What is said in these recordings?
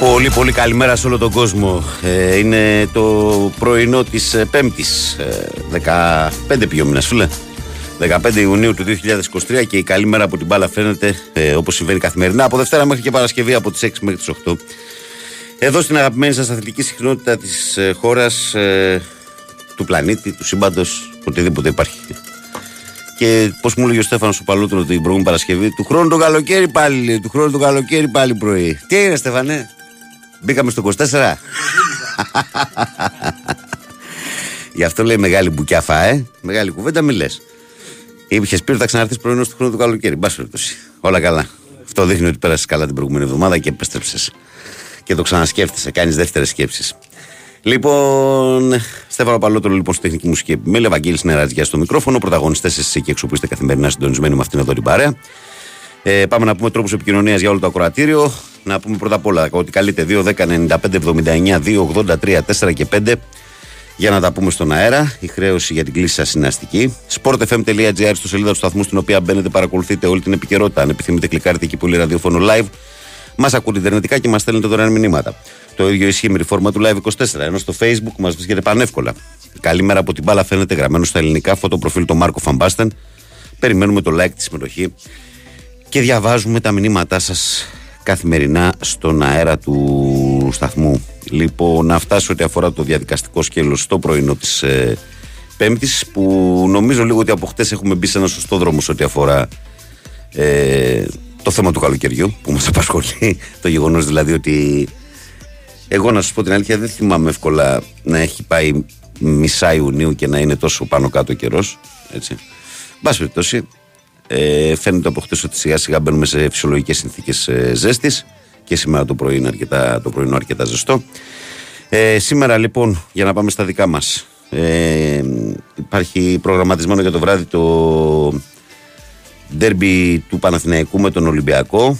Πολύ πολύ καλημέρα σε όλο τον κόσμο. Ε, είναι το πρωινό της ε, Πέμπτης, ε, 15 πιο μήνας φίλε. 15 Ιουνίου του 2023 και η καλή μέρα από την μπάλα φαίνεται ε, όπως συμβαίνει καθημερινά από Δευτέρα μέχρι και Παρασκευή από τις 6 μέχρι τις 8. Εδώ στην αγαπημένη σας αθλητική συχνότητα της ε, χώρας, ε, του πλανήτη, του σύμπαντος, οτιδήποτε υπάρχει. Και πώς μου έλεγε ο Στέφανος ο Παλούτρος την προηγούμενη Παρασκευή, του χρόνου το καλοκαίρι πάλι, του χρόνου το καλοκαίρι πάλι πρωί. Τι είναι, Στέφανε, μπήκαμε στο 24. Γι' αυτό λέει μεγάλη μπουκιάφα, ε. Μεγάλη κουβέντα, μη λες. Είχε πει ότι θα ξαναρθεί πρωινός του χρόνου του καλοκαίρι. Μπας περιπτώσει. Όλα καλά. Αυτό δείχνει ότι πέρασες καλά την προηγούμενη εβδομάδα και επέστρεψες. Και το ξανασκέφτεσαι, κάνεις δεύτερες σκέψεις. Λοιπόν, Στέφανο Παλότρο, λοιπόν, στη τεχνική μουσική επιμέλεια, Βαγγέλης Νερατζιά στο μικρόφωνο, πρωταγωνιστές εσεί εκεί έξω που είστε καθημερινά συντονισμένοι με αυτήν εδώ την παρέα. Ε, πάμε να πούμε τρόπους επικοινωνίας για όλο το ακροατήριο. Να πούμε πρώτα απ' όλα ότι καλείτε 2, 10, 95, 79, 2, 83, 4 και 5 για να τα πούμε στον αέρα. Η χρέωση για την κλίση σας είναι αστική. sportfm.gr στο σελίδα του σταθμού στην οποία μπαίνετε, παρακολουθείτε όλη την επικαιρότητα. Αν επιθυμείτε, κλικάρετε εκεί που λέει ραδιόφωνο live. Μας ακούτε ιντερνετικά και μας στέλνετε δωρεάν μηνύματα. Το ίδιο ισχύει με τη φόρμα του Live 24. Ενώ στο Facebook μας βρίσκεται πανεύκολα. Καλημέρα από την μπάλα φαίνεται γραμμένο στα ελληνικά φωτοπροφίλ του Μάρκο Φαμπάστεν. Περιμένουμε το like, τη συμμετοχή και διαβάζουμε τα μηνύματά σας καθημερινά στον αέρα του σταθμού. Λοιπόν, να φτάσω ό,τι αφορά το διαδικαστικό σκέλος στο πρωινό της ε, Πέμπτης, που νομίζω λίγο ότι από χτες έχουμε μπει σε ένα σωστό δρόμο σε ό,τι αφορά ε, το θέμα του καλοκαιριού που μας απασχολεί. Το γεγονός δηλαδή ότι εγώ να σας πω την αλήθεια, δεν θυμάμαι εύκολα να έχει πάει μισά Ιουνίου και να είναι τόσο πάνω κάτω ο καιρός. Έτσι. Μπας περιπτώσει, ε, φαίνεται από χτες ότι σιγά σιγά μπαίνουμε σε φυσιολογικές συνθήκες ε, ζέστης και σήμερα το πρωί είναι αρκετά, το πρωινό αρκετά ζεστό. Ε, σήμερα λοιπόν, για να πάμε στα δικά μας, ε, υπάρχει προγραμματισμένο για το βράδυ το ντέρμπι του Παναθηναϊκού με τον Ολυμπιακό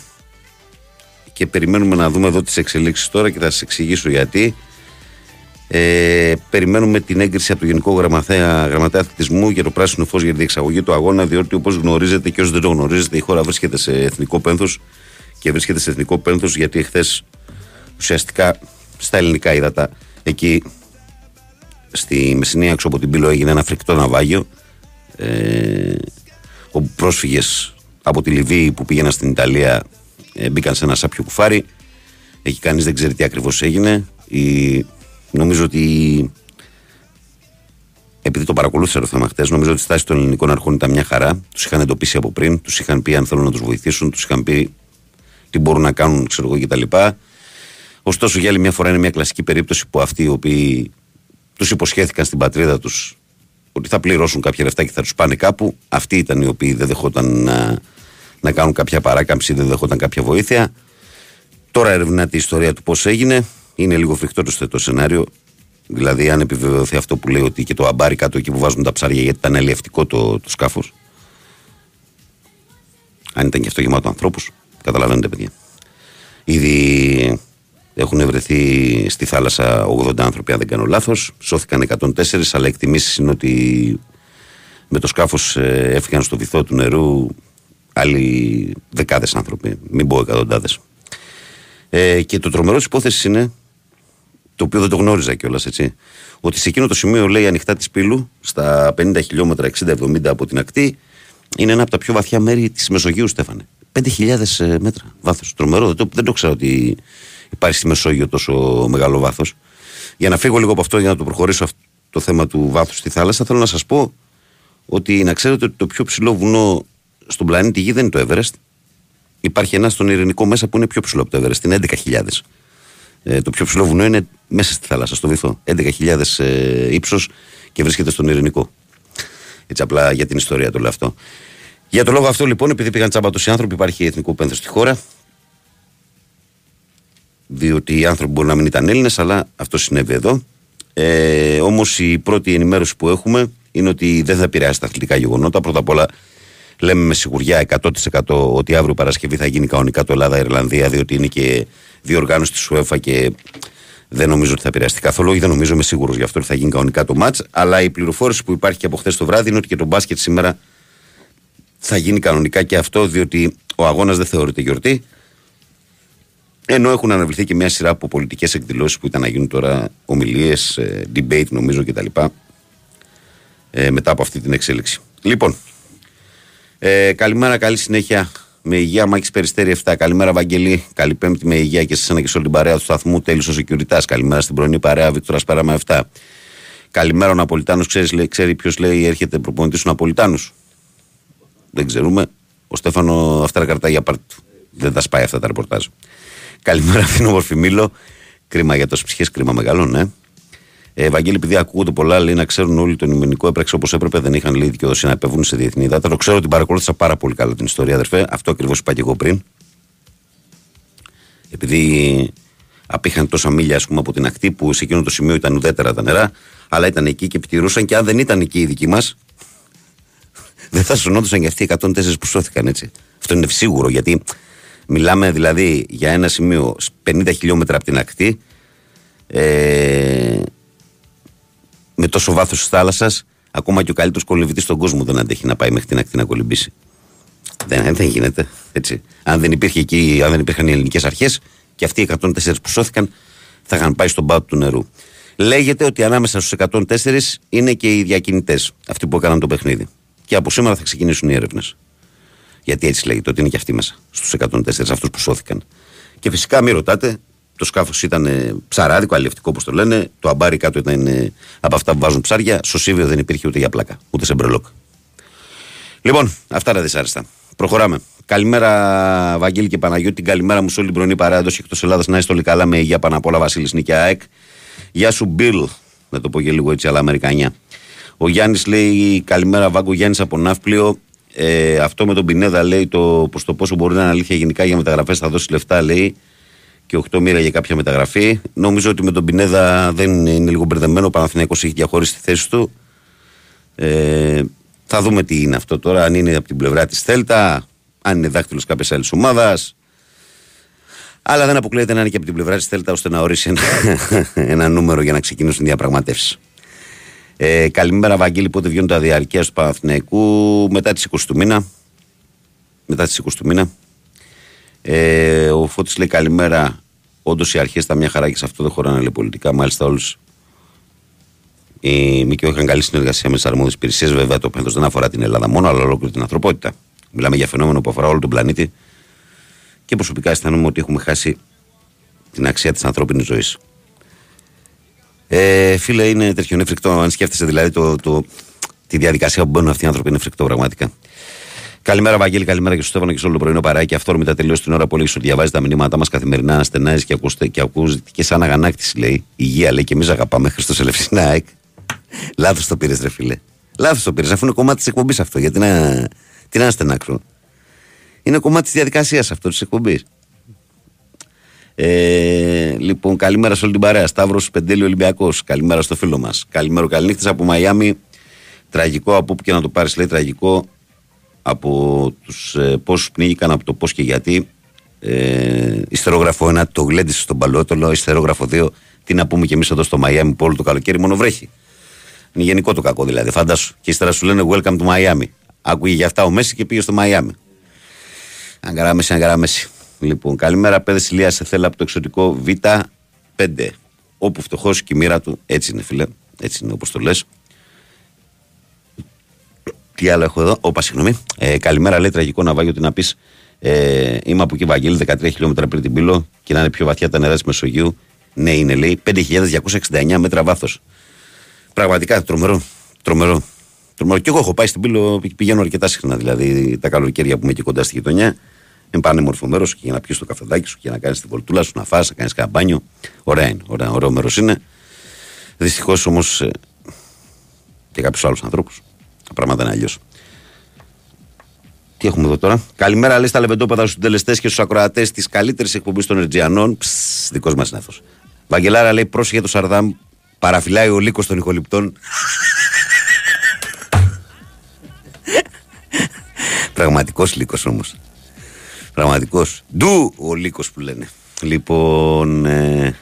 και περιμένουμε να δούμε εδώ τις εξελίξεις τώρα και θα σας εξηγήσω γιατί. Ε, περιμένουμε την έγκριση από το Γενικό Γραμματέα, Γραμματέα Αθλητισμού για το πράσινο φως για τη διεξαγωγή του αγώνα, διότι όπως γνωρίζετε και όσοι δεν το γνωρίζετε, η χώρα βρίσκεται σε εθνικό πένθος και βρίσκεται σε εθνικό πένθος γιατί εχθές ουσιαστικά στα ελληνικά ύδατα εκεί στη Μεσσηνία έξω από την Πύλο έγινε ένα φρικτό ναυάγιο. Ε, όπου πρόσφυγες από τη Λιβύη που πήγαιναν στην Ιταλία ε, μπήκαν σε ένα σάπιο κουφάρι. Εκεί κανείς δεν ξέρει τι ακριβώς έγινε. Η... Νομίζω ότι. Επειδή το παρακολούθησα το θέμα χτες, νομίζω ότι η στάση των ελληνικών αρχών ήταν μια χαρά. Τους είχαν εντοπίσει από πριν, τους είχαν πει αν θέλουν να τους βοηθήσουν, τους είχαν πει τι μπορούν να κάνουν, ξέρω εγώ κτλ. Ωστόσο, για άλλη μια φορά είναι μια κλασική περίπτωση που αυτοί οι οποίοι τους υποσχέθηκαν στην πατρίδα τους ότι θα πληρώσουν κάποια λεφτά και θα τους πάνε κάπου, αυτοί ήταν οι οποίοι δεν δεχόταν να να κάνουν κάποια παράκαμψη, δεν δεχόταν κάποια βοήθεια. Τώρα ερευνάται η ιστορία του πώς έγινε. Είναι λίγο φρικτό το, το σενάριο. Δηλαδή, αν επιβεβαιωθεί αυτό που λέει ότι και το αμπάρι κάτω εκεί που βάζουν τα ψάρια, γιατί ήταν αλλιευτικό το, το σκάφος. Αν ήταν και αυτό γεμάτο ανθρώπους, καταλαβαίνετε, παιδιά. Ήδη έχουν βρεθεί στη θάλασσα 80 άνθρωποι, αν δεν κάνω λάθος. Σώθηκαν 104, αλλά εκτιμήσεις είναι ότι με το σκάφος ε, έφυγαν στο βυθό του νερού άλλοι δεκάδες άνθρωποι, μην πω εκατοντάδες. Ε, και το τρομερός της υπόθεσης είναι, το οποίο δεν το γνώριζα κιόλας έτσι, ότι σε εκείνο το σημείο λέει ανοιχτά της πύλου, στα 50 χιλιόμετρα, 60-70 από την ακτή, είναι ένα από τα πιο βαθιά μέρη της Μεσογείου, Στέφανε. 5.000 ε, μέτρα βάθος. Τρομερό, δεν το, δεν το ξέρω ότι υπάρχει στη Μεσόγειο τόσο μεγάλο βάθος. Για να φύγω λίγο από αυτό, για να το προχωρήσω αυτό το θέμα του βάθους στη θάλασσα, θέλω να σας πω ότι να ξέρετε ότι το πιο ψηλό βουνό στον πλανήτη Γη δεν είναι το Everest. Υπάρχει ένα στον Ειρηνικό μέσα που είναι πιο ψηλό από το Everest, είναι 11.000. Ε, το πιο ψηλό βουνό είναι μέσα στη θάλασσα, στο βυθό. 11.000 ε, ύψος και βρίσκεται στον Ειρηνικό. Έτσι απλά για την ιστορία το λέω αυτό. Για το λόγο αυτό λοιπόν, επειδή πήγαν τσάμπα τόσοι άνθρωποι, υπάρχει εθνικό πένθο στη χώρα. Διότι οι άνθρωποι μπορεί να μην ήταν Έλληνες, αλλά αυτό συνέβη εδώ. Ε, Όμως η πρώτη ενημέρωση που έχουμε είναι ότι δεν θα επηρεάσει τα αθλητικά γεγονότα. Πρώτα απ' όλα λέμε με σιγουριά 100% ότι αύριο Παρασκευή θα γίνει κανονικά το Ελλάδα-Ιρλανδία, διότι είναι και διοργάνωση της UEFA και δεν νομίζω ότι θα επηρεαστεί καθόλου. Ή δεν νομίζω, είμαι σίγουρος γι' αυτό ότι θα γίνει κανονικά το μάτ. Αλλά η πληροφόρηση που υπάρχει και από χθες το βράδυ είναι ότι και το μπάσκετ σήμερα θα γίνει κανονικά και αυτό, διότι ο αγώνας δεν θεωρείται γιορτή. Ενώ έχουν αναβληθεί και μια σειρά από πολιτικές εκδηλώσεις που ήταν να γίνουν τώρα ομιλίες, ε, debate νομίζω κτλ. Ε, μετά από αυτή την εξέλιξη. Λοιπόν, ε, καλημέρα, καλή συνέχεια. Με υγεία, Μάκη Περιστέρη 7. Καλημέρα, Βαγγελή. Καλή Πέμπτη με υγεία και σε ένα και σε όλη την παρέα του σταθμού. Τέλο ο Σεκιουριτά. Καλημέρα στην πρωινή παρέα, Βίκτορα Πέραμα 7. Καλημέρα, ο Ναπολιτάνος. Ξέρεις ποιος λέει έρχεται προπονητής του Ναπολιτάνους; Δεν ξέρουμε. Ο Στέφανο αυτά τα καρτά για πάρτι του. Δεν τα σπάει αυτά τα ρεπορτάζ. Καλημέρα, Φινόμορφη Μήλο. Κρίμα για τόσες ψυχές, κρίμα μεγάλο, ναι. Ε, Ευαγγέλη, επειδή ακούγονται πολλά, λέει να ξέρουν όλοι τον ημενικό έπραξε όπως έπρεπε, δεν είχαν λέει δικαιοδοσία να επεβούν σε διεθνή Το Ξέρω ότι παρακολούθησα πάρα πολύ καλά την ιστορία, αδερφέ. Αυτό ακριβώς είπα και εγώ πριν. Επειδή απήχαν τόσα μίλια ας πούμε, από την ακτή που σε εκείνο το σημείο ήταν ουδέτερα τα νερά, αλλά ήταν εκεί και επιτηρούσαν και αν δεν ήταν εκεί οι δικοί μας, δεν θα σωνόντουσαν και αυτοί οι 104 που σώθηκαν έτσι. Αυτό είναι σίγουρο γιατί μιλάμε δηλαδή για ένα σημείο 50 χιλιόμετρα από την ακτή. Ε, με τόσο βάθος της θάλασσας, ακόμα και ο καλύτερος κολυμβητή στον κόσμο δεν αντέχει να πάει μέχρι την ακτή να κολυμπήσει. Δεν, δεν γίνεται. Έτσι. Αν δεν, υπήρχε εκεί, αν δεν υπήρχαν οι ελληνικές αρχές και αυτοί οι 104 που σώθηκαν θα είχαν πάει στον πάτο του νερού. Λέγεται ότι ανάμεσα στους 104 είναι και οι διακινητές, αυτοί που έκαναν το παιχνίδι. Και από σήμερα θα ξεκινήσουν οι έρευνες. Γιατί έτσι λέγεται, ότι είναι και αυτοί μέσα, στους 104 αυτούς που σώθηκαν. Και φυσικά μην ρωτάτε, το σκάφος ήταν ψαράδικο, αλληλευτικό όπως το λένε. Το αμπάρι κάτω ήταν από αυτά που βάζουν ψάρια. Στο Σίβιο δεν υπήρχε ούτε για πλάκα, ούτε σε μπρελόκ. Λοιπόν, αυτά τα δυσάρεστα. Προχωράμε. Καλημέρα, Βαγγέλη και Παναγιώτη. Την καλημέρα μου σε όλη την πρωινή παράδοση εκτός Ελλάδας. Να είστε όλοι καλά με υγεία πάνω απ' όλα. Βασίλης Νίκια ΑΕΚ. Γεια σου, Μπιλ. Να το πω και λίγο έτσι, αλλά Αμερικανιά. Ο Γιάννης λέει καλημέρα, Βάγκο Γιάννης από Ναύπλιο. Ε, αυτό με τον Πινέδα λέει το, το πόσο μπορεί να είναι αλήθεια γενικά για μεταγραφές θα δώσει λεφτά λέει και 8 μοίρα για κάποια μεταγραφή. Νομίζω ότι με τον Πινέδα δεν είναι λίγο μπερδεμένο. Ο Παναθηναϊκός έχει διαχωρίσει τη θέση του. Ε, θα δούμε τι είναι αυτό τώρα. Αν είναι από την πλευρά της Θέλτα, αν είναι δάκτυλος κάποιας άλλης ομάδας. Αλλά δεν αποκλείεται να είναι και από την πλευρά της Θέλτα ώστε να ορίσει ένα, ένα νούμερο για να ξεκινήσουν διαπραγματεύσεις. Ε, καλημέρα, Βαγγέλη. Πότε βγαίνουν τα διαρκεία του Παναθηναϊκού; Μετά τις 20 του μήνα. Μετά τις 20 του μήνα. Ε, ο Φώτης λέει καλημέρα. Όντως οι αρχές ήταν μια χαρά και σε αυτό δεν χωράνε λέει, πολιτικά. Μάλιστα όλους. Οι ΜΚΟ είχαν καλή συνεργασία με τις αρμόδιες υπηρεσίες. Βέβαια το πένθος δεν αφορά την Ελλάδα μόνο, αλλά ολόκληρη την ανθρωπότητα. Μιλάμε για φαινόμενο που αφορά όλο τον πλανήτη. Και προσωπικά αισθάνομαι ότι έχουμε χάσει την αξία της ανθρώπινης ζωής. Ε, φίλε, είναι τέτοιο είναι φρικτό. Αν σκέφτεσαι δηλαδή το, το, τη διαδικασία που μπαίνουν αυτοί οι άνθρωποι, είναι φρικτό πραγματικά. Καλημέρα, Βαγγέλη, καλημέρα και στο Στέφανο και σε όλο το πρωινό παράκι. Αυτόρμητα τελείω την ώρα που λέει ότι διαβάζει τα μηνύματά μας καθημερινά, στενάζει και, ακούστε, και ακούζει και σαν αγανάκτηση λέει. Υγεία λέει και εμείς αγαπάμε Χριστός Ελευσινά. Λάθος το πήρες, ρε φίλε. Λάθος το πήρες, αφού είναι κομμάτι της εκπομπής αυτό. Γιατί να, τι να στενάξω. Είναι κομμάτι της διαδικασίας αυτό της εκπομπής. Ε, λοιπόν, καλημέρα σε όλη την παρέα. Σταύρος Πεντέλη Ολυμπιακός. Καλημέρα στο φίλο μας. Καλημέρα, καληνύχτες από Μαϊάμι. Τραγικό από όπου και να το πάρεις, λέει τραγικό από τους ε, πόσους πνίγηκαν, από το πώς και γιατί. Ε, ιστερόγραφο 1 το γλέντισε στον Παλαιότολο, ιστερόγραφο 2 τι να πούμε και εμείς εδώ στο Μαϊάμι που όλο το καλοκαίρι μόνο βρέχει. Είναι γενικό το κακό δηλαδή. Φαντάσου. Και ύστερα σου λένε Welcome to Miami. Άκουγε για αυτά ο Μέση και πήγε στο Μαϊάμι. Αγκαρά Μέση, αγκαρά Μέση. Λοιπόν, καλημέρα, παιδες Ηλία. Σε θέλω από το εξωτικό Β5. Όπου φτωχός και η μοίρα του. Έτσι είναι, φίλε. Έτσι είναι όπως το λες. Τι άλλο έχω εδώ; Όπα, συγγνώμη. Ε, καλημέρα, λέει τραγικό ναυάγιο ότι να πεις. Ε, είμαι από εκεί, Βαγγέλη, 13 χιλιόμετρα πριν την πύλο και να είναι πιο βαθιά τα νερά της Μεσογείου. Ναι, είναι, λέει, 5.269 μέτρα βάθος. Πραγματικά τρομερό. Τρομερό. Τρομερό. Και εγώ έχω πάει στην πύλο, πηγαίνω αρκετά συχνά. Δηλαδή τα καλοκαίρια που είμαι εκεί κοντά στη γειτονιά. Είναι πανέμορφο μέρος και για να πιεις το καφεδάκι σου και να κάνεις την κολτούλα σου, να φας, να κάνεις καμπάνιο. Ωραία είναι. Ωραία, ωραίο μέρος είναι. Δυστυχώς όμως ε, και κάποιους άλλους ανθρώπους τα πράγματα είναι αλλιώς. Τι έχουμε εδώ τώρα; Καλημέρα, λέει στα λεβεντόπεδα στους τελεστέ και στους ακροατές της καλύτερης εκπομπής των Ερτζιανών. Ψ, δικό μα νέφο. Βαγγελάρα λέει πρόσεχε το Σαρδάμ. Παραφυλάει ο λύκο των ηχοληπτών. Πραγματικό λύκο όμω. Πραγματικό. Ντου ο λύκο που λένε. Λοιπόν. Ε,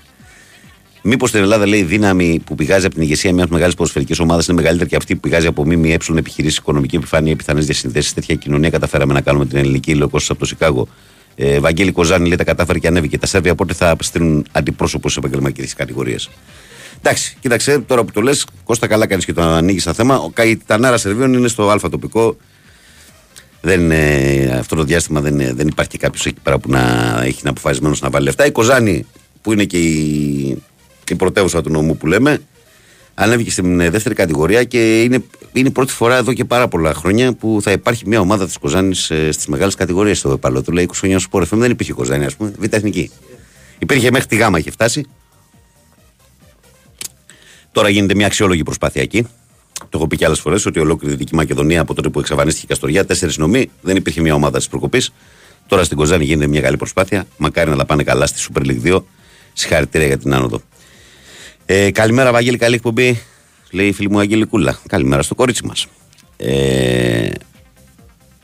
Μήπως στην Ελλάδα λέει δύναμη που πηγάζει από την ηγεσία μιας μεγάλης ποδοσφαιρικής ομάδας είναι μεγαλύτερη και αυτή που πηγάζει από ΜΜΕ επιχειρήσεις, οικονομική επιφάνεια, πιθανές διασυνδέσεις. Τέτοια κοινωνία καταφέραμε να κάνουμε την ελληνική ηλιοκόστηση από το Σικάγο Ε, Βαγγέλη Κοζάνη λέει τα κατάφερε και ανέβηκε τα Σέρβια, οπότε θα στείλουν αντιπρόσωπο σε επαγγελματικέ κατηγορίε. Εντάξει, κοίταξε, τώρα που το λες, Κώστα, καλά κάνεις και το ανοίγεις ένα θέμα. Ο Καϊτανάρα Σερβίων είναι στο Α τοπικό. Δεν, ε, αυτό το διάστημα δεν, ε, δεν υπάρχει κάποιος εκεί πέρα που να έχει να αποφασισμένος να βάλει λεφτά. Η Κοζάνη, που είναι και η, η πρωτεύουσα του νομού που λέμε, ανέβηκε στην ε, δεύτερη κατηγορία και είναι, είναι η πρώτη φορά εδώ και πάρα πολλά χρόνια που θα υπάρχει μια ομάδα της Κοζάνης στις μεγάλες κατηγορίες στο Επαλό. Του λέει 20 χρόνια στο δεν υπήρχε Κοζάνη, ας πούμε, β' εθνική. Υπήρχε μέχρι τη Γάμα, είχε φτάσει. Τώρα γίνεται μια αξιόλογη προσπάθεια εκεί. Το έχω πει και άλλες φορές ότι ολόκληρη η Δυτική Μακεδονία από τότε που εξαφανίστηκε η Καστοριά, τέσσερις νομοί, δεν υπήρχε μια ομάδα της προκοπής. Τώρα στην Κοζάνη γίνεται μια καλή προσπάθεια. Μακάρι να τα πάνε καλά στη Super League 2. Συγχαρητήρια για την άνοδο. Ε, καλημέρα, Βαγγέλη, καλή εκπομπή. Λέει η φίλη μου Αγγέλη Κούλα. Καλημέρα στο κορίτσι μας. Ε,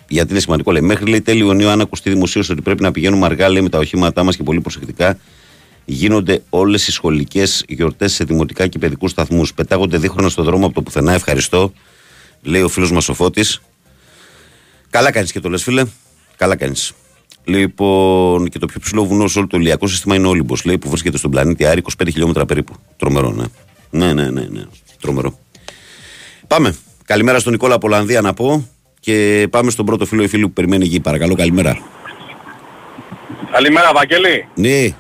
γιατί είναι σημαντικό, λέει. Μέχρι λέει τέλειο Ιουνίου, αν ακουστεί δημοσίως ότι πρέπει να πηγαίνουμε αργά, λέει με τα οχήματά μας και πολύ προσεκτικά, γίνονται όλες οι σχολικές γιορτές σε δημοτικά και παιδικούς σταθμούς. Πετάγονται δίχρονα στον δρόμο από το πουθενά. Ευχαριστώ, λέει ο φίλος μας ο Φώτης. Καλά κάνεις και το λες, φίλε. Καλά κάνεις. Λοιπόν, και το πιο ψηλό βουνό σε όλο το ηλιακό σύστημα είναι ο Όλυμπος, λέει, που βρίσκεται στον πλανήτη Άρη, 25 χιλιόμετρα περίπου. Τρομερό, ναι. Ναι, ναι, ναι, ναι. Τρομερό. Πάμε. Καλημέρα στον Νικόλα Πολανδία να πω και πάμε στον πρώτο φίλο ή φίλο που περιμένει γη. Παρακαλώ, καλημέρα. Καλημέρα, Βαγγέλη. Ναι.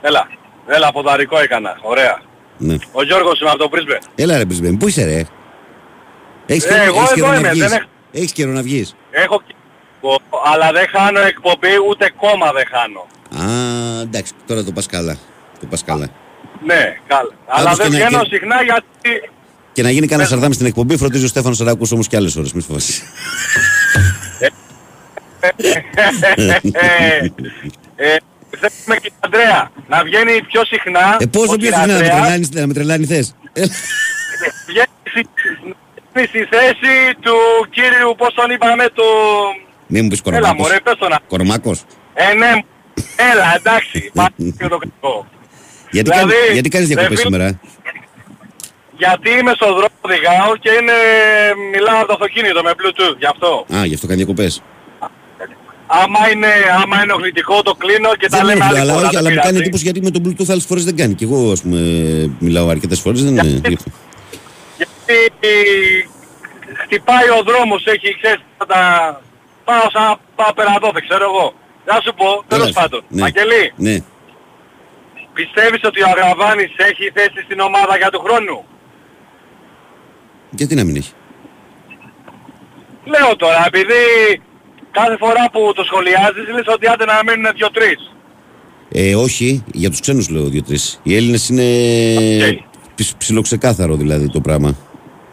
Έλα. Έλα, ποδαρικό έκανα. Ωραία. ναι. Ο Γιώργος είμαι από το Πρίσμπε. Έλα ρε Μπρισμπέν, πού είσαι ρε; Έχεις Ε, καιρό, εγώ έχεις εδώ καιρό να είμαι, βγεις. δεν έχω- Έχεις καιρό να βγεις. Έχω αλλά δεν χάνω εκπομπή, ούτε κόμμα δεν χάνω. Α, εντάξει, τώρα το πας καλά. Το πας καλά. Ναι, καλά. Αλλά και δεν να- βγαίνω και- συχνά γιατί... Και να γίνει Ναι. κανένα σαρδάμι στην εκπομπή, φροντίζει ο Στέφανος να τα ακούσει όμως κι άλλες ώρες. Μη σου φοβάσαι. ε, θέλουμε και την Αντρέα να βγαίνει πιο συχνά. Ε, πόσο ο πιο κύριος συχνά να με Ανδρέας, τρελάνεις, να με τρελάνει θες. Ε, Βγαίνει στη- στη- στη θέση του κύριου, πώς τον είπαμε, του... Μη μου πεις Έλα κορομάκος. μωρέ, πες το να... Κορομάκος. Ε, ναι, έλα, εντάξει, πάμε και το κακό. Γιατί, Δηλαδή, κάνει- γιατί κάνεις ρε διακοπές φίλε- σήμερα. ε; Γιατί είμαι στον δρόμο οδηγάω και είναι... μιλάω από το αυτοκίνητο με Bluetooth, γι' αυτό. Α, γι' αυτό κάνει διακοπές. Άμα είναι, άμα είναι οχλητικό το κλείνω και τα Δεν λέμε έχει, άλλη αλλά φορά. όχι, δεν αλλά μου πειράζει. κάνει εντύπωση γιατί με τον Bluetooth άλλες φορές δεν κάνει. Και εγώ, ας πούμε, μιλάω αρκετές φορές, δεν είναι. Γιατί- Γιατί χτυπάει ο δρόμος, έχει, ξέρεις, θα τα... Πάω σαν πάω πέρα εδώ, δεν ξέρω εγώ. Να σου πω, τέλος Έλα, πάντων. ναι. Μαγγελή, Ναι. πιστεύεις ότι ο Αγραβάνης έχει θέση στην ομάδα για του χρόνου; Γιατί να μην έχει; Λέω τώρα, επειδή κάθε φορά που το σχολιάζεις λες ότι άντε να μείνουν δύο-τρεις. Ε, όχι, για τους ξένους λέω δύο-τρεις. Οι Έλληνες είναι Οκ. ψ- ψιλοξεκάθαρο δηλαδή το πράγμα.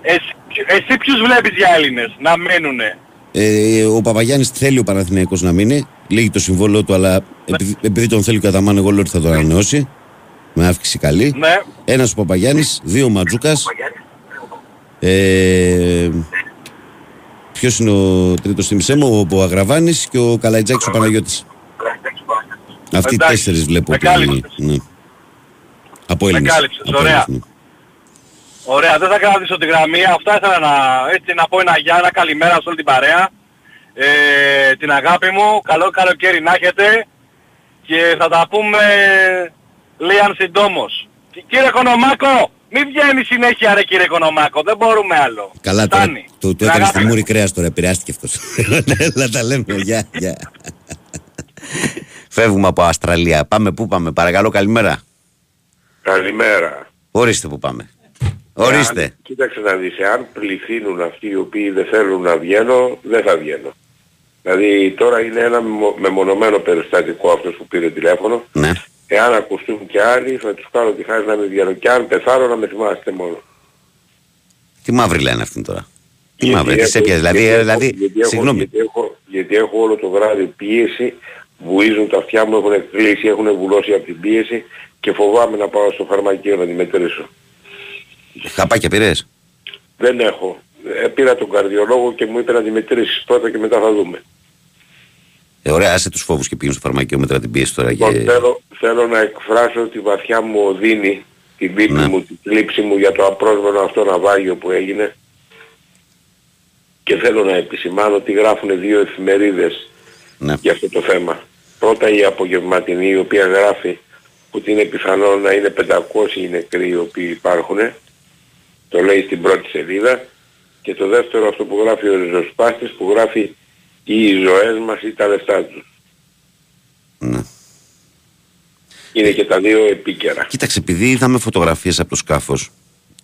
Εσύ, εσύ ποιους βλέπεις για Έλληνες να μένουνε; Ε, ο Παπαγιάννης θέλει ο Παναθηναϊκός να μείνει. Λήγει το συμβόλαιο του, αλλά επειδή, επειδή τον θέλει ο Αταμάν, εγώ λέω ότι θα τον ανανεώσει. Με αύξηση καλή. Ναι. Ένας ο Παπαγιάννης, δύο ο Ματζούκας. Ε, ποιος είναι ο τρίτος θυμισέ μου, ο, ο Αγραβάνης και ο Καλαϊτζάκης ο Παναγιώτης. Αυτοί οι Εντάξει, τέσσερις βλέπω. με ότι- κάλυψες. ναι. Από Έλληνες. κάλυψες, Από ωραία. Έλληνες, ναι. Ωραία, δεν θα κρατήσω τη γραμμή. Αυτά ήθελα να, έτσι, να πω ένα γεια, ένα καλημέρα σε όλη την παρέα. Ε, την αγάπη μου, καλό καλοκαίρι να έχετε και θα τα πούμε λίγαν συντόμως. Και Κύριε Κονομάκο, μην βγαίνει συνέχεια ρε κύριε Κονομάκο, δεν μπορούμε άλλο. Καλά τώρα, Φτάνει. το, το Την έκανε αγάπη στη μου. Μούρη Κρέας τώρα, επηρεάστηκε αυτός. Έλα τα λέμε, γεια, γεια. Φεύγουμε από Αυστραλία. Πάμε πού πάμε, παρακαλώ, καλημέρα. Καλημέρα. Ορίστε που πάμε. Ορίστε. Εάν- κοίταξε να δεις, εάν πληθύνουν αυτοί οι οποίοι δεν θέλουν να βγαίνω, δεν θα βγαίνω. Δηλαδή τώρα είναι ένα μεμο- μεμονωμένο περιστατικό αυτός που πήρε τηλέφωνο. Ναι. Εάν ακουστούν και άλλοι θα τους κάνω τη χάρη να μην βγαίνω. Και αν πεθάνω να με θυμάστε μόνο. Τι μαύρη λένε αυτή τώρα. Τι Γιατί μαύρη, τι σε έχω- πιάζει. Δηλαδή, γιατί ε, έχω- δηλαδή, γιατί έχω- συγγνώμη. Γιατί έχω, γιατί έχω όλο το βράδυ πίεση, βουίζουν τα αυτιά μου, έχουν κλείσει, έχουν βουλώσει από την πίεση και φοβάμαι να πάω στο φαρμακείο να τη μετρήσω. Χαπάκια πήρες; Δεν έχω. Ε, πήρα τον καρδιολόγο και μου είπε να τη μετρήσεις πρώτα και μετά θα δούμε. Ε, ωραία, άσε τους φόβους και πήγαινε στο φαρμακείο μετά την πίεση τώρα. Λοιπόν, Και... θέλω, θέλω να εκφράσω τη βαθιά μου οδύνη, την πίπη Ναι. μου, την θλίψη μου για το απρόσμενο αυτό ναυάγιο που έγινε και θέλω να επισημάνω ότι γράφουν δύο εφημερίδες Ναι. για αυτό το θέμα. πρώτα η απογευματινή η οποία γράφει ότι είναι πιθανό να είναι 500 οι νεκροί οι οποίοι υπάρχουν. Το λέει στην πρώτη σελίδα. Και το δεύτερο αυτό που γράφει ο Ριζοσπάστης που γράφει οι ζωές μας ή τα λεφτά τους. Ναι. Είναι και τα δύο επίκαιρα. Κοίταξε, επειδή είδαμε φωτογραφίες από το σκάφος,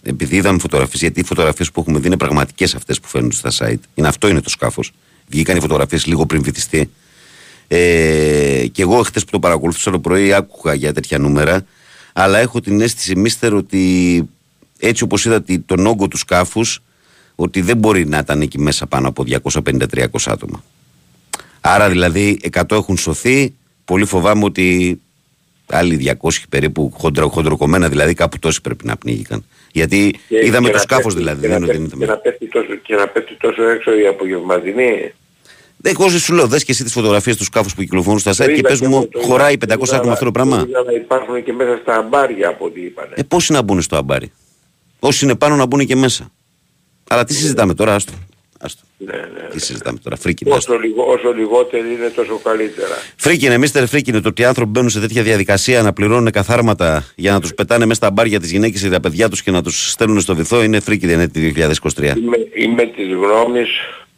επειδή είδαμε φωτογραφίες, γιατί οι φωτογραφίες που έχουμε δει είναι πραγματικές αυτές που φαίνονται στα site. Είναι, αυτό είναι το σκάφος. Βγήκαν οι φωτογραφίες λίγο πριν βυθιστεί. Ε, και εγώ χθε που το παρακολουθούσα το πρωί άκουγα για τέτοια νούμερα. Αλλά έχω την αίσθηση, μίστερ, ότι έτσι όπως είδα τον όγκο του σκάφους, ότι δεν μπορεί να ήταν εκεί μέσα πάνω από 250-300 άτομα. Άρα δηλαδή 100 έχουν σωθεί. Πολύ φοβάμαι ότι άλλοι 200 περίπου χοντρο, χοντροκομμένα, δηλαδή κάπου τόσοι πρέπει να πνίγηκαν. Γιατί Και- είδαμε και το να σκάφος πέφτει- δηλαδή. Και Δεν να, είναι ότι πέφτει, δεν και, να είδαμε. πέφτει τόσο, και να πέφτει τόσο έξω η απογευματινή. Δεν εγώ σου λέω, δες και εσύ τις φωτογραφίες του σκάφους που κυκλοφορούν στα Το site και είδα πες εγώ, μου, το είδα- χωράει το 500 είδα, άτομα αυτό το πράγμα; το είδα να υπάρχουν και μέσα στα αμπάρια από ό,τι είπανε. Ε, πόσοι να μπουν στο αμπάρι; Όσοι είναι πάνω να μπουν και μέσα. Αλλά τι συζητάμε τώρα, άστο. άστο. Ναι, ναι. Τι συζητάμε τώρα, φρίκινε. άστο. Όσο, λιγο, όσο λιγότεροι είναι τόσο καλύτερα. Φρίκινε, μίστερ Φρίκινε, το ότι οι άνθρωποι μπαίνουν σε τέτοια διαδικασία να πληρώνουν καθάρματα για να τους πετάνε μέσα στα μπάρια τι γυναίκε ή τα παιδιά τους και να τους στέλνουν στο βυθό είναι φρίκινε ναι, τη 2023. Είμαι, είμαι της γνώμης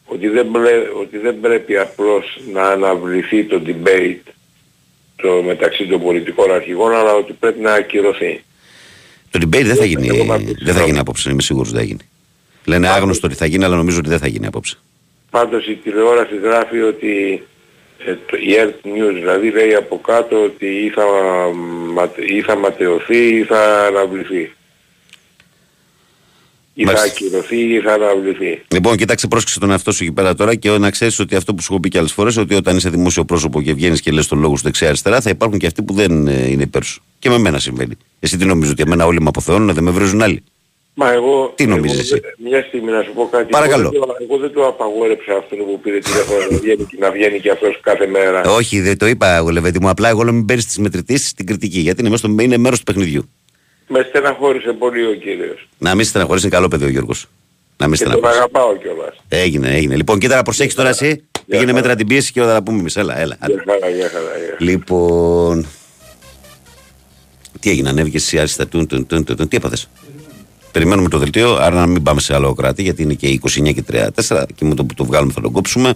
ότι δεν, πρέ- ότι δεν πρέπει απλώς να αναβληθεί το debate το μεταξύ των πολιτικών αρχηγών αλλά ότι πρέπει να ακυρωθεί. Το debate δεν θα γίνει, Εγώ είμαι αυτής της δεν θα γνώμης. γίνει απόψε, είμαι σίγουρος ότι δεν θα γίνει. Λένε άγνωστο ότι θα γίνει, αλλά νομίζω ότι δεν θα γίνει απόψε. Πάντως η τηλεόραση γράφει ότι ε, το, η Earth News δηλαδή λέει από κάτω ότι ή θα, ματε- ή θα ματαιωθεί ή θα αναβληθεί. Ή θα Μάλιστα. ακυρωθεί ή θα αναβληθεί. Λοιπόν, κοίταξε, πρόσεξε τον εαυτό σου εκεί πέρα τώρα και να ξέρεις ότι αυτό που σου έχω πει και άλλες φορές, ότι όταν είσαι δημόσιο πρόσωπο και βγαίνεις και λες τον λόγο σου δεξιά-αριστερά, θα υπάρχουν και αυτοί που δεν ε, είναι υπέρ σου. Και με μένα συμβαίνει. Εσύ τι νομίζω ότι εμένα όλοι με αποθεώνουν, δεν με βρίζουν άλλοι; Μα εγώ, Τι νομίζεις εγώ, εσύ; δεν- μια στιγμή να σου πω κάτι. Παρακαλώ. Εγώ δεν, το, εγώ δεν το απαγόρεψα αυτόν που πήρε τηλέφωνο να βγαίνει, και να βγαίνει και αυτός κάθε μέρα. Ε, Όχι, δεν το είπα εγώ, Λεβέντι μου. Απλά εγώ λέω μην παίρνεις τις μετρητήσεις στην κριτική. Γιατί είναι, μέσα στο, είναι μέρος του παιχνιδιού. Με στεναχώρησε πολύ ο κύριος. Να μην στεναχωρήσει, είναι καλό παιδί ο Γιώργος. Να μην Και τον στεναχωρήσει. αγαπάω κιόλας. Έγινε, έγινε. Λοιπόν, κοίτα να προσέχεις τώρα εσύ. Πήγαινε χαρά. μέτρα την πίεση και όταν θα πούμε εμείς. Έλα, έλα. άντε. Για χαρά, για χαρά. για χαρά. Λοιπόν. Τι έγινε, ανέβηκε εσύ άριστα. Τουν, τουν, τουν, τουν, τουν. Τι έπαθες; Περιμένουμε το δελτίο, άρα να μην πάμε σε άλλο κράτη, γιατί είναι και 29 και 34 και με το που το βγάλουμε θα τον κόψουμε.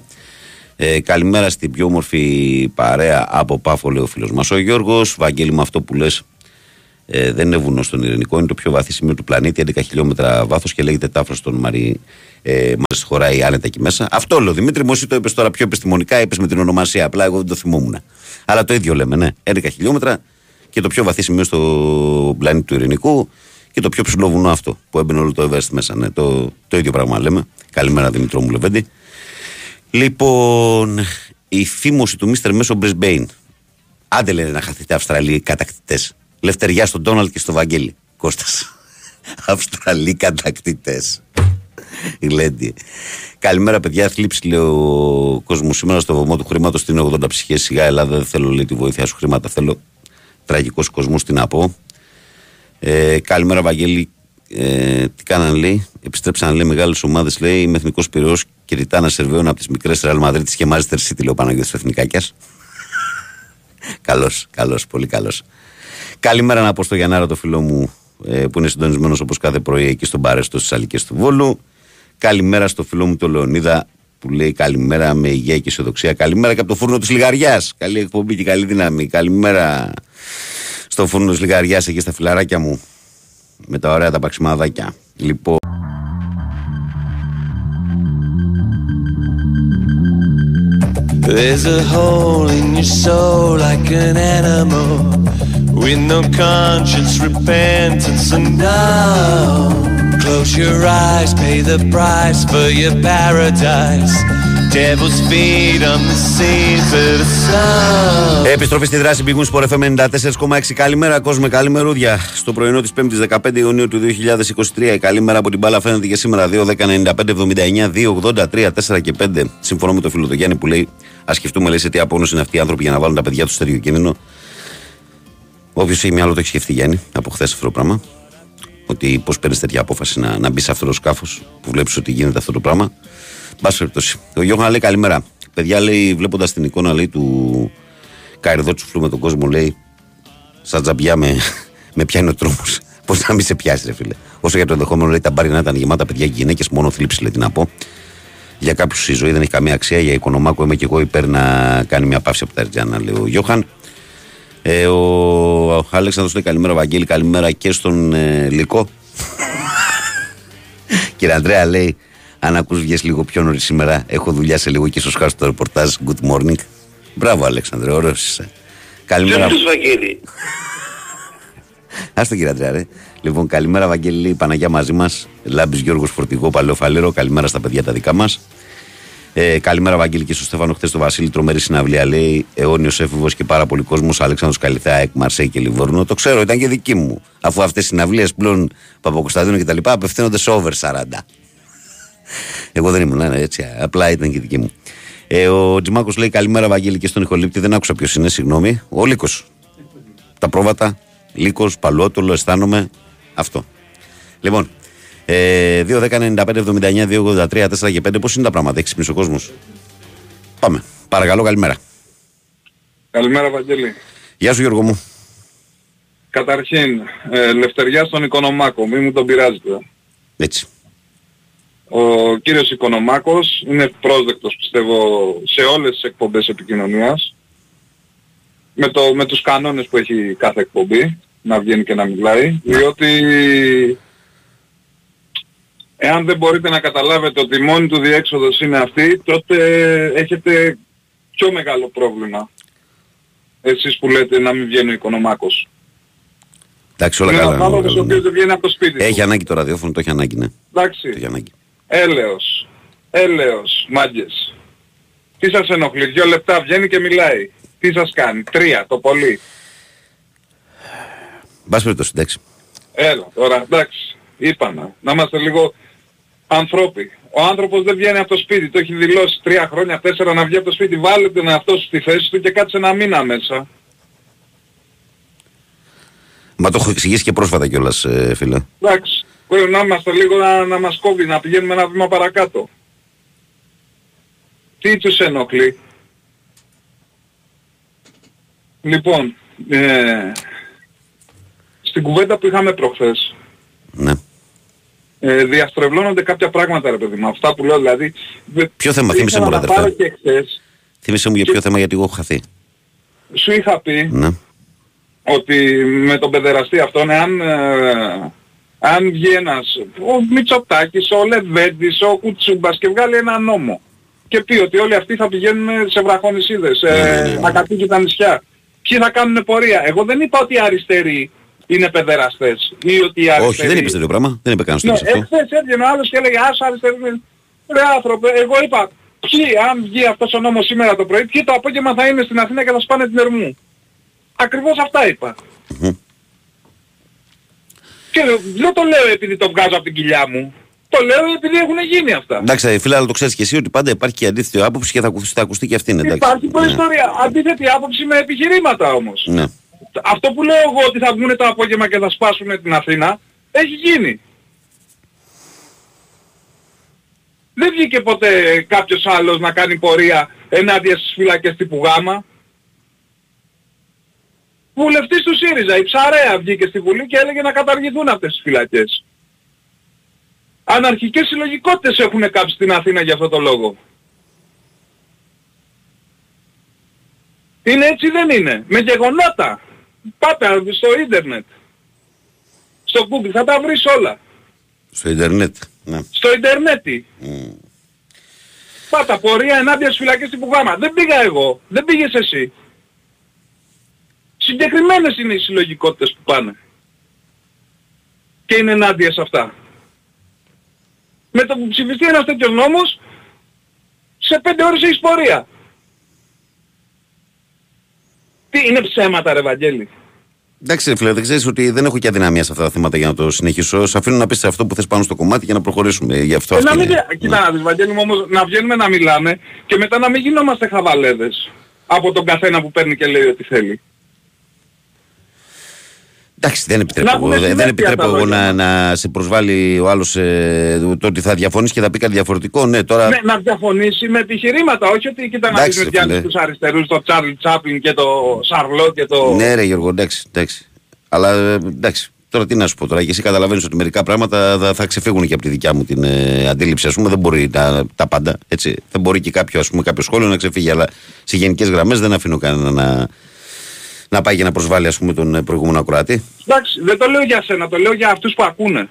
Ε, καλημέρα στην πιο όμορφη παρέα από Πάφο, λέει ο φίλος μας ο Γιώργος. Βαγγέλη, με αυτό που λες, ε, δεν είναι βουνό στον Ειρηνικό, είναι το πιο βαθύ σημείο του πλανήτη, 11 χιλιόμετρα βάθος και λέγεται Τάφρος στον Μαρί. Ε, Μας χωράει άνετα εκεί μέσα. Αυτό λέω Δημήτρη, μου εσύ το είπες τώρα πιο επιστημονικά, είπες με την ονομασία. Απλά εγώ δεν το θυμόμουν. Αλλά το ίδιο λέμε, ναι. 11 χιλιόμετρα και το πιο βαθύ σημείο στο πλανήτη του Ειρηνικού και το πιο ψηλό βουνό αυτό που έμπαινε όλο το Everest μέσα. Ναι, το, το ίδιο πράγμα λέμε. Καλημέρα Δημητρό μου Λεβέντη. Λοιπόν, η φήμωση του Μίστερ μέσω Brisbane. Άντε λένε να χαθείτε Αυστραλοί κατακτητές. Λευτεριά στον Ντόναλτ και στο Βαγγέλη. Κώστας. Αυστραλοί κατακτητές. Γλέντι. Καλημέρα, παιδιά. Θλίψη, λέει ο κόσμος σήμερα στο βωμό του χρήματος. Είναι 80 ψυχές. Σιγά, Ελλάδα, δεν θέλω λέει, τη βοήθεια σου. Χρήματα θέλω. Τραγικό κόσμο, τι να πω. Ε, καλημέρα, Βαγγέλη. Ε, τι κάνανε, λέει; Επιστρέψαν, λέει, μεγάλες ομάδες, λέει, με εθνικός πυρός και ρητάνα σερβέων από τις μικρές Ρεάλ Μαδρίτη και Μάζεστερ City, λέει ο Παναγιώτης Εθνικάκια. Καλώ, καλώ, πολύ καλός. Καλημέρα να πω στο Γιαννάρα, το φίλο μου ε, που είναι συντονισμένος όπως κάθε πρωί εκεί στον Παρέστο στις Αλικές του Βόλου. Καλημέρα στο φίλο μου τον Λεωνίδα που λέει καλημέρα με υγεία και αισιοδοξία. Καλημέρα και από το φούρνο της Λιγαριάς. Καλή εκπομπή και καλή δύναμη. Καλημέρα στο φούρνο τη Λιγαριά εκεί στα φιλαράκια μου. Με τα ωραία τα παξιμαδάκια. Λοιπόν. There's a hole in your soul like an animal with no conscience, repentance, and now. Close your eyes, pay the price for your paradise. Devil's feet on the seas of the sun. Επιστροφή στη δράση Big Sport FM 94,6. Καλημέρα, κόσμο, καλημερούδια. Στο πρωινό της 5η 15 Ιουνίου του 2023. Καλημέρα από την μπάλα φαίνεται και σήμερα 2, 10, 95, 79, 2, 83, 4 και 5. Συμφωνώ με τον φίλο του Γιάννη που λέει: Α σκεφτούμε, λέει, σε τι απόνωση είναι αυτοί οι άνθρωποι για να βάλουν τα παιδιά τους στο τέτοιο κίνδυνο. Όποιος έχει μυαλό το έχει σκεφτεί, Γιάννη, από χθες αυτό το πράγμα. Ότι πώς παίρνεις τέτοια απόφαση να, να μπεις σε αυτό το σκάφος που βλέπεις ότι γίνεται αυτό το πράγμα. Μπα περιπτώσει. Ο Γιώργο λέει καλημέρα. Παιδιά λέει, βλέποντας την εικόνα λέει, του Καριδό τσουφλού με τον κόσμο λέει Σαν τζαμπιά με, με πιάνει ο τρόμος Πώς να μην σε πιάσει, ρε φίλε. Όσο για το ενδεχόμενο λέει τα μπάρι να ήταν γεμάτα παιδιά και γυναίκες, μόνο θλίψη λέει τι να πω. Για κάποιους η ζωή δεν έχει καμία αξία. Για οικονομάκο είμαι και εγώ υπέρ να κάνει μια παύση από τα Ερτζιάννα, λέει ο Γιώχαν. Ε, ο, ο Αλέξανδρος λέει καλημέρα, Βαγγέλη, καλημέρα και στον ε, Λυκό. Κύριε Αντρέα λέει, αν ακούς βγες λίγο πιο νωρίς σήμερα, έχω δουλειά σε λίγο και ίσως χάσω το ρεπορτάζ. Good morning. Μπράβο, Αλέξανδρε, ωραίος είσαι. Καλημέρα. Ποιος Βαγγέλη. Άστο κύριε Αντρέα, ρε. Λοιπόν, καλημέρα, Βαγγέλη, Παναγιά μαζί μας. Λάμπης Γιώργος Φορτηγό, Παλαιό Φαλέρο. Καλημέρα στα παιδιά τα δικά μας. Ε, καλημέρα, Βαγγέλη, και στο Στέφανο. Χθες το Βασίλη, τρομερή συναυλία λέει. Αιώνιος έφηβος και πάρα πολύ κόσμος. Αλέξανδρος Καλιθέα, Εκ Μαρσέη και Λιβόρνο. Το ξέρω, ήταν και δική μου. Αφού αυτές οι συναυλίες πλέον Παπακοσταδίνο κτλ. απευθύνονται σε over 40. Εγώ δεν ήμουν, ναι, έτσι. Απλά ήταν και δική μου. Ε, ο Τζιμάκος λέει καλημέρα, Βαγγέλη, και στον Ιχολήπτη. Δεν άκουσα ποιος είναι, συγγνώμη. Ο Λύκος. Τα πρόβατα. Λύκος, Παλότολο, αισθάνομαι. Αυτό. Λοιπόν, ε, 2, 10, 95, 79, 2, 83, 4 και 5. Πώς είναι τα πράγματα, έχεις ξυπνήσει ο κόσμος; Πάμε. Παρακαλώ, καλημέρα. Καλημέρα Βαγγέλη. Γεια σου, Γιώργο μου. Καταρχήν, ε, Λευτεριά στον Οικονομάκο, μη μου τον πειράζετε. Έτσι. Ο κύριος Οικονομάκος είναι πρόσδεκτος πιστεύω σε όλες τις εκπομπές επικοινωνίας με, το, με τους κανόνες που έχει κάθε εκπομπή να βγαίνει και να μιλάει διότι εάν δεν μπορείτε να καταλάβετε ότι η μόνη του διέξοδος είναι αυτή τότε έχετε πιο μεγάλο πρόβλημα εσείς που λέτε να μην βγαίνει ο Οικονομάκος. Εντάξει, όλα Είναι ένας καλά. άνθρωπος ο οποίος δεν βγαίνει από το σπίτι του. Έχει ανάγκη το ραδιόφωνο, το έχει ανάγκη, ναι. Το Εντάξει. έχει ανάγκη. Έλεος. Έλεος, μάγκες. Τι σας ενοχλεί, δύο λεπτά βγαίνει και μιλάει. Τι σας κάνει, τρία το πολύ. Μπας περιπτώσει, εντάξει. Έλα, τώρα, εντάξει, είπαμε. Να είμαστε λίγο ανθρώποι. Ο άνθρωπος δεν βγαίνει από το σπίτι, το έχει δηλώσει τρία χρόνια, τέσσερα να βγει από το σπίτι. Βάλε τον εαυτό σου στη θέση του και κάτσε ένα μήνα μέσα. Μα το έχω εξηγήσει και πρόσφατα κιόλας, φίλε. Εντάξει, πρέπει να είμαστε λίγο να, να μας κόβει, να πηγαίνουμε ένα βήμα παρακάτω. Τι τους ενοχλεί; Λοιπόν, ε, στην κουβέντα που είχαμε προχθές, Ναι. ε, διαστρεβλώνονται κάποια πράγματα ρε παιδί μου. Αυτά που λέω δηλαδή... Ποιο θέμα, θύμισε ήθελα μου, ρε, να πάρω αδερφέ. και χθες, Θύμισε μου για ποιο θέμα, γιατί εγώ έχω χαθεί. σου είχα πει Ναι. ότι με τον παιδεραστή αυτόν, εάν, ε, αν βγει ένας, ο Μητσοτάκης, ο Λεβέντης, ο Κουτσούμπας και βγάλει ένα νόμο και πει ότι όλοι αυτοί θα πηγαίνουν σε βραχονισίδες, σε Ναι, ναι, ναι, ναι. ακατοίκητα νησιά. Ποιοι θα κάνουν πορεία; Εγώ δεν είπα ότι οι αριστεροί είναι παιδεραστές ή ότι οι αριστεροί... Όχι, δεν είπες τέτοιο πράγμα. Δεν είπε κανένας Ναι, στο αυτό. εχθές έβγαινε ο άλλος και έλεγε «Ας αριστεροί είναι». Ρε άνθρωπε, εγώ είπα, ποιοι αν βγει αυτός ο νόμος σήμερα το πρωί, ποιοι το απόγευμα θα είναι στην Αθήνα και θα σπάνε την Ερμού. Ακριβώς αυτά είπα. Μμμ. Και δεν το λέω επειδή το βγάζω από την κοιλιά μου. Το λέω επειδή έχουν γίνει αυτά. Εντάξει, φίλε, αλλά το ξέρεις και εσύ ότι πάντα υπάρχει και αντίθετη άποψη και θα ακουστεί, θα ακουστεί και αυτή. Εντάξει. Υπάρχει Ναι. προϊστορία. Αντίθετη άποψη με επιχειρήματα όμως. Ναι. Αυτό που λέω εγώ ότι θα βγουν το απόγευμα και θα σπάσουν την Αθήνα, έχει γίνει. Δεν βγήκε ποτέ κάποιος άλλος να κάνει πορεία ενάντια στις φυλακές τύπου Γάμα. Βουλευτής του ΣΥΡΙΖΑ, η Ψαρέα βγήκε στη Βουλή και έλεγε να καταργηθούν αυτές τις φυλακές. Αναρχικές συλλογικότητες έχουν κάψει στην Αθήνα για αυτό το λόγο. Είναι έτσι ή δεν είναι; Με γεγονότα. Πάτε στο ίντερνετ. Στο Google θα τα βρεις όλα. Στο Ιντερνετ. Ναι. Στο ίντερνετ. Μμ. Πάτα πορεία ενάντια στις φυλακές τύπου Γάμα. Δεν πήγα εγώ. Δεν πήγες εσύ. Συγκεκριμένες είναι οι συλλογικότητες που πάνε. Και είναι ενάντια σε αυτά. Με το που ψηφιστεί ένας τέτοιος νόμος, σε πέντε ώρες έχεις πορεία. Τι είναι ψέματα ρε Βαγγέλη. Εντάξει, ρε φίλε, δεν ξέρεις ότι δεν έχω και αδυναμία σε αυτά τα θέματα για να το συνεχίσω. Σε αφήνω να πεις αυτό που θες πάνω στο κομμάτι για να προχωρήσουμε. Γι' αυτό Ε, αυτή να μην, είναι. κοίτα να δεις Βαγγέλη μου όμως να βγαίνουμε να μιλάμε και μετά να μην γινόμαστε χαβαλέδες από τον καθένα που παίρνει και λέει ό,τι θέλει. Εντάξει, δεν Να επιτρέπω, έχουμε εγώ, δεν συνέπεια επιτρέπω τα εγώ λόγια να, να σε προσβάλλει ο άλλος ε, το ότι θα διαφωνήσει και θα πει κάτι διαφορετικό. Ναι, τώρα. Ναι, να διαφωνήσει με επιχειρήματα, όχι ότι κοίτα να Εντάξει, δεις με ρε φίλε. τους αριστερούς, το Τσάρλ Τσάπλιν και το Σαρλό και το... Ναι, ρε Γιώργο, εντάξει, εντάξει. Αλλά ε, εντάξει, τώρα τι να σου πω τώρα. Και εσύ καταλαβαίνεις ότι μερικά πράγματα θα, θα ξεφύγουν και από τη δικιά μου την ε, αντίληψη. Α πούμε, δεν μπορεί τα, τα πάντα. Έτσι. Δεν μπορεί και κάποιο, ας πούμε, κάποιο σχόλιο να ξεφύγει. Αλλά σε γενικές γραμμές δεν αφήνω κανένα να, να πάει και να προσβάλλει ας πούμε, τον ε, προηγούμενο ακροατή. Εντάξει, δεν το λέω για σένα, το λέω για αυτούς που ακούνε.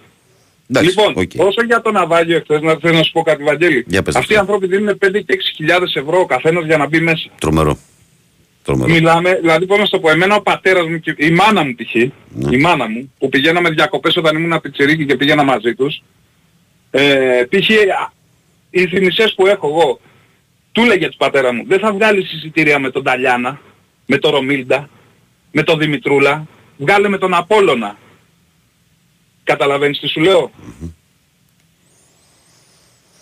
Εντάξει, λοιπόν, οκ. όσο για το Ναυάγιο εχθές, να θέλω να σου πω κάτι Βαγγέλη. Για πες Αυτοί οι αυτό. άνθρωποι δίνουν 5 και 6 χιλιάδες ευρώ ο καθένας για να μπει μέσα. Τρομερό. Τρομερό. Μιλάμε, δηλαδή πώς να σου το πω, εμένα ο πατέρας μου, και η μάνα μου τυχή, Ναι. η μάνα μου, που πηγαίναμε διακοπές όταν ήμουν πιτσιρίκι και πήγαινα μαζί τους, ε, π.χ. α, οι θύμησες που έχω εγώ, του έλεγε του πατέρα μου, δεν θα βγάλεις εισιτήρια με τον Ταλιάνα, με τον Ρομίλντα, με τον Δημητρούλα, βγάλε με τον Απόλλωνα. Καταλαβαίνεις τι σου λέω;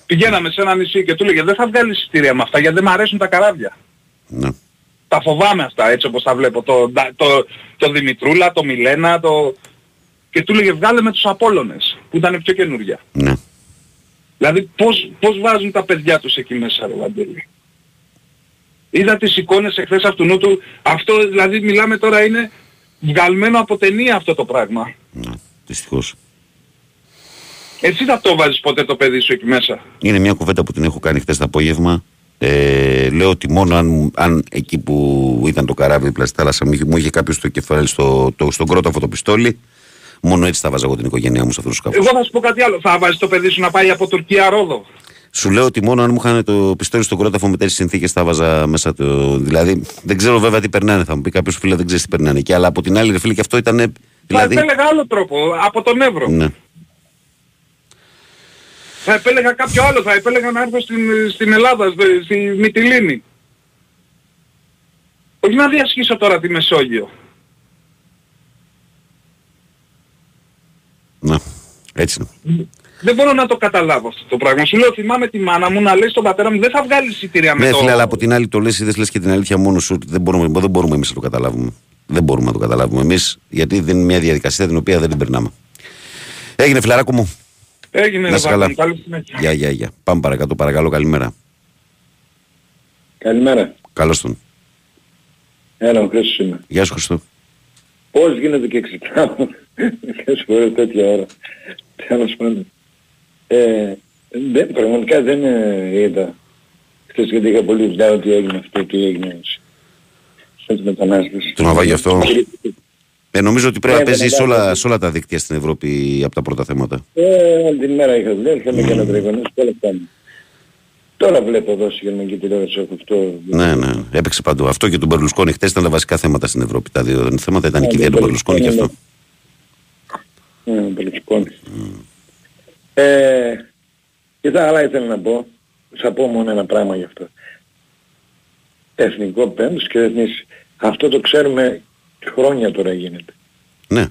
Πηγαίναμε σε ένα νησί και του έλεγε δεν θα βγάλεις εισιτήρια με αυτά γιατί δεν μου αρέσουν τα καράβια Ναι. τα φοβάμαι αυτά έτσι όπως τα βλέπω. Το, το, το Δημητρούλα, το Μιλένα, το... Και του έλεγε βγάλε με τους Απόλλωνες που ήταν πιο καινούργια. ναι. Δηλαδή πώς, πώς βάζουν τα παιδιά τους εκεί μέσα ρε Βαγγέλη. Είδα τις εικόνες εχθές αυτού νου του. Αυτό δηλαδή μιλάμε τώρα είναι βγαλμένο από ταινία αυτό το πράγμα. ναι. Δυστυχώς. Εσύ θα το βάζεις ποτέ το παιδί σου εκεί μέσα; Είναι μια κουβέντα που την έχω κάνει χθες το απόγευμα. Ε, λέω ότι μόνο αν, αν εκεί που ήταν το καράβι δίπλα στη θάλασσα μου είχε- μου είχε κάποιος το κεφάλι στο, το, στον κρόταφο το πιστόλι, μόνο έτσι θα βάζα εγώ την οικογένειά μου σε αυτό το σκάφο. Εγώ θα σου πω κάτι άλλο. Θα βάζεις το παιδί σου να πάει από Τουρκία Ρόδο. Σου λέω ότι μόνο αν μου είχαν το πιστόλι στον κρόταφο με τέτοιε συνθήκες θα βάζα μέσα το. Δηλαδή δεν ξέρω βέβαια τι περνάνε. Θα μου πει κάποιος φίλε δεν ξέρεις τι περνάνε εκεί. Αλλά από την άλλη, ρε φίλε, και αυτό ήταν. Δηλαδή. Θα επέλεγα άλλο τρόπο. Από τον Εύρο. Ναι. Θα επέλεγα κάποιο άλλο, θα επέλεγα να έρθω στην, στην Ελλάδα, στη, στη Μυτιλίνη. Όχι να διασχίσω τώρα τη Μεσόγειο. ναι. Έτσι είναι. Δεν μπορώ να το καταλάβω αυτό το πράγμα. Σου λέω θυμάμαι τη μάνα μου να λέει στον πατέρα μου δεν θα βγάλει εισιτήρια με Ναι, το... φίλε, αλλά από την άλλη το λες ή δεν λες και την αλήθεια μόνο σου ότι δεν μπορούμε, δεν μπορούμε εμείς να το καταλάβουμε. Δεν μπορούμε να το καταλάβουμε εμείς γιατί δεν είναι μια διαδικασία την οποία δεν την περνάμε. Έγινε φιλαράκο μου. Έγινε Να ρε είσαι καλά. Βάκη, καλή συνέχεια. Γεια, γεια, γεια. Πάμε παρακάτω, παρακαλώ, καλημέρα. Καλημέρα. Καλώς τον. Έλα, ο Χρήστος είμαι. Γεια σου Χριστό. Πώς γίνεται και ξυπνάω μερικές φορές τέτοια ώρα. Τέλος πάντων. Ε, δεν, πραγματικά δεν ε, είδα. Χθες γιατί είχα πολύ δουλειά ότι έγινε αυτό, τι έγινε στις μετανάστες. Το ναυάγιο αυτό. Ε, νομίζω ότι πρέπει να Ναι, παίζει ναι, σε ναι. όλα, σε όλα τα δίκτυα στην Ευρώπη από τα πρώτα θέματα. Ε, όλη την μέρα είχα δουλειά, είχαμε και ένα τριγωνές και όλα αυτά. Τώρα βλέπω εδώ στη γερμανική τηλεόραση έχω αυτό. Ναι, ναι, έπαιξε παντού. Αυτό και τον Μπερλουσκόνη χτε ήταν τα βασικά θέματα στην Ευρώπη. Τα δύο θέματα ήταν Ναι, και η ιδέα του τον Μπερλουσκόνη και αυτό. Ναι, Μπερλουσκόνη. Ε, και τα άλλα ήθελα να πω, θα πω μόνο ένα πράγμα γι' αυτό. Εθνικό πέμπτος και εθνής. Αυτό το ξέρουμε χρόνια τώρα γίνεται. Ναι.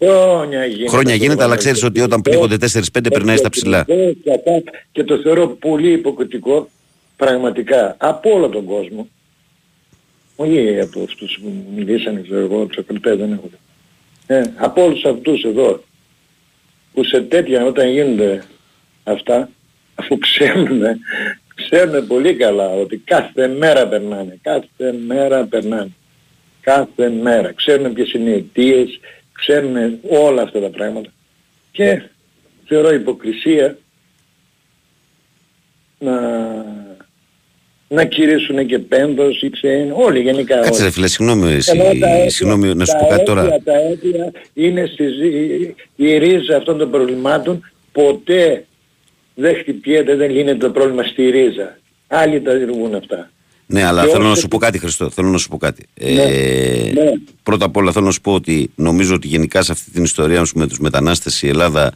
Χρόνια γίνεται. Χρόνια αυτό γίνεται, το αλλά πράγμα. ξέρεις ότι όταν πνίγονται 4-5 περνάει στα ψηλά. Και αυτά, Και το θεωρώ πολύ υποκριτικό πραγματικά από όλο τον κόσμο. Όχι από αυτούς που μιλήσανε, ξέρω εγώ, τους ακριτές δεν έχω. Ε, από όλους αυτούς εδώ που σε τέτοια όταν γίνονται αυτά, αφού ξέρουν, ξέρουν πολύ καλά ότι κάθε μέρα περνάνε, κάθε μέρα περνάνε. Κάθε μέρα. Ξέρουν ποιες είναι οι αιτίες, ξέρουν όλα αυτά τα πράγματα. Και θεωρώ υποκρισία να, να κηρύσουν και πένδος ή ξένοι, όλοι γενικά. Κάτσε όλοι. ρε φίλε, συγγνώμη, εσύ, Ενώ τα αίτια- συγγνώμη να σου τα πω κάτι αίτια- τώρα. Τα αίτια είναι στη, ζή- η ρίζα αυτών των προβλημάτων. Ποτέ δεν χτυπιέται, δεν λύνεται το πρόβλημα στη ρίζα. Άλλοι τα δημιουργούν αυτά. Ναι, αλλά Και θέλω να όσο- σου πω κάτι, Χριστό. Θέλω να σου πω κάτι. Ναι, Ε, ναι. Πρώτα απ' όλα θέλω να σου πω ότι νομίζω ότι γενικά σε αυτή την ιστορία σου με τους μετανάστες η Ελλάδα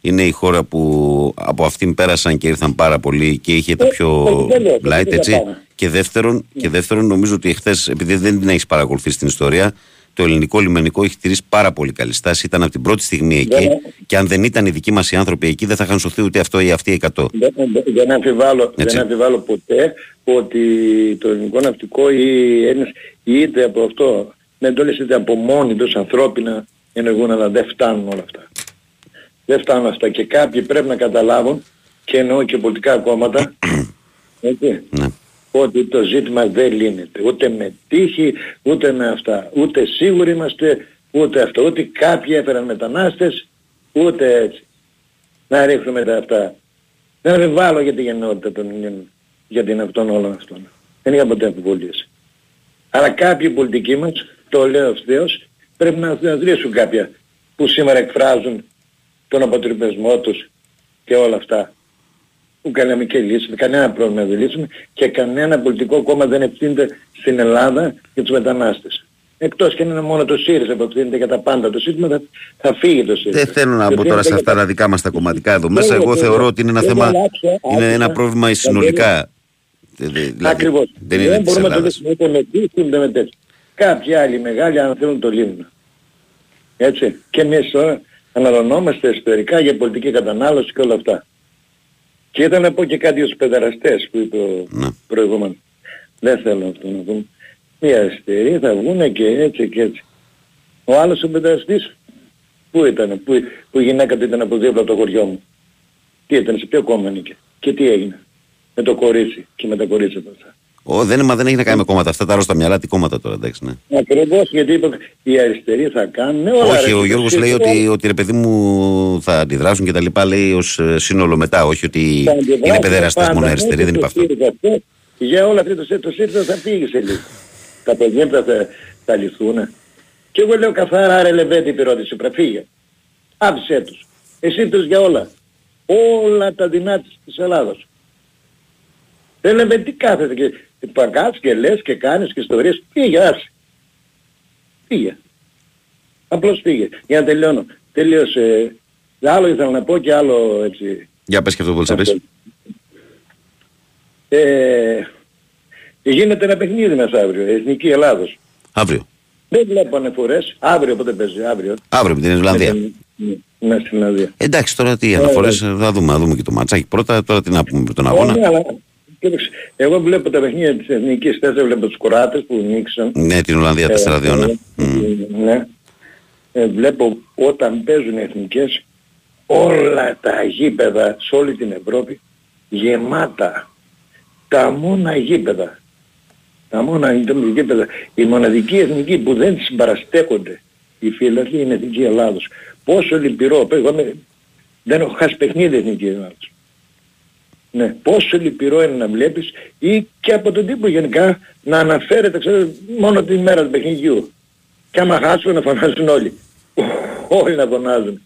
είναι η χώρα που από αυτήν πέρασαν και ήρθαν πάρα πολλοί και είχε τα Ε, πιο όχι, δεν λέω, light, δεν έτσι. πάμε. Και δεύτερον, και δεύτερον, νομίζω ότι εχθές, επειδή δεν την έχεις παρακολουθήσει την ιστορία, το ελληνικό λιμενικό έχει τηρήσει πάρα πολύ καλή στάση. Ήταν από την πρώτη στιγμή εκεί. Δεν- Και αν δεν ήταν οι δικοί μας οι άνθρωποι εκεί, δεν θα είχαν σωθεί ούτε αυτό ή αυτοί οι 100. Δεν, δεν- δεν, αμφιβάλλω, Έτσι. δεν αμφιβάλλω ποτέ ότι το ελληνικό ναυτικό ή οι Έλληνες είτε από αυτό με εντόλες είτε από μόνοι τους ανθρώπινα ενεργούν αλλά δεν φτάνουν όλα αυτά. Δεν φτάνουν αυτά και κάποιοι πρέπει να καταλάβουν και εννοώ και πολιτικά κόμματα έτσι, Ναι. ότι το ζήτημα δεν λύνεται ούτε με τύχη ούτε με αυτά. Ούτε σίγουροι είμαστε ούτε αυτό. Ούτε κάποιοι έφεραν μετανάστες ούτε έτσι. Να ρίχνουμε τα αυτά. Δεν αμφιβάλλω για τη γενναιότητα των Ελλήνων για την αυτών όλων αυτών. Δεν είχα ποτέ αμφιβολίες. Αλλά κάποιοι πολιτικοί μας, το λέω ευθέως, πρέπει να συναντήσουν κάποια που σήμερα εκφράζουν τον αποτρυπισμό τους και όλα αυτά. Που κάναμε και λύσουμε, κανένα πρόβλημα δεν λύσουμε και κανένα πολιτικό κόμμα δεν ευθύνεται στην Ελλάδα για τους μετανάστες. Εκτός και αν είναι μόνο το ΣΥΡΙΖΑ που ευθύνεται για τα πάντα. Το ΣΥΡΙΖΑ θα, θα φύγει το ΣΥΡΙΖΑ. Δεν θέλω να Και μπω τώρα σε ευθύνεται αυτά για τα δικά μας τα κομματικά εδώ Ναι, μέσα. Εγώ ναι, θεωρώ ναι. ότι είναι ένα Δεν θέμα, αλλάξε, είναι ένα άκουσα. πρόβλημα συνολικά. Ε, δε- δηλαδή, Ακριβώς. Δεν είναι της μπορούμε να το Ελλάδας. δείξουμε ούτε με τι ούτε με τέτοιο. Κάποιοι άλλοι μεγάλοι αν θέλουν το λύνουν. Έτσι. Και εμείς τώρα αναλωνόμαστε εσωτερικά για πολιτική κατανάλωση και όλα αυτά. Και ήταν να πω και κάτι στους παιδεραστές που είπε ο Ναι. προηγούμενος. Δεν θέλω αυτό να πούμε. Μια αριστερή θα βγούνε και έτσι και έτσι. Ο άλλος ο παιδεραστής πού ήταν, που, που η γυναίκα του ήταν από δίπλα από το χωριό μου. Τι ήταν, σε ποιο κόμμα ανήκε. Και τι έγινε. Με το κορίτσι και με τα κορίτσια του αυτά. Ω, δεν, μα δεν έχει να κάνει με κόμματα. Αυτά τα άρρωστα μυαλά, τι κόμματα τώρα, εντάξει, ναι. Ακριβώς γιατί είπε οι αριστεροί θα κάνουν όλα. Όχι, ρε, ο το Γιώργος σύστημα λέει ότι, ότι ρε παιδί μου θα αντιδράσουν και τα λοιπά, λέει ως ε, σύνολο μετά, όχι ότι θα αντιδράσουν είναι παιδεραστές πάντα, μόνο ναι, αριστεροί, και δεν το είπε αυτό. ΣΥΡΙΖΑ αυτό, Για όλα αυτά το, ΣΥΡΙΖΑ- το ΣΥΡΙΖΑ θα φύγει σε λίγο. Τα παιδιά θα, θα λυθούν. Και εγώ λέω καθαρά ρε Λεβέντη η ερώτηση, πρέπει φύγε. Άφησέ τους. Εσύ τους για όλα. Όλα τα δεινά της, της Ελλάδος. Δεν λέμε τι κάθεται και παγκάς και λες και κάνεις και ιστορίες. Φύγε, άσε. Φύγε. Απλώς φύγε. Για να τελειώνω. Τελείωσε. Άλλο ήθελα να πω και άλλο έτσι. Για πες και αυτό που θέλεις να πεις. Ε, γίνεται ένα παιχνίδι μεθαύριο, Εθνική Ελλάδος. Αύριο. Δεν βλέπω αναφορές. Αύριο πότε παίζει, αύριο. Αύριο με την Ιρλανδία. Ναι, Ναι, στην Ιρλανδία. Εντάξει, τώρα τι αναφορές, θα δούμε, θα δούμε και το ματσάκι πρώτα, τώρα τι να πούμε με τον αγώνα. Ε, ναι, αλλά, κοίταξε, εγώ βλέπω τα παιχνίδια της Εθνικής, θες δεν βλέπω τους Κοράτες που νίξαν. Ναι, την Ολλανδία 4-2, ναι. Ε, Μμ. ναι. Ε, βλέπω όταν παίζουν οι εθνικές όλα τα γήπεδα σε όλη την Ευρώπη γεμάτα. Τα μόνα γήπεδα. Τα μόνα γήπεδα. Η μοναδική εθνική που δεν συμπαραστέκονται οι φίλοι είναι η Εθνική Ελλάδος. Πόσο λυπηρό. Εγώ με- δεν έχω χάσει παιχνίδι η Εθνική Ελλάδος. Ναι, πόσο λυπηρό είναι να βλέπεις ή και από τον τύπο γενικά να αναφέρεται ξέρω, μόνο τη μέρα του παιχνιδιού. Και άμα χάσουν να φωνάζουν όλοι. όλοι να φωνάζουν.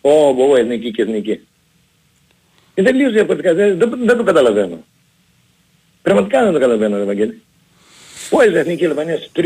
Ω, ω, εθνική και εθνική. Είναι τελείως διαφορετικά. Δεν, δεν, δεν το καταλαβαίνω. Πραγματικά δεν το καταλαβαίνω, ρε Βαγγέλη. Πόσες εθνική Αλβανίας, 30.000.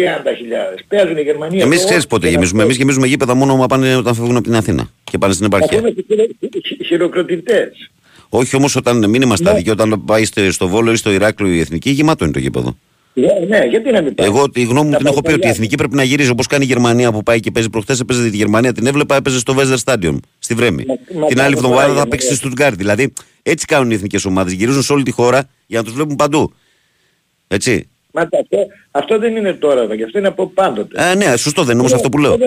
Παίζουν η Γερμανία. Εμείς το- ξέρεις πότε και γεμίζουμε. να- Εμείς γεμίζουμε γήπεδα μόνο όταν πάνε- όταν φεύγουν από την Αθήνα και πάνε στην Αφού επαρχία. είμαστε χειρο- χει- χειροκροτητές; Όχι όμως όταν μην είμαστε Ναι. άδικοι, όταν πάει στο, στο Βόλο ή στο Ηράκλειο η Εθνική, γεμάτο είναι το γήπεδο. Ναι, ναι, γιατί να μην πάει; Εγώ τη γνώμη μου Τα την έχω πει ότι η παλιά. Εθνική πρέπει να γυρίζει όπως κάνει η Γερμανία που πάει και παίζει προχθές έπαιζε τη Γερμανία, την έβλεπα, έπαιζε στο Βέζερ Stadium, στη Βρέμη. Μα- μα την τα άλλη το εβδομάδα πάει, θα ναι. παίξει στη Στουτγκάρτη. Δηλαδή έτσι κάνουν οι εθνικές ομάδες, γυρίζουν σε όλη τη χώρα για να τους βλέπουν παντού. Έτσι. Μα αυτό, αυτό δεν είναι τώρα, Βαγγέλη, αυτό είναι από πάντοτε. Ε, ναι, σωστό δεν είναι όμως αυτό που λέω.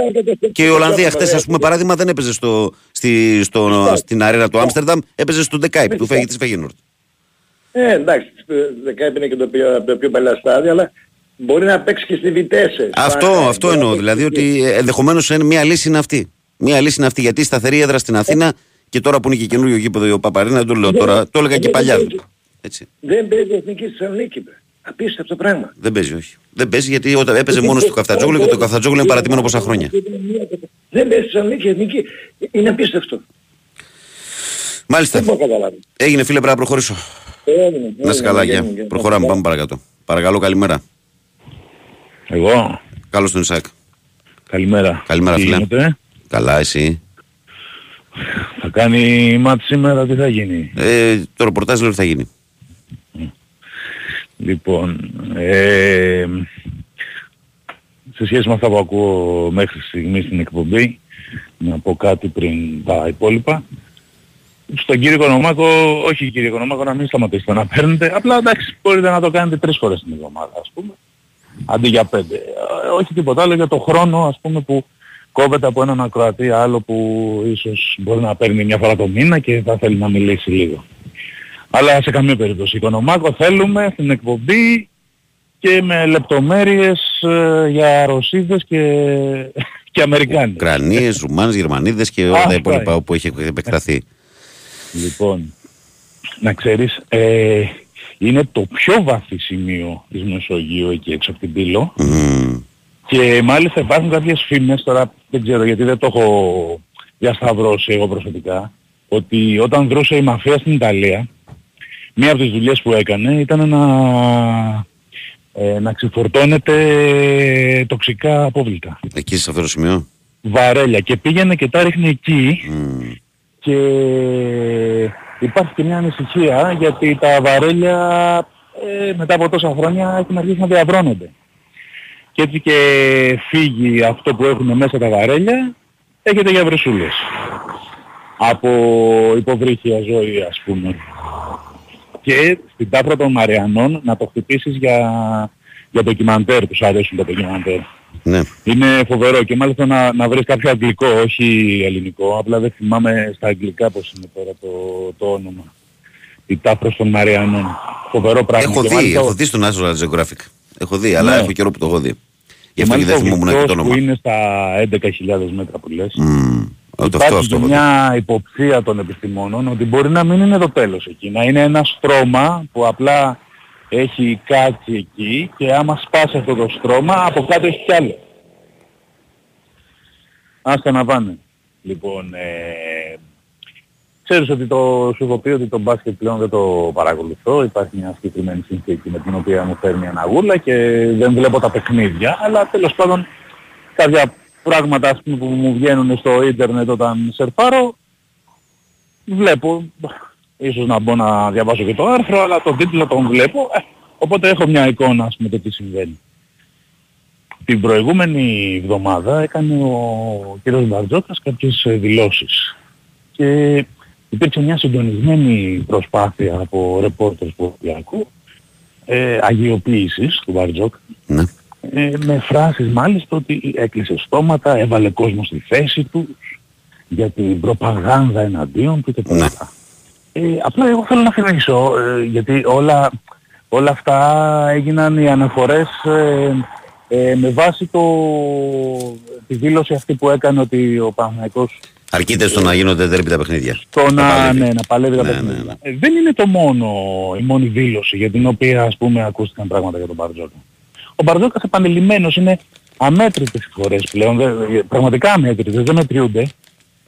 Και η Ολλανδία χτες ας πούμε παράδειγμα δεν έπαιζε στο, στη, στο, στην αρένα του Άμστερνταμ, έπαιζε στο Ντεκάιπ του Φέγη της Φεγίνορτ. Ε, εντάξει, το 10 είναι και το πιο, από τα πιο παλιά στάδια, αλλά μπορεί να παίξει και στη Βιτέσε. Αυτό, αυτό εννοώ. Δηλαδή ότι ενδεχομένως μια λύση είναι αυτή. Μια λύση είναι αυτή γιατί η σταθερή έδρα στην Αθήνα και τώρα που είναι και καινούριο γήπεδο ο Παπαρίνα, δεν το λέω τώρα, το έλεγα και παλιά. Έτσι. Δεν παίζει εθνική στη Θεσσαλονίκη. Μπε. Απίστευτο πράγμα. Δεν παίζει, όχι. Δεν παίζει γιατί όταν έπαιζε μόνος του Καφτατζόγλου και το Καφτατζόγλου είναι παρατημένο πόσα χρόνια. Δεν παίζει στη Θεσσαλονίκη εθνική. Είναι απίστευτο. Μάλιστα. Δεν μπορώ να καταλάβω. Έγινε φίλε, πρέπει να προχωρήσω. Έγινε, Να σε έγινε, καλά, έγινε, γεια. έγινε. Προχωράμε, πάμε παρακάτω. Παρακαλώ, καλημέρα. Εγώ; Καλώς τον Ισάκ. Καλημέρα. Καλημέρα, Τι φίλε. γίνεται; Καλά, εσύ; Θα κάνει μάτς σήμερα, τι θα γίνει; Ε, το ρεπορτάζ λέω ότι θα γίνει. Λοιπόν, ε, σε σχέση με αυτά που ακούω μέχρι στιγμής στην εκπομπή, να πω κάτι πριν τα υπόλοιπα. Στον κύριο Οικονομάκο, όχι κύριε Οικονομάκο, να μην σταματήσετε να παίρνετε. Απλά εντάξει, μπορείτε να το κάνετε τρεις φορές την εβδομάδα, ας πούμε. Αντί για πέντε. Ε, όχι τίποτα άλλο για το χρόνο, ας πούμε, που κόβεται από έναν ακροατή άλλο που ίσως μπορεί να παίρνει μια φορά το μήνα και θα θέλει να μιλήσει λίγο. Αλλά σε καμία περίπτωση. Οικονομάκο θέλουμε στην εκπομπή και με λεπτομέρειες ε, για Ρωσίδες και, και Αμερικάνοι. Ουκρανίες, Ρουμάνες, Γερμανίδες και όλα τα Αυτά υπόλοιπα είναι. όπου έχει επεκταθεί. Λοιπόν, να ξέρεις, ε, είναι το πιο βαθύ σημείο της Μεσογείου εκεί έξω από την Πύλο Μμμ. και μάλιστα υπάρχουν κάποιες φήμες, τώρα δεν ξέρω γιατί δεν το έχω διασταυρώσει εγώ προσωπικά, ότι όταν δρούσε η μαφία στην Ιταλία, μία από τις δουλειές που έκανε ήταν να, ε, να ξεφορτώνεται τοξικά απόβλητα. Εκεί σε αυτό το σημείο. Βαρέλια και πήγαινε και τα ρίχνε εκεί Μμ. και υπάρχει και μια ανησυχία γιατί τα βαρέλια ε, μετά από τόσα χρόνια έχουν αρχίσει να διαβρώνονται. Και έτσι και φύγει αυτό που έχουν μέσα τα βαρέλια, έχετε για βρεσούλες. Από υποβρύχια ζωή ας πούμε. Και στην τάφρα των Μαριανών να το χτυπήσεις για, για ντοκιμαντέρ, τους αρέσουν τα ντοκιμαντέρ. Ναι. Είναι φοβερό και μάλιστα να, να βρεις κάποιο αγγλικό, όχι ελληνικό. Απλά δεν θυμάμαι στα αγγλικά πώς είναι τώρα το, το όνομα. Η τάφρος των Μαριανών. Φοβερό πράγμα. Έχω Και δει, μάλιστα ο- έχω δει στον National Geographic. Έχω δει, αλλά Ναι. έχω καιρό που το έχω δει. Γι' και αυτό και μάλιστα δεν ο θυμόμουν και το γλυπτός όνομα. που είναι στα 11.000 μέτρα που λες. Μμμ. Αυτό, αυτό, Υπάρχει αυτό. και έχω δει. μια υποψία των επιστημόνων ότι μπορεί να μην είναι το τέλος εκεί. Να είναι ένα στρώμα που απλά έχει κάτσει εκεί και άμα σπάσει αυτό το στρώμα από κάτω έχει κι άλλο. Άστα να πάνε. Λοιπόν, ε, ξέρεις ότι το, σου έχω πει ότι το μπάσκετ πλέον δεν το παρακολουθώ. Υπάρχει μια συγκεκριμένη συνθήκη με την οποία μου φέρνει αναγούλα και δεν βλέπω τα παιχνίδια. Αλλά τέλος πάντων κάποια πράγματα ας πούμε, που μου βγαίνουν στο ίντερνετ όταν σερφάρω βλέπω, ίσως να μπω να διαβάσω και το άρθρο, αλλά τον τίτλο τον βλέπω, ε, οπότε έχω μια εικόνα ας πούμε το τι συμβαίνει. Την προηγούμενη εβδομάδα έκανε ο κύριος Μπαρτζόκας κάποιες ε, δηλώσεις και υπήρξε μια συντονισμένη προσπάθεια από ρεπόρτερς του Ολυμπιακού ε, αγιοποίησης του Μπαρτζόκα Ναι. Ε, με φράσεις μάλιστα ότι έκλεισε στόματα, έβαλε κόσμο στη θέση του για την προπαγάνδα εναντίον του και τα Ναι. λοιπά. Ε, απλά εγώ θέλω να θυμίσω, ε, γιατί όλα, όλα αυτά έγιναν οι αναφορές ε, ε, με βάση το, τη δήλωση αυτή που έκανε ότι ο Παναθηναϊκός Αρκείται στο να γίνονται δέρπι τα παιχνίδια. το Τα να, παλεύει. ναι, να παλεύει τα Ναι, παιχνίδια. ναι, ναι. Ε, δεν είναι το μόνο, η μόνη δήλωση για την οποία ας πούμε ακούστηκαν πράγματα για τον Μπαρτζόκα. Ο Μπαρτζόκας επανειλημμένος είναι αμέτρητες φορές πλέον, δεν- πραγματικά αμέτρητες, δεν μετριούνται.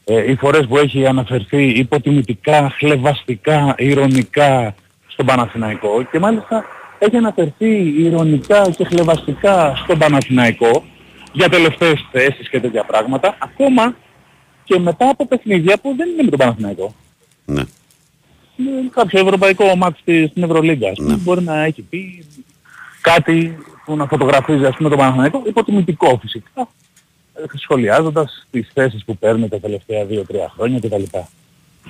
Ε, οι φορές που έχει αναφερθεί υποτιμητικά, χλεβαστικά, ηρωνικά στον Παναθηναϊκό και μάλιστα έχει αναφερθεί ηρωνικά και χλεβαστικά στον Παναθηναϊκό για τελευταίες θέσεις και τέτοια πράγματα, ακόμα και μετά από παιχνίδια που δεν είναι με τον Παναθηναϊκό. Ναι. Είναι κάποιο ευρωπαϊκό μάτς στη- στην Ευρωλίγκα. Ας πούμε, μπορεί να έχει πει κάτι που να φωτογραφίζει ας πούμε τον Παναθηναϊκό, υποτιμητικό φυσικά, ε, σχολιάζοντας τις θέσεις που παίρνει τα τελευταία 2-3 χρόνια κτλ.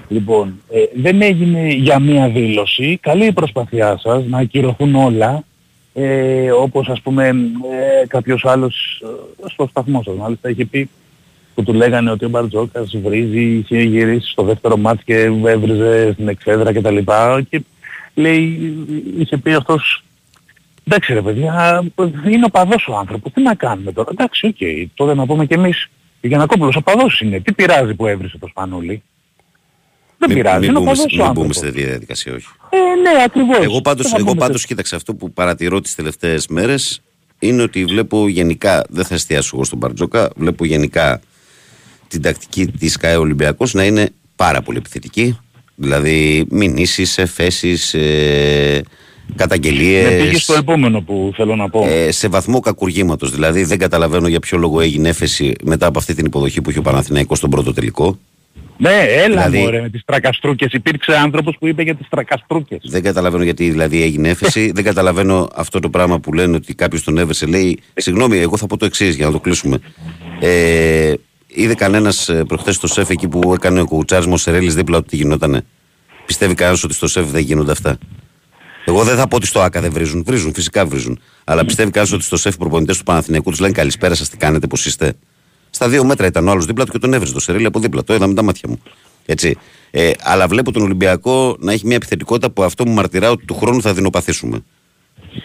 Λοιπόν, ε, δεν έγινε για μία δήλωση. Καλή η προσπαθειά σας να ακυρωθούν όλα. Ε, όπως ας πούμε ε, κάποιος άλλος ε, στο σταθμό σας μάλιστα είχε πει που του λέγανε ότι ο Μπαρτζώκας βρίζει, είχε γυρίσει στο δεύτερο μάτς και έβριζε στην εξέδρα κτλ. Και λέει, είχε πει αυτός, εντάξει ρε παιδιά, είναι οπαδός ο άνθρωπος, τι να κάνουμε τώρα. Εντάξει, οκ, τότε να πούμε κι εμείς, ο Γιαννακόπουλος οπαδός είναι, τι πειράζει που έβρισε τον Σπανούλη. Δεν Μην, πειράζει, μην είναι ο μπούμε, παδός μην ο μπούμε άνθρωπος. σε τέτοια διαδικασία, όχι. Ε, ναι, ακριβώς. Εγώ πάντως, Δεν θα εγώ πούμε πάντως σε- κοίταξε αυτό που παρατηρώ τις τελευταίες μέρες είναι ότι βλέπω γενικά, δεν θα εστιάσω εγώ στον Μπαρτζόκα, βλέπω γενικά την τακτική της ΚΑΕ Ολυμπιακός να είναι πάρα πολύ επιθετική. Δηλαδή μηνύσεις, εφέσεις, ε, Με καταγγελίες. πήγε στο επόμενο που θέλω να πω. Ε, σε βαθμό κακουργήματος. Δηλαδή δεν καταλαβαίνω για ποιο λόγο έγινε έφεση μετά από αυτή την υποδοχή που είχε ο Παναθηναϊκός στον πρώτο τελικό. ναι, έλα δηλαδή- μωρέ με τις τρακαστρούκες. Υπήρξε άνθρωπος που είπε για τις τρακαστρούκες. Δεν καταλαβαίνω γιατί δηλαδή έγινε έφεση. δεν καταλαβαίνω αυτό το πράγμα που λένε ότι κάποιος τον έβεσε. Λέει, συγγνώμη, εγώ θα πω το εξής για να το κλείσουμε. Ε, είδε κανένας προχθές στο σεφ εκεί που έκανε ο κουτσάρι Μοσερέλη δίπλα ότι τι γινότανε; Πιστεύει κανένας ότι στο σεφ δεν γίνονται αυτά; Εγώ δεν θα πω ότι στο ΑΚΑ δεν βρίζουν. Βρίζουν, φυσικά βρίζουν. Αλλά πιστεύει κανένα ότι στο σεφ προπονητές του Παναθηναϊκού τους λένε καλησπέρα σας, τι κάνετε, πώς είστε. Στα δύο μέτρα ήταν ο άλλος δίπλα του και τον έβριζε το σερίλ από δίπλα. Το είδα με τα μάτια μου. Έτσι. Ε, αλλά βλέπω τον Ολυμπιακό να έχει μια επιθετικότητα που αυτό μου μαρτυρά ότι του χρόνου θα δεινοπαθήσουμε.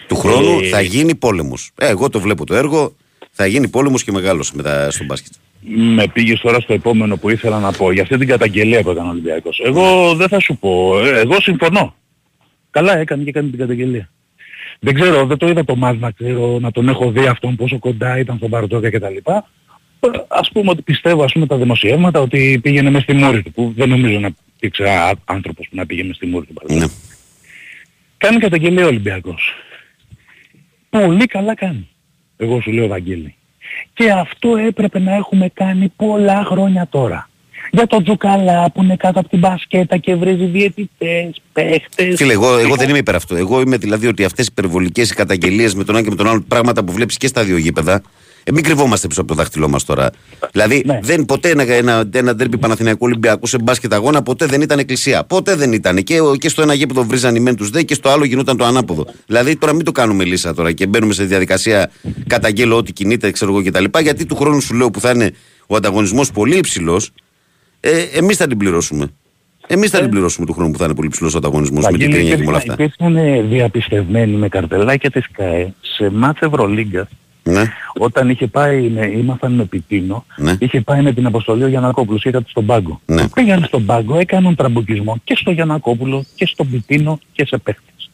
Του χρόνου Ε, θα γίνει πόλεμος. Ε, εγώ το βλέπω το έργο. Θα γίνει πόλεμος και μεγάλος μετά στον μπάσκετ. Με πήγες τώρα στο επόμενο που ήθελα να πω για αυτή την καταγγελία που έκανε ο Ολυμπιακός. Εγώ δεν θα σου πω. Ε, Εγώ συμφωνώ. Καλά έκανε και έκανε την καταγγελία. Δεν ξέρω, δεν το είδα το μάτς να ξέρω, να τον έχω δει αυτόν πόσο κοντά ήταν στον Παρτόκα κτλ. Ε, Ας πούμε ότι πιστεύω ας πούμε τα δημοσιεύματα ότι πήγαινε μες στη μούρη του που δεν νομίζω να υπήρξε α- άνθρωπος που να πήγαινε μες στη μούρη του Παρτόκα. Ναι. Κάνει καταγγελία ο Ολυμπιακός. Πολύ καλά κάνει. Εγώ σου λέω Βαγγέλη. Και αυτό έπρεπε να έχουμε κάνει πολλά χρόνια τώρα. Για τον Τζουκαλά που είναι κάτω από την μπασκέτα και βρίζει διαιτητές, παίχτες. Φίλε, εγώ, εγώ δεν είμαι υπέρ αυτού. Εγώ είμαι δηλαδή ότι αυτές οι υπερβολικές καταγγελίες με τον ένα και με τον άλλο πράγματα που βλέπεις και στα δύο γήπεδα. Ε, μην κρυβόμαστε πίσω από το δάχτυλό μας τώρα. Δηλαδή, Ναι. δεν, ποτέ ένα, ένα, ένα ντέρμπι Παναθηναϊκού Ολυμπιακού σε μπάσκετ αγώνα ποτέ δεν ήταν εκκλησία. Ποτέ δεν ήταν. Και, ο- και στο ένα γήπεδο βρίζαν οι μεν τους δε και στο άλλο γινόταν το ανάποδο. Δηλαδή, τώρα μην το κάνουμε λύσα τώρα και μπαίνουμε σε διαδικασία καταγγέλω ό,τι κινείται, ξέρω εγώ κτλ. Γιατί του χρόνου σου λέω που θα είναι ο ανταγωνισμός πολύ υψηλός, ε, εμείς θα την πληρώσουμε. Εμείς θα την πληρώσουμε του χρόνου που θα είναι πολύ ψηλός ο ανταγωνισμός με την Βαγγέλη, κρίνια και με όλα υπήρχαν, αυτά. υπήρχαν διαπιστευμένοι με καρτελάκια της ΚΑΕ σε μάτς Ευρωλίγκας Ναι. όταν είχε πάει, με, ήμασταν με Πιτίνο, Ναι. είχε πάει με την αποστολή ο Γιαννακόπουλος, είδατε στον πάγκο. Ναι. Πήγαν στον πάγκο, έκαναν τραμπουκισμό και στο Γιαννακόπουλο και στον Πιτίνο και σε παίχτες.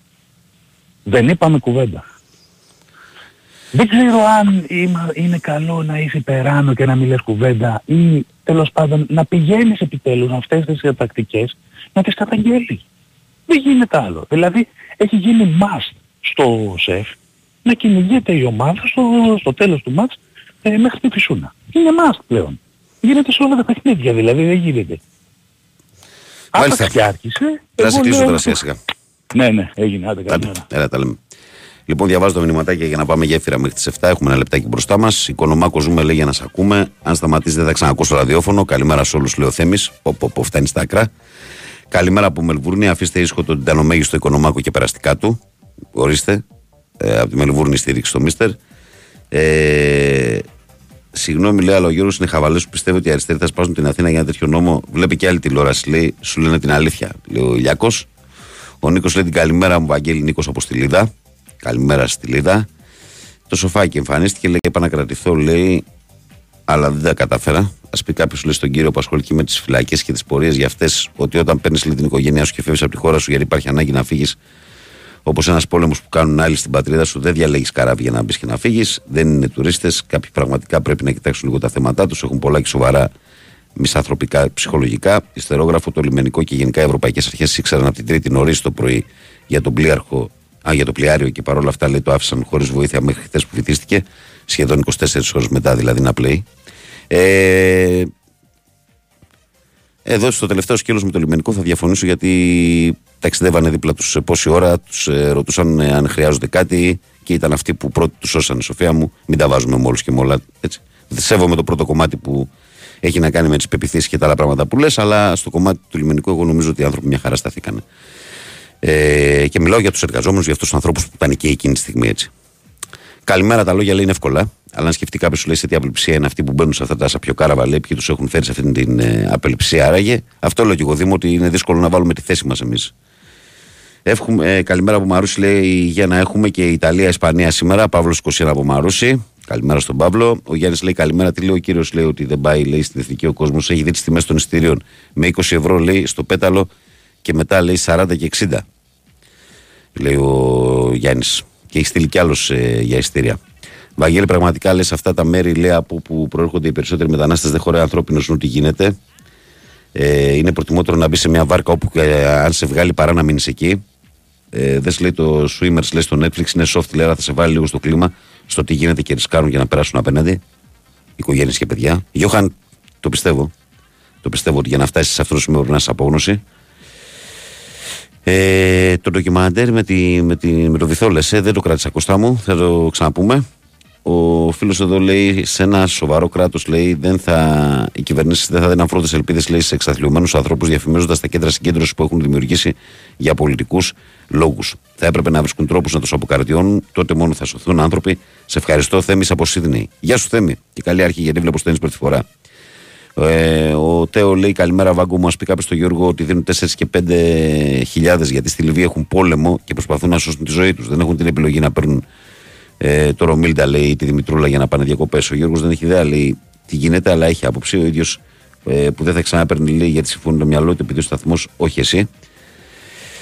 Δεν είπαμε κουβέντα. Δεν ξέρω αν είμα- είναι καλό να είσαι υπεράνω και να μην λες κουβέντα ή τέλος πάντων να πηγαίνεις επιτέλους αυτές τις τακτικές να τις καταγγέλεις. Δεν γίνεται άλλο. Δηλαδή έχει γίνει must στο ΣΕΦ να κυνηγείται η ομάδα στο, στο τέλος του μάτς ε, μέχρι τη φυσούνα. Είναι must πλέον. Γίνεται σε όλα τα παιχνίδια δηλαδή, δεν γίνεται. Μάλιστα. Άπαξ και άρχισε. Θα σε εγώ κλείσω λέω- τώρα σιγά σιγά. Ναι, ναι, έγινε. Άντε, Άντε, καλημέρα. έλα, τα λέμε. Λοιπόν, διαβάζω το μηνυματάκι για να πάμε γέφυρα μέχρι τις 7. Έχουμε ένα λεπτάκι μπροστά μας. Οικονομάκο ζούμε, λέει για να σε ακούμε. Αν σταματήσει, δεν θα ξανακούσω το ραδιόφωνο. Καλημέρα σε όλους, λέει ο Θέμης. Πω, πω, πω, φτάνει στα άκρα. Καλημέρα από Μελβούρνη. Αφήστε ήσυχο τον τιτανομέγιστο οικονομάκο και περαστικά του. Ορίστε. Ε, από τη Μελβούρνη στήριξη στο Μίστερ. Ε, Συγγνώμη, λέει, αλλά ο Γιώργος είναι χαβαλές που πιστεύει ότι οι αριστεροί θα σπάσουν την Αθήνα για ένα τέτοιο νόμο. Βλέπει και άλλη τηλεόραση, λέει, σου λένε την αλήθεια, λέει ο Ηλιακός. Ο Νίκος λέει την καλημέρα μου, Βαγγέλη Νίκος από στη Λίδα. Καλημέρα στη Λίδα. Το σοφάκι εμφανίστηκε, λέει, είπα να κρατηθώ, λέει, αλλά δεν τα κατάφερα. Α πει κάποιος, λέει, στον κύριο που ασχολείται με τις φυλακές και τις πορείες για αυτές, ότι όταν παίρνεις την οικογένειά σου και φεύγεις από τη χώρα σου γιατί υπάρχει ανάγκη να φύγεις, Όπως ένας πόλεμος που κάνουν άλλοι στην πατρίδα σου, δεν διαλέγεις καράβι για να μπεις και να φύγεις. Δεν είναι τουρίστες. Κάποιοι πραγματικά πρέπει να κοιτάξουν λίγο τα θέματα τους. Έχουν πολλά και σοβαρά μισανθρωπικά, ψυχολογικά. Ιστερόγραφο, το λιμενικό και γενικά οι ευρωπαϊκές αρχές ήξεραν από την Τρίτη νωρίς το πρωί για τον πλοίαρχο. Α, για το πλοιάριο και παρόλα αυτά λέει το άφησαν χωρίς βοήθεια μέχρι χθες που βυθίστηκε. Σχεδόν 24 ώρες μετά δηλαδή να πλέει. Ε, εδώ στο τελευταίο σκέλος με το λιμενικό θα διαφωνήσω γιατί ταξιδεύανε δίπλα τους πόση ώρα, τους ρωτούσαν ε, αν χρειάζονται κάτι και ήταν αυτοί που πρώτοι τους σώσανε. Σοφία μου, μην τα βάζουμε με όλου και με όλα. Έτσι. Σέβομαι το πρώτο κομμάτι που έχει να κάνει με τις πεπιθήσεις και τα άλλα πράγματα που λες, αλλά στο κομμάτι του λιμενικού, εγώ νομίζω ότι οι άνθρωποι μια χαρά σταθήκανε. Ε, και μιλάω για τους εργαζόμενους, για αυτούς τους ανθρώπους που ήταν εκεί εκείνη τη στιγμή έτσι. Καλημέρα, τα λόγια λέει είναι εύκολα. Αλλά αν σκεφτεί κάποιος σου λέει σε τι απελπισία είναι αυτοί που μπαίνουν σε αυτά τα σαπιοκάραβα, λέει, ποιοι τους έχουν φέρει σε αυτή την ε, απελπισία. Άραγε, αυτό λέω και εγώ Δήμο ότι είναι δύσκολο να βάλουμε τη θέση μας εμείς. Εύχουμε, ε, καλημέρα από Μαρούση, λέει για να έχουμε και Ιταλία-Ισπανία σήμερα. Παύλος 21 από Μαρούση. Καλημέρα στον Παύλο. Ο Γιάννης λέει καλημέρα. Τι λέει ο κύριος, λέει ότι δεν πάει λέει, στην εθνική ο κόσμος. Έχει δει τις τιμές των εισιτήριων με 20 ευρώ, λέει στο πέταλο και μετά λέει 40 και 60. Λέει ο Γιάννης. Και έχει στείλει κι άλλος ε, για εισιτήρια. Βαγγέλη, πραγματικά λες αυτά τα μέρη λέει, από που προέρχονται οι περισσότεροι μετανάστες δεν χωράει ανθρώπινος νου τι γίνεται. Ε, είναι προτιμότερο να μπει σε μια βάρκα όπου ε, αν σε βγάλει παρά να μείνεις εκεί. Ε, δεν λέει το Swimmers, λέει στο Netflix, είναι soft, λέει, άρα θα σε βάλει λίγο στο κλίμα, στο τι γίνεται και ρισκάρουν για να περάσουν απέναντι. Οικογένειες και παιδιά. Γιώχαν, το πιστεύω. Το πιστεύω ότι για να φτάσεις σε αυτό το σημείο πρέπει να είσαι απόγνωση. Ε, το ντοκιμαντέρ με, τη, με, τη, με το βυθό λες, ε, δεν το κράτησα κοστά μου, θα το ξαναπούμε. Ο φίλος εδώ λέει: Σε ένα σοβαρό κράτος, λέει, δεν θα, οι κυβερνήσεις δεν θα δίνουν πρώτε ελπίδες σε εξαθλιωμένου ανθρώπους, διαφημίζοντας τα κέντρα συγκέντρωσης που έχουν δημιουργήσει για πολιτικούς λόγους. Θα έπρεπε να βρίσκουν τρόπους να τους αποκαρτιώνουν, τότε μόνο θα σωθούν άνθρωποι. Σε ευχαριστώ, Θέμης από Σίδνεϊ. Γεια σου, Θέμη. Και καλή αρχή, γιατί βλέπω στέλνει πρώτη φορά. Ε, ο Τέο λέει: Καλημέρα, Βάγκο μου. Α πει κάποιος στο Γιώργο ότι δίνουν 4 και 5 χιλιάδες γιατί στη Λιβύη έχουν πόλεμο και προσπαθούν να σώσουν τη ζωή τους. Δεν έχουν την επιλογή να παίρνουν ε, το Ρομίλντα, λέει, τη Δημητρούλα για να πάνε διακοπές. Ο Γιώργος δεν έχει ιδέα, λέει, τι γίνεται, αλλά έχει άποψη. Ο ίδιος ε, που δεν θα ξαναπέρνει, λέει, γιατί συμφωνεί το μυαλό του, επειδή ο σταθμός, όχι εσύ.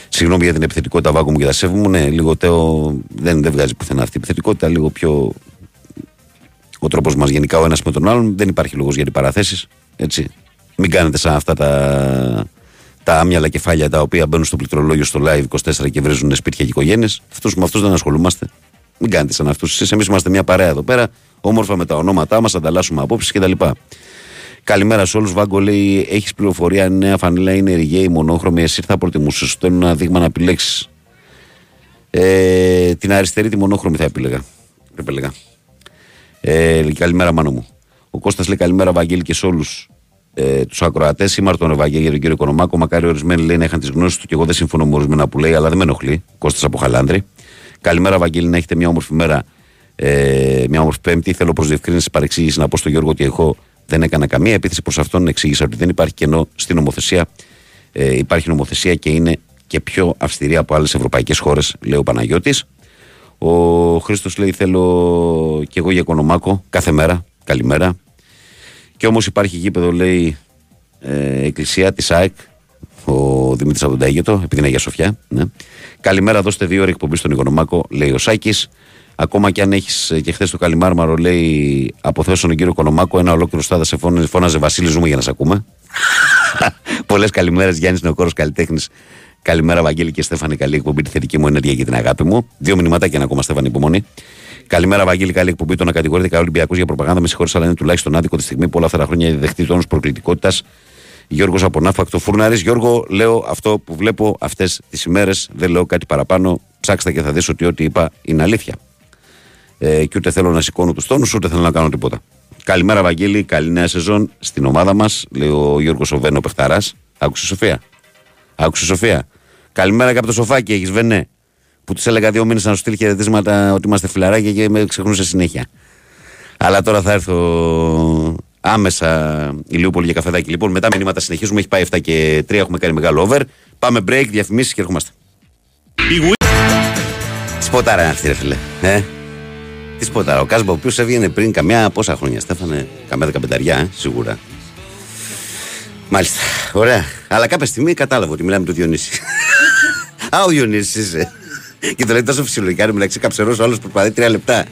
Συγγνώμη για την επιθετικότητα, Βάγκο μου και τα σέβομαι. Ναι, λίγο Τέο δεν, δεν βγάζει πουθενά αυτή η επιθετικότητα, λίγο πιο. Ο τρόπος μας γενικά ο ένας με τον άλλον. Δεν υπάρχει λόγος για αντιπαραθέσεις. Έτσι. Μην κάνετε σαν αυτά τα, τα άμυαλα κεφάλια τα οποία μπαίνουν στο πληκτρολόγιο στο live 24 και βρίζουν σπίτια και οικογένειες. Αυτούς με αυτούς δεν ασχολούμαστε. Μην κάνετε σαν αυτούς. Εσείς, εμείς είμαστε μια παρέα εδώ πέρα, όμορφα με τα ονόματά μας, ανταλλάσσουμε απόψεις κτλ. Καλημέρα σε όλους. Βάγκο λέει: Έχεις πληροφορία αν η νέα φανέλα είναι ρηγαίη, μονόχρωμη. Εσύ θα προτιμούσες. Σου στέλνω ένα δείγμα να επιλέξεις. Ε, την αριστερή, τη μονόχρωμη θα επιλέγα. επιλέγα. Ε, καλημέρα, μάνο μου. Ο Κώστας λέει καλημέρα, Βαγγέλη, και σε όλους ε, τους ακροατές. Είμαι τον Ευαγγέλη για τον κύριο Οικονομάκο. Μακάρι ορισμένοι λέει να είχαν τις γνώσεις του και εγώ δεν συμφωνώ με ορισμένα που λέει, αλλά δεν με ενοχλεί. Κώστας από Χαλάνδρη. Καλημέρα, Βαγγέλη, να έχετε μια όμορφη μέρα, ε, μια όμορφη Πέμπτη. Θέλω προς διευκρίνηση παρεξήγηση να πω στον Γιώργο ότι εγώ δεν έκανα καμία επίθεση προς αυτόν. Εξήγησα ότι δεν υπάρχει κενό στην νομοθεσία. Ε, υπάρχει νομοθεσία και είναι και πιο αυστηρή από άλλες ευρωπαϊκές χώρες, λέει ο Παναγιώτης. Ο Χρήστος λέει: Θέλω και εγώ για Οικονομάκο κάθε μέρα. Καλημέρα. Και όμως υπάρχει γήπεδο, λέει, ε, εκκλησία της ΑΕΚ, ο Δημήτρης από τον Τάγετο, επειδή είναι για Σοφιά. Ναι. Καλημέρα, δώστε δύο ώρες εκπομπής στον Οικονομάκο, λέει ο Σάκης. Ακόμα και αν έχεις και χθες το Καλιμάρμαρο, λέει, αποθέσω τον κύριο Οικονομάκο, ένα ολόκληρο στάδα σε φώναζε Βασίλη, ζούμε για να σε ακούμε. Πολλές καλημέρες, Γιάννης Νεοκόρο καλλιτέχνης. Καλημέρα, Βαγγέλη και Στέφανη. Καλή εκπομπή, τη θετική μου ενέργεια και την αγάπη μου. Δύο μηνυματάκια να ακόμα, Στέφανη, υπομονή. Καλημέρα, Βαγγέλη. Καλή εκπομπή. Το να κατηγορείται κανένα Ολυμπιακός για προπαγάνδα με συγχώρε, αλλά είναι τουλάχιστον άδικο τη στιγμή που όλα αυτά τα χρόνια έχει δεχτείς τόνους προκλητικότητας. Γιώργος από Νάφακτο Φούρναρη. Γιώργο, λέω αυτό που βλέπω αυτές τις ημέρες. Δεν λέω κάτι παραπάνω. Ψάξτε και θα δεις ότι ό,τι είπα είναι αλήθεια. Ε, και ούτε θέλω να σηκώνω τους τόνους, ούτε θέλω να κάνω τίποτα. Καλημέρα, Βαγγέλη. Καλή νέα σεζόν στην ομάδα μας. Λέει ο Γιώργος Οβένο Πεχταράς. Άκουσες Σοφία; Άκουσες Σοφία; Καλημέρα και από το σοφάκι έχεις βενέ που τους έλεγα δύο μήνες να σου στείλει χαιρετίσματα ότι είμαστε φιλαράκια και με ξεχνούσε συνέχεια. Αλλά τώρα θα έρθω άμεσα ηλιούπολη για καφεδάκι. Λοιπόν, μετά μηνύματα συνεχίζουμε. Έχει πάει 7 και 3, έχουμε κάνει μεγάλο over. Πάμε break, διαφημίσεις και ερχόμαστε. Τι σποτάρα αυτή, ρε φίλε. Ε; Τι σποτάρα. Ο Κάσμπο, ο οποίος έβγαινε πριν καμιά πόσα χρόνια, Στέφανε, καμιά δεκαπενταριά, ε, σίγουρα. Μάλιστα. Ωραία. Αλλά κάποια στιγμή κατάλαβα ότι μιλάμε του Διονύση. Α, ο Διονύσης είσαι. Και το λέει τόσο φυσιολογικά, μιλάει καψερό ο άλλος που πάει τρία λεπτά.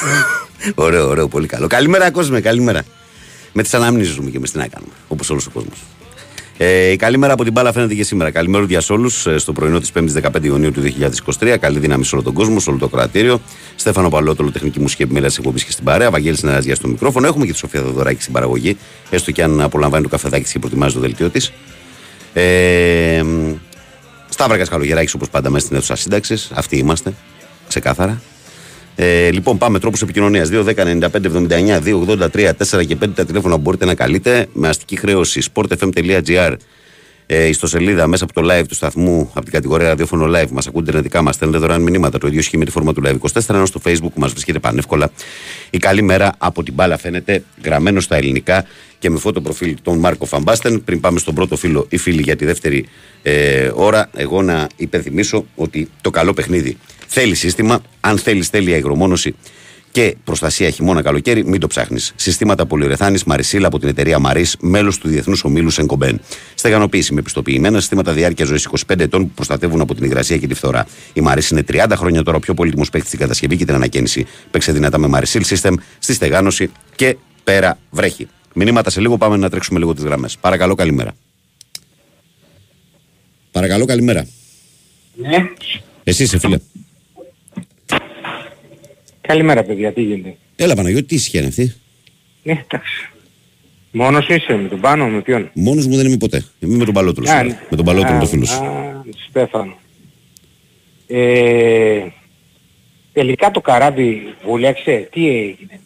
ωραίο, ωραίο, πολύ καλό. Καλημέρα, κόσμο, καλημέρα. Με τις αναμνήσεις ζούμε και με τι να κάνουμε, όπως όλος ο κόσμος. Ε, καλημέρα από την μπάλα φαίνεται και σήμερα. Καλημέρα για όλους ε, στο πρωινό της 5η 15 Ιουνίου του 2023. Καλή δύναμη σε όλο τον κόσμο, σε όλο το κρατήριο. Στέφανο Παλότολο, τεχνική μουσική επιμέλεια της εκπομπής και στην παρέα. Βαγγέλης Νεραζιά στο μικρόφωνο. Έχουμε και τη Σοφία Δοδωράκη στην παραγωγή, έστω και αν απολαμβάνει το καφεδάκι και προτιμάζει το δελτίο της. Ε, Σταύρακα Καλογεράκη όπως πάντα μέσα στην αίθουσα σύνταξης. Αυτοί είμαστε. Ξεκάθαρα. Ε, λοιπόν, πάμε τρόπους επικοινωνίας. 2.10.95.79, 2.83, 4 και 5 τα τηλέφωνα που μπορείτε να καλείτε με αστική χρέωση sportfm.gr ε, ιστοσελίδα μέσα από το live του σταθμού, από την κατηγορία ραδιόφωνο live. Μας ακούτε ενετικά, μας στέλνετε δωρεάν μηνύματα. Το ίδιο ισχύει με τη φόρμα του live 24, ενώ στο facebook μας βρίσκεται πανεύκολα. Η καλή μέρα από την μπάλα φαίνεται γραμμένο στα ελληνικά και με φώτο προφίλ τον Μάρκο Φαμπάστεν. Πριν πάμε στον πρώτο φίλο ή φίλη για τη δεύτερη ε, ώρα, εγώ να υπενθυμίσω ότι το καλό παιχνίδι θέλει σύστημα. Αν θέλεις τέλεια υγρομόνωση και προστασία χειμώνα καλοκαίρι, μην το ψάχνεις. Συστήματα πολυρεθάνη Μαρισίλα από την εταιρεία Μαρή, μέλος του Διεθνούς Ομίλου Σενκομπέν. Στεγανοποίηση με επιστοποιημένα συστήματα διάρκεια ζωής 25 ετών που προστατεύουν από την υγρασία και τη φθορά. Η Μαρή είναι 30 χρόνια τώρα πιο πολύτιμος παίκτης στην κατασκευή και την ανακαίνιση. Παίξε δυνατά με Μαρισίλ System στη στεγάνωση και πέρα βρέχει. Μηνύματα σε λίγο πάμε να τρέξουμε λίγο τις γραμμές. Παρακαλώ, καλημέρα. Παρακαλώ, καλημέρα. Ναι. Εσύ είσαι, φίλε. Καλημέρα παιδιά, τι γίνεται; Έλα, Παναγιώτη, τι ησυχία είναι αυτή. Ναι, εντάξει. Μόνος είσαι, με τον Πάνο, με ποιον; Μόνος μου δεν είμαι ποτέ. Είμαι με τον Παλότολο. Α, σήμερα. ναι. Με τον Παλότολο Α, το φίλο σου. Α, Στέφανο. Ε, Τελικά το καράβι βούλιαξε. Τι έγινε η